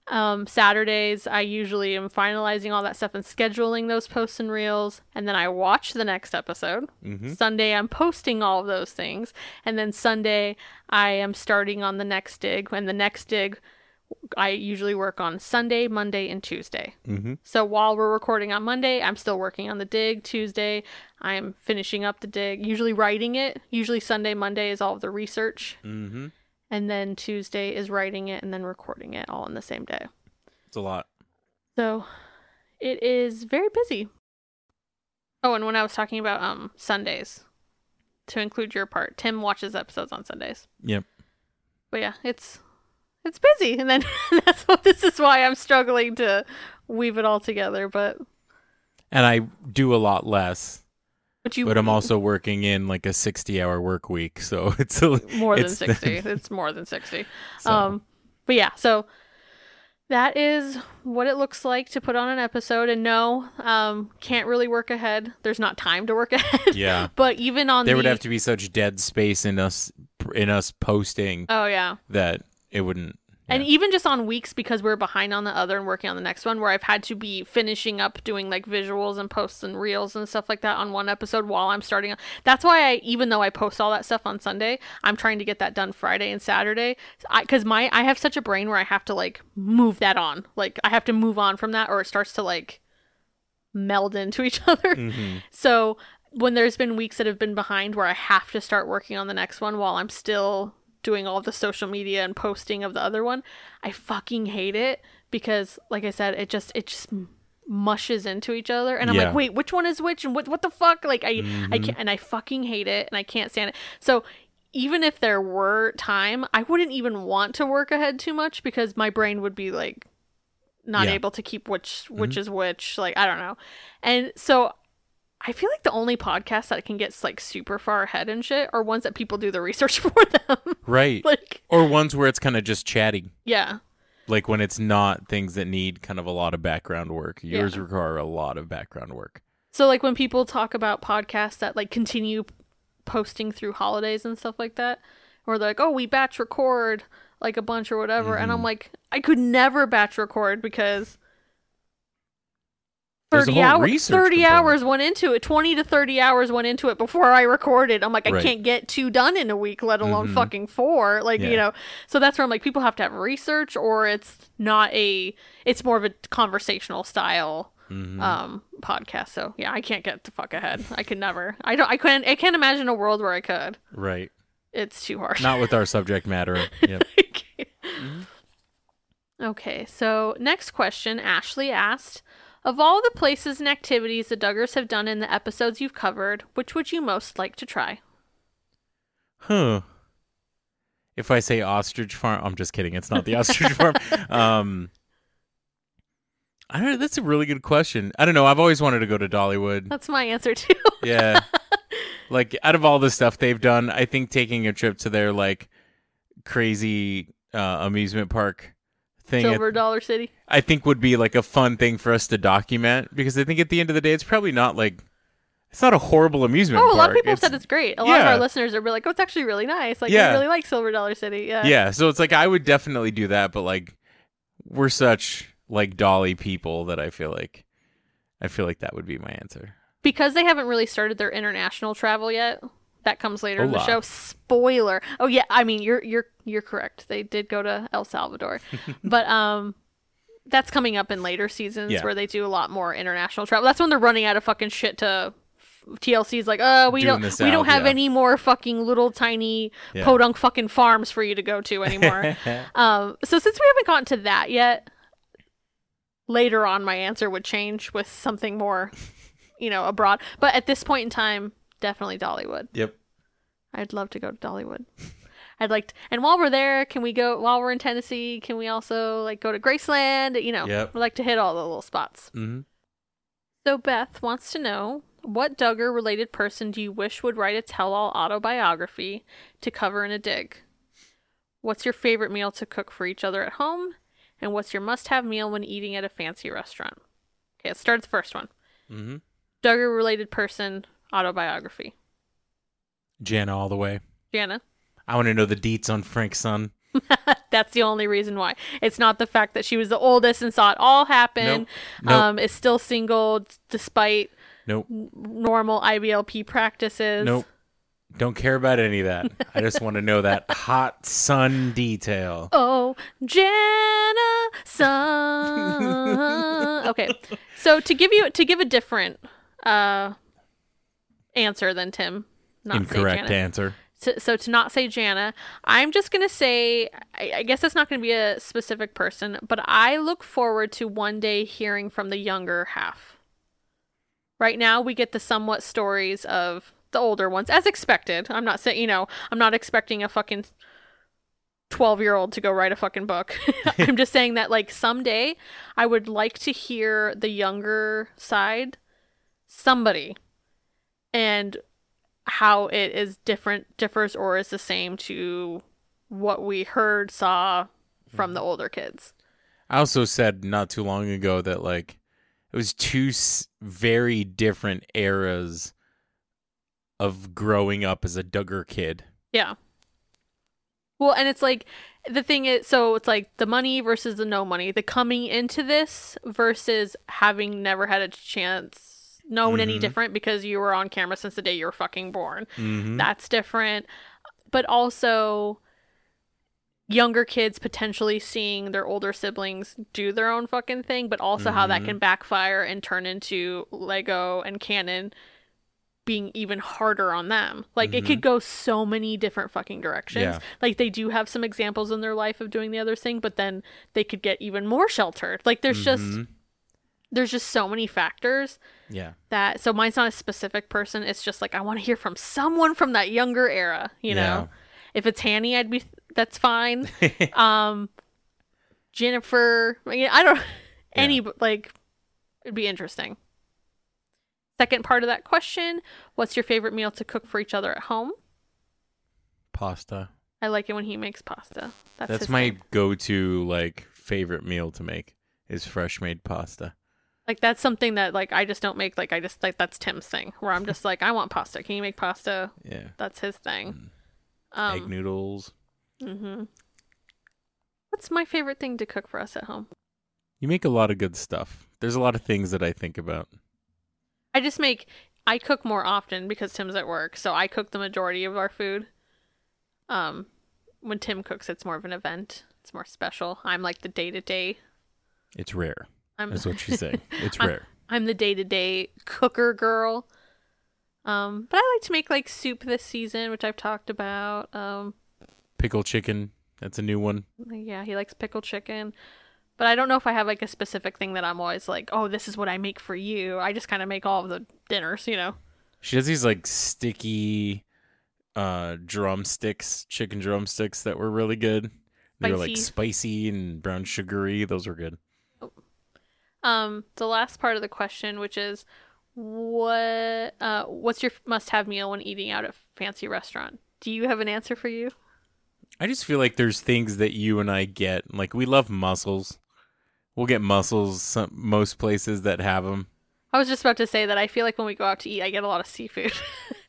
S4: Um, Saturdays, I usually am finalizing all that stuff and scheduling those posts and reels, and then I watch the next episode.
S5: Mm-hmm.
S4: Sunday, I'm posting all of those things, and then Sunday, I am starting on the next dig. And the next dig, I usually work on Sunday, Monday, and Tuesday.
S5: Mm-hmm.
S4: So while we're recording on Monday, I'm still working on the dig. Tuesday, I'm finishing up the dig, usually writing it. Usually Sunday, Monday is all of the research,
S5: Mm-hmm.
S4: And then Tuesday is writing it and then recording it all in the same day.
S5: It's a lot.
S4: So it is very busy. Oh, and when I was talking about um Sundays, to include your part, Tim watches episodes on Sundays.
S5: Yep.
S4: But yeah, it's it's busy, and then [LAUGHS] that's what this is why I'm struggling to weave it all together. But
S5: And I do a lot less,
S4: but you
S5: but I'm also working in like a 60 hour work week, so [LAUGHS] it's a,
S4: more than
S5: it's-
S4: sixty. [LAUGHS] it's more than sixty.
S5: so,
S4: Um, but yeah, so that is what it looks like to put on an episode. And no, um, can't really work ahead. There's not time to work [LAUGHS] ahead.
S5: yeah.
S4: But even on
S5: There
S4: the
S5: would have to be such dead space in us in us posting
S4: oh yeah,
S5: that it wouldn't.
S4: And even just on weeks because we're behind on the other and working on the next one, where I've had to be finishing up doing like visuals and posts and reels and stuff like that on one episode while I'm starting. That's why I, even though I post all that stuff on Sunday, I'm trying to get that done Friday and Saturday, because my I have such a brain where I have to like move that on, like I have to move on from that, or it starts to like meld into each [LAUGHS] other.
S5: Mhm.
S4: So when there's been weeks that have been behind where I have to start working on the next one while I'm still doing all the social media and posting of the other one, I fucking hate it because like I said, it just it just mushes into each other and I'm
S5: Yeah.
S4: like, "Wait, which one is which and what what the fuck?" Like I I
S5: Mhm.
S4: can't and I fucking hate it and I can't stand it. So even if there were time, I wouldn't even want to work ahead too much because my brain would be like not
S5: Yeah.
S4: able to keep which which is which like i don't know and so i feel like the only podcasts that can get like super far ahead and shit are ones that people do the research [LAUGHS] for them
S5: Right. [LAUGHS]
S4: like
S5: or ones where it's kind of just chatting.
S4: yeah
S5: Like when it's not things that need kind of a lot of background work. Yours
S4: Yeah.
S5: require a lot of background work.
S4: so like when people talk about podcasts that like continue posting through holidays and stuff like that or they're like oh we batch record like a bunch or whatever and i'm
S5: Mhm.
S4: like i could never batch record because 30 hours 30 hours went into it 20 to 30 hours went into it before i recorded i'm like i
S5: Right.
S4: can't get two done in a week let alone
S5: Mhm.
S4: fucking four like
S5: Yeah.
S4: you know so that's where i'm like people have to have research or it's not a it's more of a conversational style
S5: Mhm.
S4: um podcast so yeah i can't get the fuck ahead i could never i don't i couldn't i can't imagine a world where i could
S5: right.
S4: it's too hard
S5: Not with our [LAUGHS] subject matter. Yep.
S4: Okay, so next question Ashley asked Of all the places and activities the Duggars have done in the episodes you've covered, which would you most like to try?
S5: Huh. If I say ostrich farm, I'm just kidding. It's not the ostrich farm. [LAUGHS] Um, I don't know. That's a really good question. I don't know. I've always wanted to go to Dollywood.
S4: That's my answer too.
S5: Yeah. [LAUGHS] like out of all the stuff they've done, I think taking a trip to their like crazy uh, amusement park thing,
S4: Silver Dollar City.
S5: I think would be like a fun thing for us to document because I think at the end of the day, it's probably not like it's not a horrible amusement
S4: Oh, a
S5: park.
S4: lot of people have
S5: It's-
S4: said it's great. A lot of our listeners are like, "Oh, it's actually really nice. Like,
S5: Yeah.
S4: I really like Silver Dollar City." Yeah.
S5: yeah so it's like i would definitely do that but like we're such like dolly people that i feel like i feel like that would be my answer
S4: because they haven't really started their international travel yet. That comes later in the show. Spoiler. Oh yeah, I mean you're you're You're correct. They did go to El Salvador. [LAUGHS] but um that's coming up in later seasons
S5: Yeah.
S4: where they do a lot more international travel. That's when they're running out of fucking shit to TLC's like, "Uh, we
S5: Doing
S4: don't we don't have
S5: yeah.
S4: any more fucking little tiny
S5: Yeah.
S4: podunk fucking farms for you to go to anymore." [LAUGHS] um so since we haven't gotten to that yet, later on my answer would change with something more, you know, abroad. But at this point in time, definitely Dollywood.
S5: Yep.
S4: I'd love to go to Dollywood. [LAUGHS] I'd like to, and while we're there, can we go while we're in Tennessee, can we also like go to Graceland? You know,
S5: Yep.
S4: we like to hit all the little spots.
S5: hmm
S4: So Beth wants to know what Duggar related person do you wish would write a tell all autobiography to cover in a dig? What's your favorite meal to cook for each other at home? And what's your must have meal when eating at a fancy restaurant? Okay, let's start the first one.
S5: Mm-hmm.
S4: Duggar related person autobiography.
S5: Jana all the way.
S4: Jana?
S5: I want to know the deets on Frank's son. [LAUGHS]
S4: That's the only reason why. It's not the fact that she was the oldest and saw it all happen.
S5: Nope. Nope.
S4: Um, is still single despite
S5: Nope.
S4: normal IBLP practices.
S5: Nope. Don't care about any of that. I just want to know that hot sun detail. [LAUGHS]
S4: Oh, Jana, son. [LAUGHS] okay, so to give you to give a different uh answer than Tim, not
S5: Incorrect answer.
S4: So, so to not say Jana, I'm just gonna say I, I guess it's not gonna be a specific person, but I look forward to one day hearing from the younger half. Right now, we get the somewhat stories of the older ones, as expected. I'm not saying you know I'm not expecting a fucking twelve year old to go write a fucking book. [LAUGHS] I'm just saying that like someday I would like to hear the younger side, somebody, and how it is different differs or is the same to what we heard saw from mm-hmm. the older kids.
S5: I also said not too long ago that like it was two s- very different eras of growing up as a Duggar kid.
S4: yeah. Well and it's like the thing is so it's like the money versus the no money the coming into this versus having never had a chance known any
S5: Mhm.
S4: different because you were on camera since the day you were fucking born
S5: Mm-hmm.
S4: that's different but also younger kids potentially seeing their older siblings do their own fucking thing but also how that
S5: Mhm.
S4: can backfire and turn into lego and canon being even harder on them like it could go so many different fucking directions
S5: Yeah.
S4: like they do have some examples in their life of doing the other thing but then they could get even more sheltered like there's just
S5: Mhm.
S4: There's just so many factors
S5: Yeah.
S4: that so mine's not a specific person. It's just like i want to hear from someone from that younger era you know? If it's hanny i'd be that's fine. [LAUGHS] Um jennifer I, mean, I don't [LAUGHS] any like it'd be interesting. Second part of that question what's your favorite meal to cook for each other at home?
S5: Pasta.
S4: i like it when he makes pasta. That's,
S5: That's my
S4: thing.
S5: go-to like favorite meal to make is fresh made pasta.
S4: Like that's something that like i just don't make like i just like that's tim's thing where i'm just [LAUGHS] like i want pasta can you make pasta
S5: Yeah.
S4: that's his thing
S5: Egg
S4: um
S5: noodles.
S4: Mm-hmm. What's my favorite thing to cook for us at home?
S5: You make a lot of good stuff. There's a lot of things that I think about.
S4: I just make. I cook more often because Tim's at work, so I cook the majority of our food. Um, when Tim cooks, it's more of an event. It's more special. I'm like the day to day.
S5: It's rare.
S4: I'm
S5: That's what she's saying. [LAUGHS] It's rare.
S4: I'm the day to day cooker girl. Um, but I like to make like soup this season, which I've talked about. Um,
S5: Pickle chicken. That's a new one.
S4: Yeah, he likes pickled chicken. But I don't know if I have like a specific thing that I'm always like, oh, this is what I make for you. I just kind of make all of the dinners, you know.
S5: She has these like sticky uh drumsticks, chicken drumsticks that were really good. They were like
S4: spicy
S5: and brown sugary. Those were good.
S4: Um, the last part of the question, which is, what, uh, what's your must-have meal when eating out at a fancy restaurant? Do you have an answer for you?
S5: I just feel like there's things that you and I get. Like we love mussels. We'll get mussels some, most places that have them.
S4: I was just about to say that I feel like when we go out to eat, I get a lot of seafood. [LAUGHS]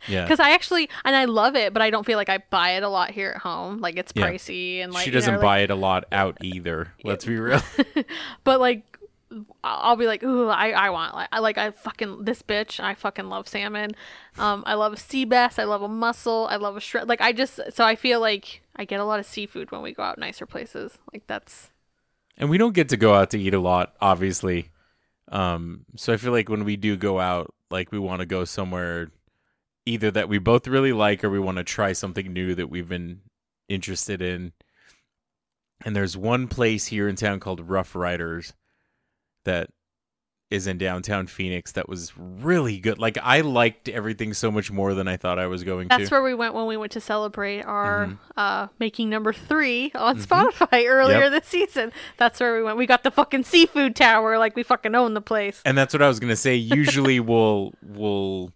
S5: Yeah.
S4: Because I actually, and I love it, but I don't feel like I buy it a lot here at home. Like it's
S5: Yeah.
S4: pricey and like
S5: she
S4: you know,
S5: doesn't
S4: like-
S5: buy it a lot out either. Let's be [LAUGHS] real.
S4: but like I'll be like, ooh, I, I want like I like I fucking this bitch. I fucking love salmon. Um, I love a sea bass. I love a mussel. I love a shrimp. Like I just so I feel like I get a lot of seafood when we go out nicer places. Like that's
S5: And we don't get to go out to eat a lot, obviously. Um, so I feel like when we do go out, like we want to go somewhere either that we both really like or we want to try something new that we've been interested in. And there's one place here in town called Rough Riders that is in downtown Phoenix that was really good. Like I liked everything so much more than I thought I was going
S4: that's
S5: to.
S4: That's where we went when we went to celebrate our
S5: Mhm.
S4: uh making number three on
S5: Mhm.
S4: Spotify [LAUGHS] earlier
S5: Yep.
S4: this season. That's where we went. We got the fucking seafood tower. Like we fucking own the place.
S5: And that's what I was gonna say. Usually [LAUGHS] we'll we'll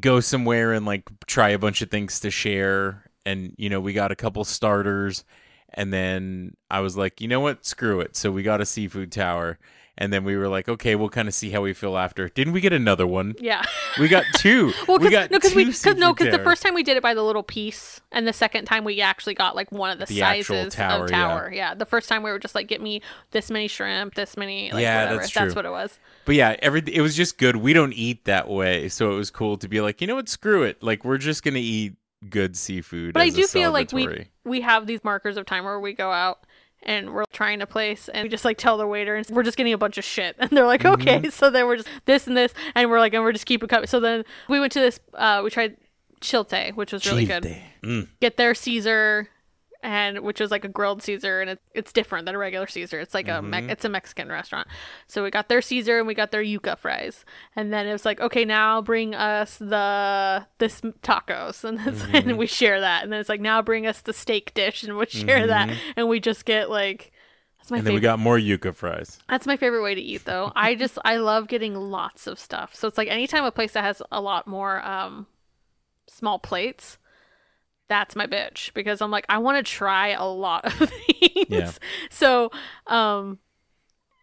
S5: go somewhere and like try a bunch of things to share. And you know, we got a couple starters and then I was like, you know what, screw it. So we got a seafood tower. And then we were like, okay, we'll kind of see how we feel after. Didn't we get another one?
S4: Yeah.
S5: We got [LAUGHS] two.
S4: Well,
S5: we got
S4: no, because we cause, no, because the first time we did it by the little piece, and the second time we actually got like one of the,
S5: The
S4: sizes
S5: tower,
S4: of
S5: yeah.
S4: tower. Yeah. the first time we were just like, get me this many shrimp, this many. Like,
S5: Yeah,
S4: whatever.
S5: that's true.
S4: what it was.
S5: But yeah, every it was just good. We don't eat that way, so it was cool to be like, you know what, screw it. Like we're just gonna eat good seafood.
S4: But I do feel like we we have these markers of time where we go out and we're trying a place and we just like tell the waiter and we're just getting a bunch of shit [LAUGHS] and they're like
S5: Mm-hmm.
S4: okay so then we're just this and this and we're like and we're just keep it coming so then we went to this uh we tried chilte which was really good
S5: Mm.
S4: get their Caesar, and which is like a grilled Caesar, and it, it's different than a regular Caesar. It's like a
S5: Mm-hmm.
S4: me- it's a Mexican restaurant. So we got their Caesar and we got their yuca fries, and then it was like, okay, now bring us the this tacos, [LAUGHS] and,
S5: Mm-hmm.
S4: and we share that, and then it's like now bring us the steak dish, and we share that, and we just get like. That's my
S5: Mm-hmm. And then
S4: favorite.
S5: we got more yuca fries.
S4: That's my favorite way to eat though. I just I love getting lots of stuff. So it's like anytime a place that has a lot more um small plates, that's my bitch because I'm like I want to try a lot of [LAUGHS] things.
S5: Yeah.
S4: So um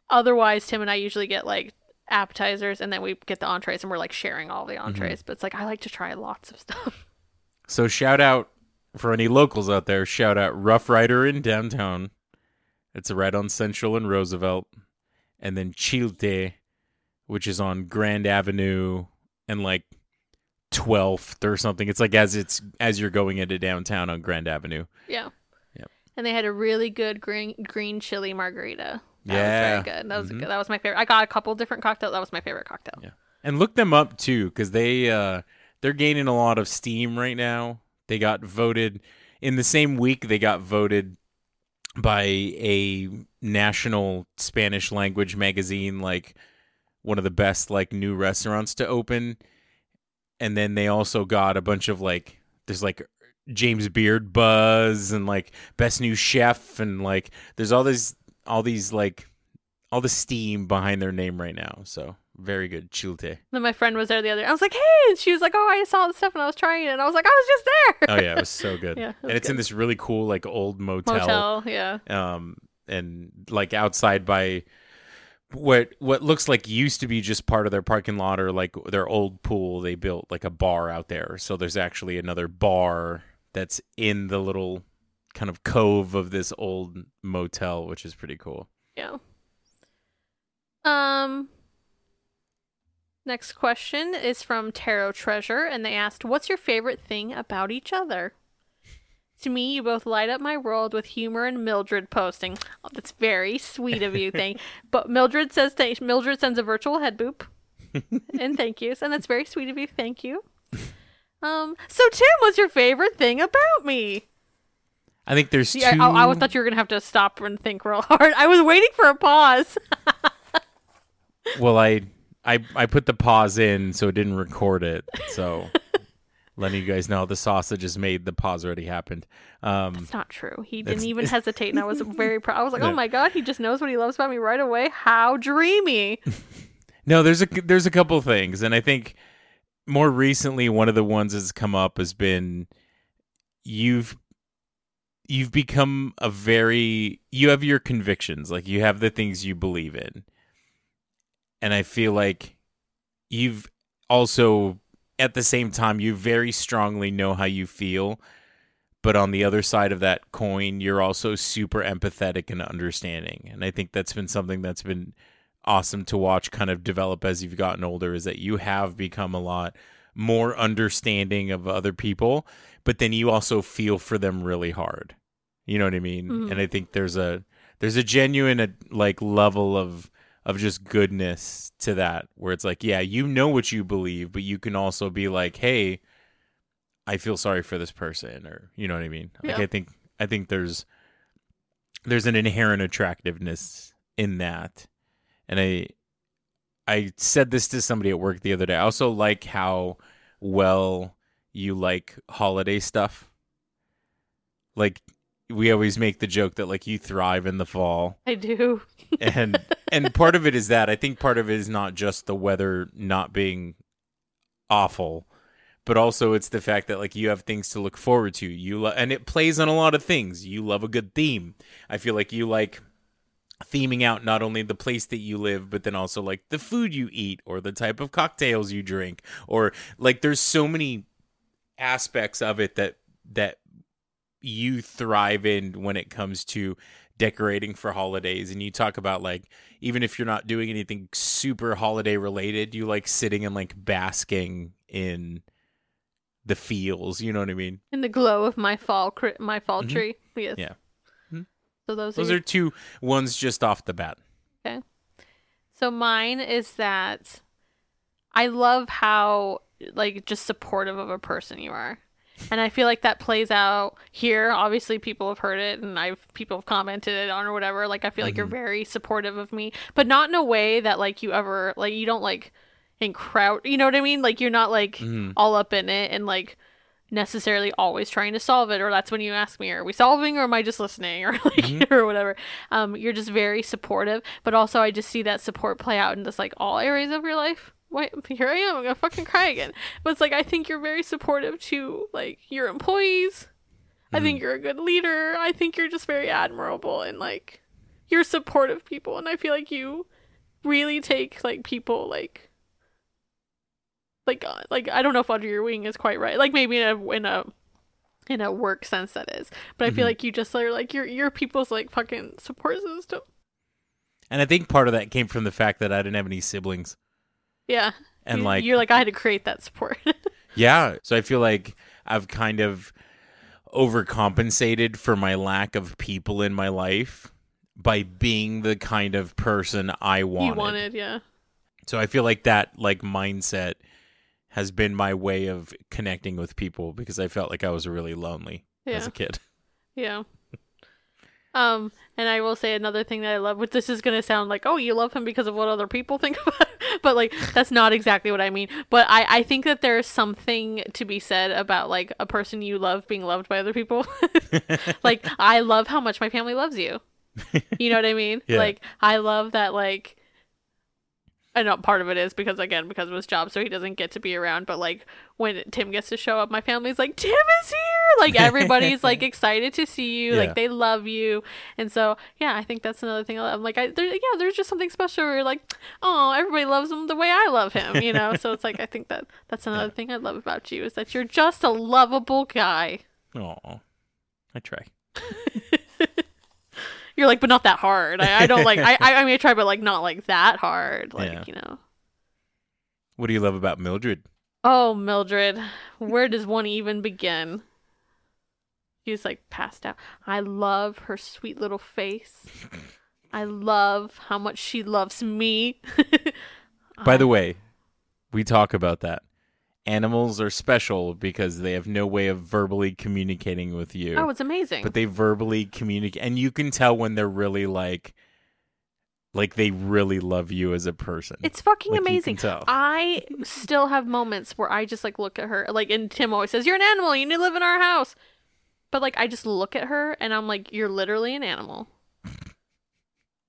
S4: otherwise Tim and I usually get like appetizers and then we get the entrees and we're like sharing all the entrees. But it's like I like to try lots of stuff. [LAUGHS]
S5: So shout out for any locals out there. Shout out Rough Rider in downtown. It's right on Central and Roosevelt, and then Chilte, which is on Grand Avenue and like 12th or something. It's like as it's as you're going into downtown on Grand Avenue.
S4: Yeah.
S5: Yep.
S4: And they had a really good green green chili margarita. That
S5: Yeah.
S4: was very good. That was
S5: Mhm.
S4: good. That was my favorite. I got a couple different cocktails. That was my favorite cocktail.
S5: Yeah. And look them up too, because they uh, they're gaining a lot of steam right now. They got voted in the same week. They got voted by a national Spanish language magazine, like one of the best like new restaurants to open. And then they also got a bunch of like there's like James Beard buzz and like best new chef and like there's all these all these like all the steam behind their name right now. So very good, Chilte.
S4: Then my friend was there the other. I was like, "Hey!" And she was like, "Oh, I saw the stuff and I was trying it." And I was like, "I was just there."
S5: Oh yeah, it was so good. [LAUGHS]
S4: Yeah, it
S5: and it's in this really cool like old motel.
S4: Motel, yeah.
S5: Um, and like outside by what what looks like used to be just part of their parking lot or like their old pool. They built like a bar out there. So there's actually another bar that's in the little kind of cove of this old motel, which is pretty cool.
S4: Yeah. Um. Next question is from Tarot Treasure, and they asked, "What's your favorite thing about each other?" To me, you both light up my world with humor and Mildred posting. Oh, that's very sweet of you. [LAUGHS] Thank. But Mildred says thank. Mildred sends a virtual head boop, [LAUGHS] and thank yous, and that's very sweet of you. Thank you. Um. So Tim, what's your favorite thing about me?
S5: I think there's
S4: Yeah,
S5: two.
S4: I, I thought you were gonna have to stop and think real hard. I was waiting for a pause. [LAUGHS]
S5: Well, I I I put the pause in so it didn't record it. So letting you guys know the sausage is made, the pause already happened. Um,
S4: It's not true. He didn't even [LAUGHS] hesitate, and I was [LAUGHS] very proud. I was like, "Oh my god, he just knows what he loves about me right away. How dreamy!" [LAUGHS]
S5: no, there's a there's a couple things, and I think more recently one of the ones that's come up has been you've you've become a very you have your convictions, like you have the things you believe in, and I feel like you've also at the same time you very strongly know how you feel but on the other side of that coin you're also super empathetic and understanding and i think that's been something that's been awesome to watch kind of develop as you've gotten older is that you have become a lot more understanding of other people, but then you also feel for them really hard. You know what I mean?
S4: Mhm.
S5: And I think there's a there's a genuine uh, like level of of just goodness to that where it's like, yeah, you know what you believe, but you can also be like, hey, I feel sorry for this person or you know what I mean? Like I think I think there's there's an inherent attractiveness in that. And I I said this to somebody at work the other day. I also like how well you like holiday stuff. Like we always make the joke that like you thrive in the fall
S4: I do. [LAUGHS]
S5: and and part of it is that I think part of it is not just the weather not being awful, but also it's the fact that like you have things to look forward to. You lo- and it plays on a lot of things. You love a good theme. I feel like you like theming out not only the place that you live, but then also like the food you eat or the type of cocktails you drink or like there's so many aspects of it that that you thrive in when it comes to decorating for holidays and you talk about like even if you're not doing anything super holiday related you like sitting and like basking in the feels you know what i mean
S4: In the glow of my fall cri- my fall
S5: Mhm.
S4: tree. Yes.
S5: Yeah. Mhm.
S4: So those,
S5: those
S4: are,
S5: are two ones just off the bat Okay.
S4: So mine is that I love how like just supportive of a person you are. And I feel like that plays out here. Obviously people have heard it and I've people have commented it on or whatever. Like I feel like you're very supportive of me, but not in a way that like you ever like you don't like encroach, you know what I mean? Like you're not like
S5: Mhm.
S4: all up in it and like necessarily always trying to solve it or that's when you ask me are we solving or am i just listening [LAUGHS] or like or whatever um you're just very supportive but also i just see that support play out in just like all areas of your life Wait, [LAUGHS] here I am. I'm gonna fucking cry again. But it's like I think you're very supportive to like your employees. I think you're a good leader. I think you're just very admirable and like you're supportive people. And I feel like you really take like people like like uh, like I don't know if under your wing is quite right. Like maybe in a in a in a work sense that is. But I feel
S5: Mhm.
S4: like you just are like you're you're people's like fucking support system.
S5: and i think part of that came from the fact that i didn't have any siblings
S4: Yeah.
S5: and
S4: You-
S5: like
S4: you're like I had to create that support. [LAUGHS]
S5: Yeah. So I feel like I've kind of overcompensated for my lack of people in my life by being the kind of person I wanted.
S4: you wanted, yeah.
S5: So I feel like that like mindset has been my way of connecting with people because I felt like I was really lonely as a kid.
S4: Yeah. Um, and I will say another thing that I love, which this is gonna sound like, oh, you love him because of what other people think [LAUGHS] about it. but like that's not exactly what I mean. But I, I think that there's something to be said about like a person you love being loved by other people. [LAUGHS] like I love how much my family loves you. [LAUGHS] You know what I mean?
S5: Yeah.
S4: Like I love that like I know part of it is because again because of his job, so he doesn't get to be around. But like when Tim gets to show up, my family's like Tim is here. Like everybody's like [LAUGHS] excited to see you.
S5: Yeah.
S4: Like they love you, and so yeah, I think that's another thing. I love. I'm like, I there, yeah, there's just something special. Where you're like, oh, everybody loves him the way I love him. You know, so it's like I think that that's another thing I love about you is that you're just a lovable guy.
S5: Oh, I try. [LAUGHS]
S4: You're like, but not that hard. I, I don't like. I, [LAUGHS] I mean, I try, but like not like that hard. Like
S5: Yeah.
S4: you know.
S5: What do you love about Mildred?
S4: Oh, Mildred, where does one even begin? She's like passed out. I love her sweet little face. I love how much she loves me. [LAUGHS]
S5: By the way, we talk about that. Animals are special because they have no way of verbally communicating with you.
S4: oh, it's amazing.
S5: but they verbally communicate and you can tell when they're really like like they really love you as a person
S4: It's fucking
S5: Like,
S4: amazing. I still have moments where I just like look at her, like, and Tim always says, "You're an animal. You need to live in our house." But like, I just look at her and I'm like, "You're literally an animal."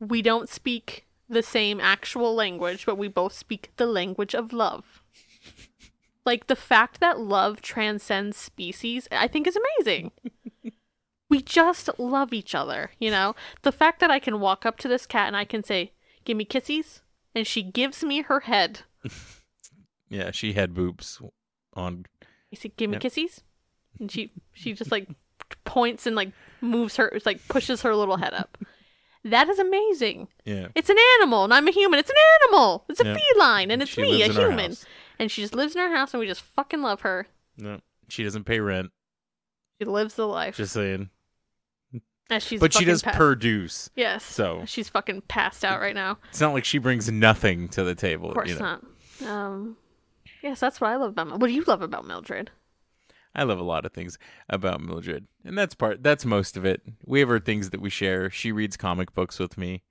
S4: we don't speak the same actual language, but we both speak the language of love. Like the fact that love transcends species, I think is amazing. [LAUGHS] we just love each other, you know? The fact that I can walk up to this cat and I can say, "Give me kissies." and she gives me her head. [LAUGHS]
S5: yeah she had boobs on
S4: I said, "Give me
S5: Yep.
S4: kissies," and she she just like [LAUGHS] points and like moves her, like pushes her little head up, That is amazing.
S5: Yeah.
S4: It's an animal, and I'm a human. It's an animal. It's a
S5: Yeah.
S4: feline, and it's
S5: She
S4: me, a human. And she just lives in our house, and we just fucking love her.
S5: No, she doesn't pay rent.
S4: She lives the life.
S5: Just saying.
S4: as she's
S5: but she does produce.
S4: Yes.
S5: so-
S4: she's fucking passed out right now.
S5: It's not like she brings nothing to the table.
S4: Of course
S5: you know.
S4: not. Um, yes, that's what I love about. What do you love about Mildred?
S5: I love a lot of things about Mildred, and that's part. That's most of it. We have our things that we share. She reads comic books with me,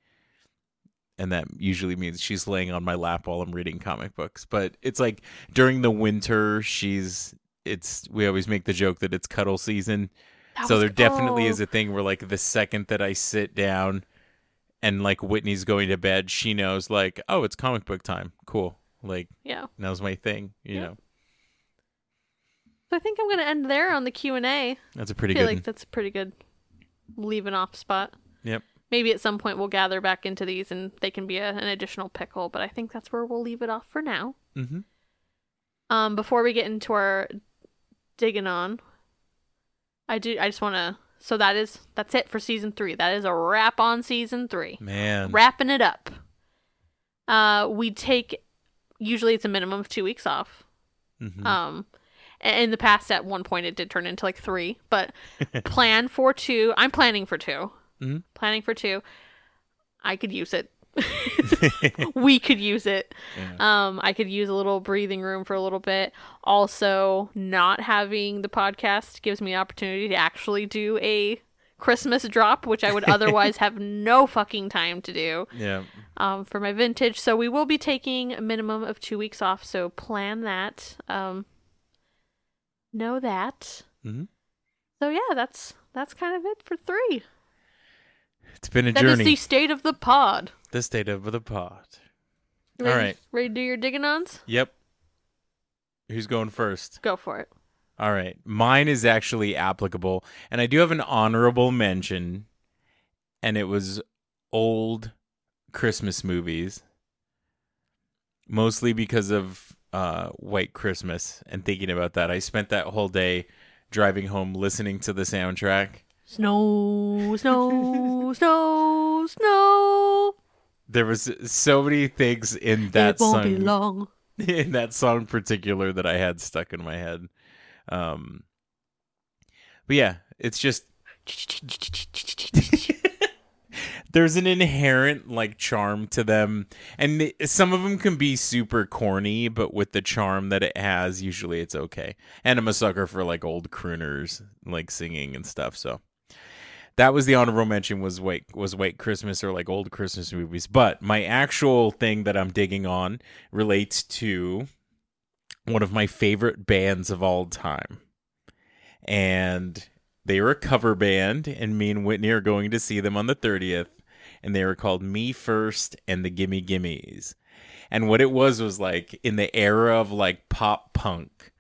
S5: and that usually means she's laying on my lap while I'm reading comic books. But it's like during the winter, she's. It's we always make the joke that it's cuddle season.
S4: That
S5: so
S4: was-
S5: there definitely
S4: oh,
S5: is a thing where like the second that I sit down, and like Whitney's going to bed, she knows like, oh, it's comic book time. Cool. Like
S4: Yeah.
S5: now's my thing. You
S4: Yeah.
S5: know,
S4: So I think I'm gonna end there on the Q and A.
S5: that's a pretty I
S4: feel
S5: good.
S4: like that's a pretty good leaving off spot.
S5: Yep.
S4: Maybe at some point we'll gather back into these and they can be a, an additional pickle, but I think that's where we'll leave it off for now.
S5: Mm-hmm.
S4: Um, before we get into our digging on, I do. I just want to. So that is that's it for season three. That is a wrap on season three.
S5: Man.
S4: Wrapping it up. Uh, we take usually it's a minimum of two weeks off.
S5: Mhm.
S4: Um, in the past, at one point, it did turn into like three, but [LAUGHS] plan for two. I'm planning for 2
S5: Mhm.
S4: Planning for two. I could use it. [LAUGHS] [LAUGHS] we could use it.
S5: Yeah.
S4: Um, I could use a little breathing room for a little bit. Also, not having the podcast gives me the opportunity to actually do a Christmas drop, which I would [LAUGHS] otherwise have no fucking time to do
S5: yeah.
S4: um, for my vintage. So we will be taking a minimum of two weeks off. So plan that. Um, know that.
S5: Mhm.
S4: So yeah, that's that's kind of it for three.
S5: It's been a
S4: That is
S5: journey.
S4: the state of the pod.
S5: The state of the pod. All
S4: Ready,
S5: right.
S4: ready to do your digging ons?
S5: Yep. Who's going first?
S4: Go for it.
S5: All right. Mine is actually applicable. And I do have an honorable mention. And it was old Christmas movies. Mostly because of uh, White Christmas and thinking about that. I spent that whole day driving home listening to the soundtrack.
S4: Snow, snow, [LAUGHS] snow, snow.
S5: There was so many things in that
S4: it won't
S5: song.
S4: be long. [LAUGHS]
S5: in that song in particular that I had stuck in my head. Um, but yeah, it's just [LAUGHS] there's an inherent like charm to them, and th- some of them can be super corny, but with the charm that it has, usually it's okay. And I'm a sucker for like old crooners like singing and stuff, so. That was the honorable mention was white was white Christmas or like old Christmas movies. But my actual thing that I'm digging on relates to one of my favorite bands of all time. And they were a cover band, and me and Whitney are going to see them on the 30th. And they were called Me First and the Gimme Gimmes. And what it was was like in the era of like pop punk,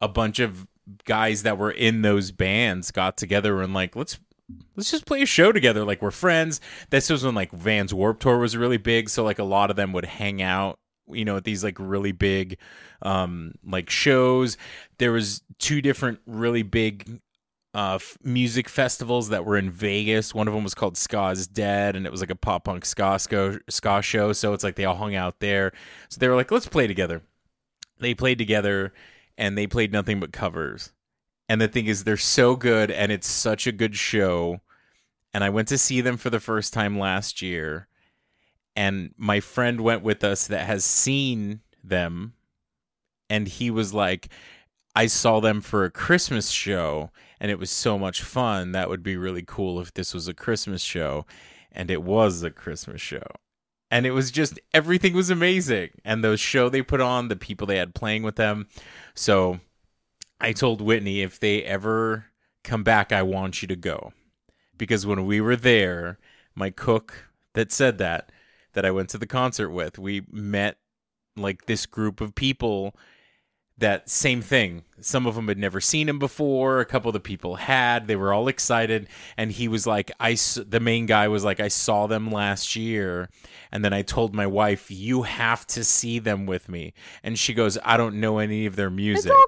S5: a bunch of guys that were in those bands got together and like, let's let's just play a show together like we're friends. This was when like vans Warped tour was really big so like a lot of them would hang out you know at these like really big um like shows. There was two different really big uh f- music festivals that were in Vegas. One of them was called Ska's Dead and it was like a pop punk ska ska, ska show so it's like they all hung out there. So they were like let's play together. They played together and they played nothing but covers and the thing is, they're so good, and it's such a good show. And I went to see them for the first time last year, and my friend went with us that has seen them, and he was like, I saw them for a Christmas show, and it was so much fun. That would be really cool if this was a Christmas show. And it was a Christmas show. And it was just everything was amazing. And the show they put on, the people they had playing with them. So I told Whitney if they ever come back, I want you to go. Because when we were there, my cook that said that, that I went to the concert with, we met like this group of people that same thing. Some of them had never seen him before. A couple of the people had. They were all excited, and he was like, "I." The main guy was like, "I saw them last year," and then I told my wife, "You have to see them with me," and she goes, "I don't know any of their music.
S4: It's all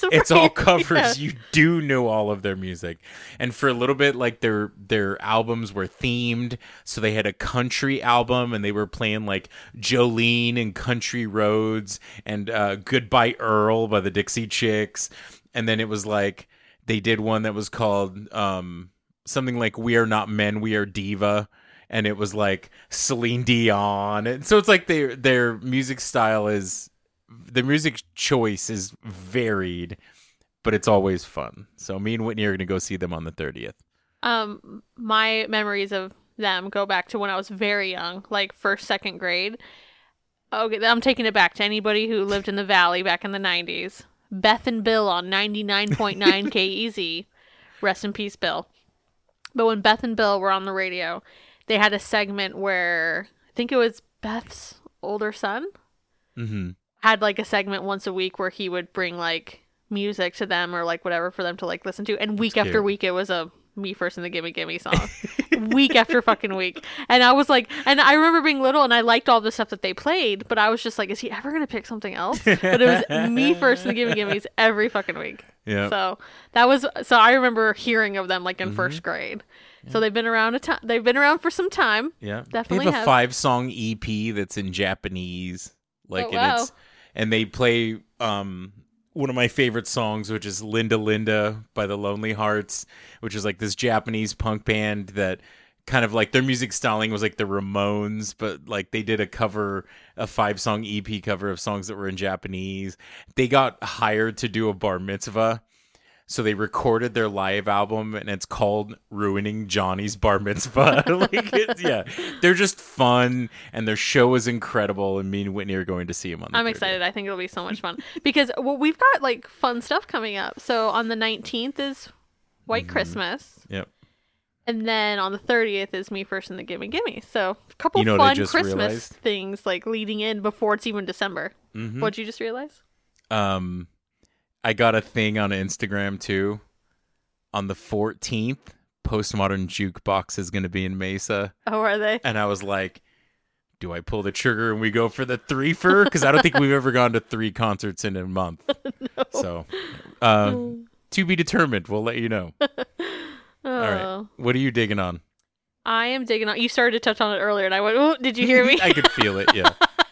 S4: covers.
S5: it's all [LAUGHS] covers.
S4: Yeah.
S5: You do know all of their music, and for a little bit, like their their albums were themed. So they had a country album, and they were playing like Jolene and Country Roads and uh, Goodbye Earl by the Dixie Chicks, and then it was like they did one that was called um, something like "We Are Not Men, We Are Diva." And it was like Celine Dion, and so it's like their their music style is the music choice is varied, but it's always fun. So me and Whitney are going to go see them on the 30th.
S4: Um, my memories of them go back to when I was very young, like first, second grade. Okay, I'm taking it back to anybody who lived in the valley back in the 90s. Beth and Bill on 99.9 [LAUGHS] KEZ. Rest in peace, Bill. But when Beth and Bill were on the radio, they had a segment where I think it was Beth's older son
S5: Mm-hmm.
S4: had like a segment once a week where he would bring like music to them or like whatever for them to like listen to and week
S5: That's
S4: after
S5: cute.
S4: week it was a me first in the gimme gimme song week after [LAUGHS] fucking week and i was like and i remember being little and i liked all the stuff that they played but i was just like is he ever gonna pick something else but it was me [LAUGHS] first in the gimme gimmes every fucking week
S5: Yeah.
S4: so that was so i remember hearing of them like in
S5: Mm-hmm.
S4: first grade so they've been around a time they've been around for some time
S5: yeah.
S4: definitely
S5: They have a
S4: have.
S5: five song EP that's in Japanese. Like,
S4: Oh,
S5: and
S4: wow.
S5: it's, and they play, um, one of my favorite songs, which is Linda Linda by the Lonely Hearts, which is like this Japanese punk band that kind of like their music styling was like the Ramones, but like they did a cover, a five song EP cover of songs that were in Japanese. They got hired to do a bar mitzvah. So they recorded their live album and it's called Ruining Johnny's Bar Mitzvah. [LAUGHS] like it's, yeah. They're just fun and their show is incredible and me and Whitney are going to see them on the
S4: I'm
S5: 30th.
S4: excited. I think it'll be so much fun because well, we've got like fun stuff coming up. So on the 19th is White
S5: Mm-hmm.
S4: Christmas,
S5: Yep.
S4: and then on the 30th is Me First and the Gimme Gimme. So a couple
S5: You know
S4: fun Christmas
S5: realized?
S4: things like leading in before it's even December.
S5: Mhm.
S4: What'd you just realize?
S5: Um I got a thing on Instagram too. On the 14th, Postmodern Jukebox is going to be in Mesa.
S4: Oh, are they?
S5: And I was like, do I pull the trigger and we go for the three for? Because I don't think we've ever gone to three concerts in a month. [LAUGHS] So, uh, to be determined. We'll let you know.
S4: Oh. [LAUGHS]
S5: All right. What are you digging on?
S4: I am digging on. You started to touch on it earlier, and I went, "Oh, did you hear [LAUGHS] me?"
S5: I could feel it. Yeah.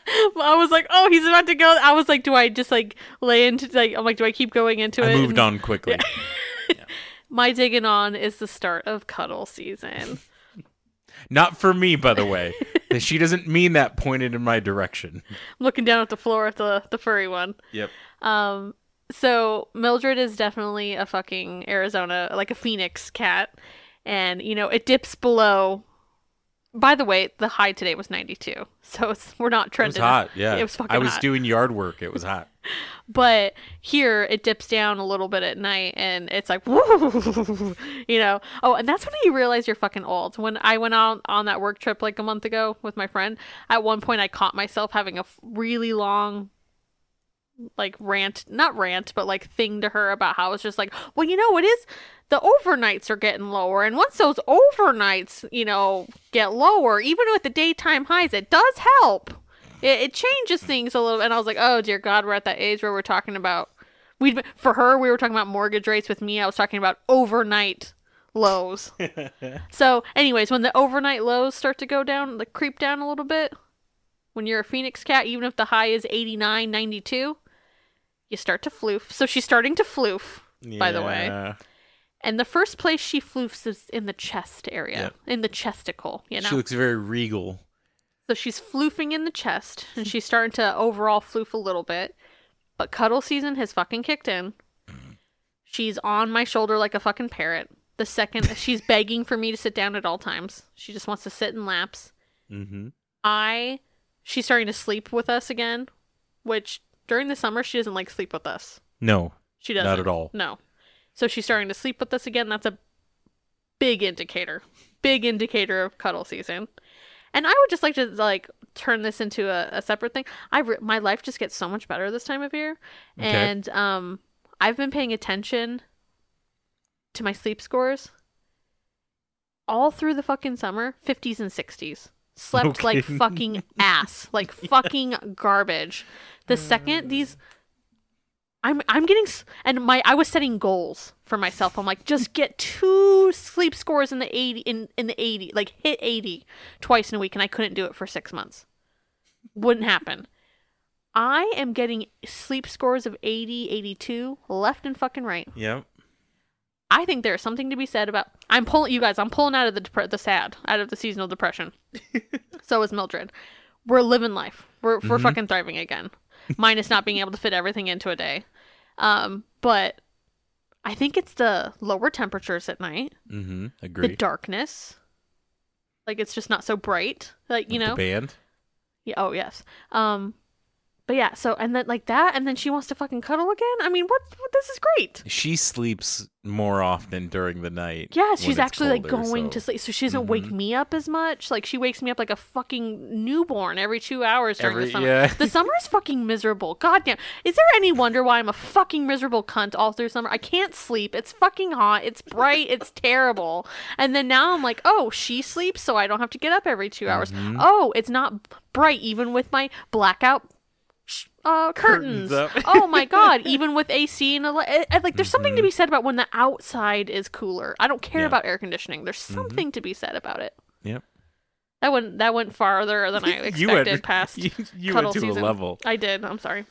S5: [LAUGHS]
S4: I was like, "Oh, he's about to go." I was like, "Do I just like lay into like?" I'm like, "Do I keep going into
S5: I
S4: it?"
S5: moved
S4: And
S5: on quickly. [LAUGHS]
S4: My digging on is the start of cuddle season. [LAUGHS]
S5: Not for me, by the way. she doesn't mean that pointed in my direction.
S4: I'm looking down at the floor at the the furry one.
S5: Yep.
S4: Um, so Mildred is definitely a fucking Arizona, like a phoenix cat, and you know it dips below. By the way, the high today was 92, so it's, we're not trending.
S5: It was hot. [LAUGHS] Yeah.
S4: it was fucking
S5: I was
S4: hot.
S5: doing yard work. It was hot. [LAUGHS]
S4: But here it dips down a little bit at night and it's like, [LAUGHS] woo, you know. Oh, and that's when you realize you're fucking old. When I went out on that work trip like a month ago with my friend, at one point I caught myself having a really long, like rant, not rant, but like thing to her about how it's just like, well, you know, it is the overnights are getting lower. And once those overnights, you know, get lower, even with the daytime highs, it does help. It, it changes things a little. And i was like oh dear god we're at that age where we're talking about we for her we were talking about mortgage rates. With me i was talking about overnight lows. [LAUGHS] So anyways when the overnight lows start to go down like creep down a little bit when you're a phoenix cat even if the high is 89 92 you start to floof. So she's starting to floof by the way.
S5: Yeah.
S4: And the first place she floofs is in the chest area
S5: Yep.
S4: in the chesticle you know
S5: She looks very regal.
S4: so she's floofing in the chest, and she's starting to overall floof a little bit. But cuddle season has fucking kicked in. She's on my shoulder like a fucking parrot. The second [LAUGHS] she's begging for me to sit down at all times, she just wants to sit in laps.
S5: Mm-hmm.
S4: I, she's starting to sleep with us again, which during the summer she doesn't like sleep with us.
S5: No.
S4: She doesn't.
S5: Not at all.
S4: No. So she's starting to sleep with us again. That's a big indicator. Big indicator of cuddle season. And I would just like to like turn this into a, a separate thing. I re- my life just gets so much better this time of year,
S5: Okay.
S4: and um, I've been paying attention to my sleep scores all through the fucking summer, 50s and 60s. Slept like [LAUGHS] fucking ass, like fucking garbage. The second these I'm I'm getting and my I was setting goals for myself. I'm like just get two sleep scores in the 80 in in the 80, like hit 80 twice in a week and I couldn't do it for 6 months. Wouldn't happen. I am getting sleep scores of 80, 82 left and fucking right.
S5: Yep.
S4: I think there's something to be said about. I'm pulling you guys. I'm pulling out of the dep- the sad, out of the seasonal depression. [LAUGHS] so is Mildred. We're living life. We're we're mm-hmm. fucking thriving again. Minus not being able to fit everything into a day. Um, but I think it's the lower temperatures at night,
S5: Mm-hmm.
S4: the
S5: Agree.
S4: darkness. Like it's just not so bright. Like you know.
S5: the band.
S4: Yeah, oh yes. Um, but yeah. So and then like that, and then she wants to fucking cuddle again. I mean, what? what this is great.
S5: She sleeps more often during the night.
S4: Yeah, she's actually like going
S5: so-
S4: to sleep, so she doesn't wake
S5: Mhm.
S4: me up as much. Like she wakes me up like a fucking newborn every two hours during
S5: Every-
S4: the summer.
S5: yeah.
S4: The summer is fucking miserable. Goddamn. Is there any wonder why I'm a fucking miserable cunt all through summer? I can't sleep. It's fucking hot. It's bright. it's terrible. And then now I'm like, oh, she sleeps, so I don't have to get up every 2 hours.
S5: Mm-hmm.
S4: Oh, it's not bright even with my blackout. Uh, curtains.
S5: Curtains [LAUGHS]
S4: oh my god! [LAUGHS] Even with AC and ele- eh, eh, like, there's something to be said about when the outside is cooler. I don't care
S5: Yeah.
S4: about air conditioning. There's
S5: Mhm.
S4: something to be said about it.
S5: Yep.
S4: That went that went farther than I expected. [LAUGHS]
S5: you went
S4: past
S5: you, you
S4: cuddle
S5: went to
S4: season.
S5: a level.
S4: I did. I'm sorry,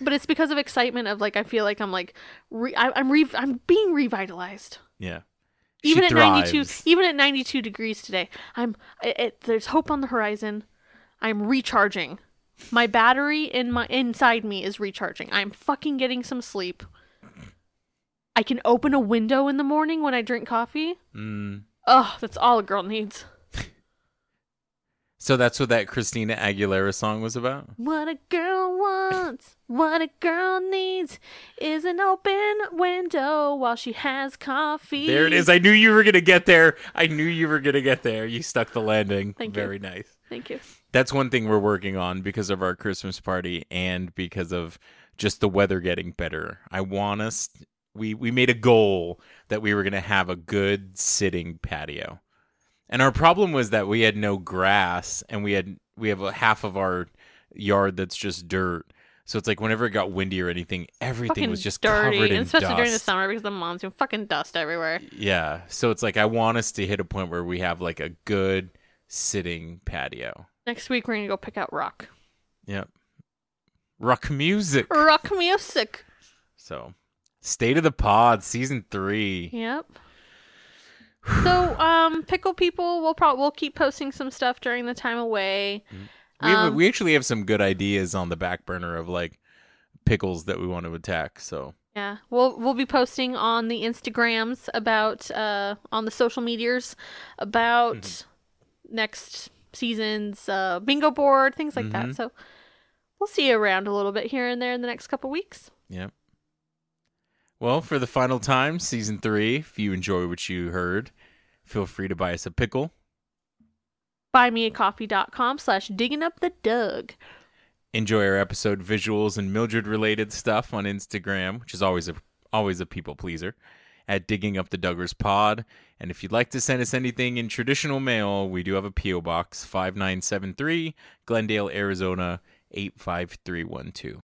S4: but it's because of excitement. Of like, I feel like I'm like, re- I, I'm re- I'm being revitalized.
S5: Yeah.
S4: Even
S5: She
S4: at 92, even at 92 degrees today, I'm. It, it, there's hope on the horizon. I'm recharging. My battery in my inside me is recharging. I'm fucking getting some sleep. I can open a window in the morning when I drink coffee.
S5: Mm.
S4: Oh, that's all a girl needs.
S5: So that's what that Christina Aguilera song was about.
S4: What a girl wants, what a girl needs, is an open window while she has coffee.
S5: There it is. I knew you were gonna get there. I knew you were gonna get there. You stuck the landing.
S4: Thank you.
S5: Very nice.
S4: Thank you.
S5: That's one thing we're working on because of our Christmas party and because of just the weather getting better. I want us we we made a goal that we were going to have a good sitting patio. And our problem was that we had no grass and we had we have a half of our yard that's just dirt. So it's like whenever it got windy or anything, everything
S4: fucking
S5: was just
S4: dirty,
S5: covered in
S4: especially during the summer because the monsoon, fucking dust everywhere.
S5: Yeah. So it's like I want us to hit a point where we have like a good sitting patio.
S4: Next week we're gonna go pick out rock,
S5: Yep. Rock music.
S4: rock music.
S5: So, State of the Pod season 3.
S4: Yep. So, um, pickle people, we'll probably we'll keep posting some stuff during the time away.
S5: We have,
S4: Um,
S5: we actually have some good ideas on the back burner of like pickles that we want to attack. So,
S4: Yeah, we'll we'll be posting on the Instagrams about uh on the social medias about
S5: Mm-hmm.
S4: next season's uh bingo board things like that.
S5: Mhm.
S4: So we'll see you around a little bit here and there in the next couple weeks.
S5: yep. Well, for the final time, season 3, if you enjoy what you heard, feel free to buy us a pickle.
S4: Buymeacoffee.com slash digging up the Doug.
S5: Enjoy our episode visuals and Mildred related stuff on Instagram, which is always a always a people pleaser. At digging up the Duggars Pod, and if you'd like to send us anything in traditional mail, we do have a PO box five nine seven three, Glendale, Arizona eight five three one two.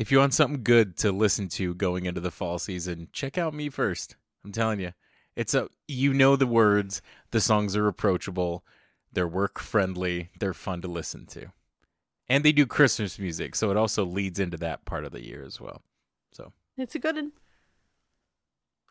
S5: If you want something good to listen to going into the fall season, check out me first. I'm telling you, It's a you know the words, the songs are approachable, they're work friendly, they're fun to listen to. And they do Christmas music, so it also leads into that part of the year as well. So
S4: It's a good one.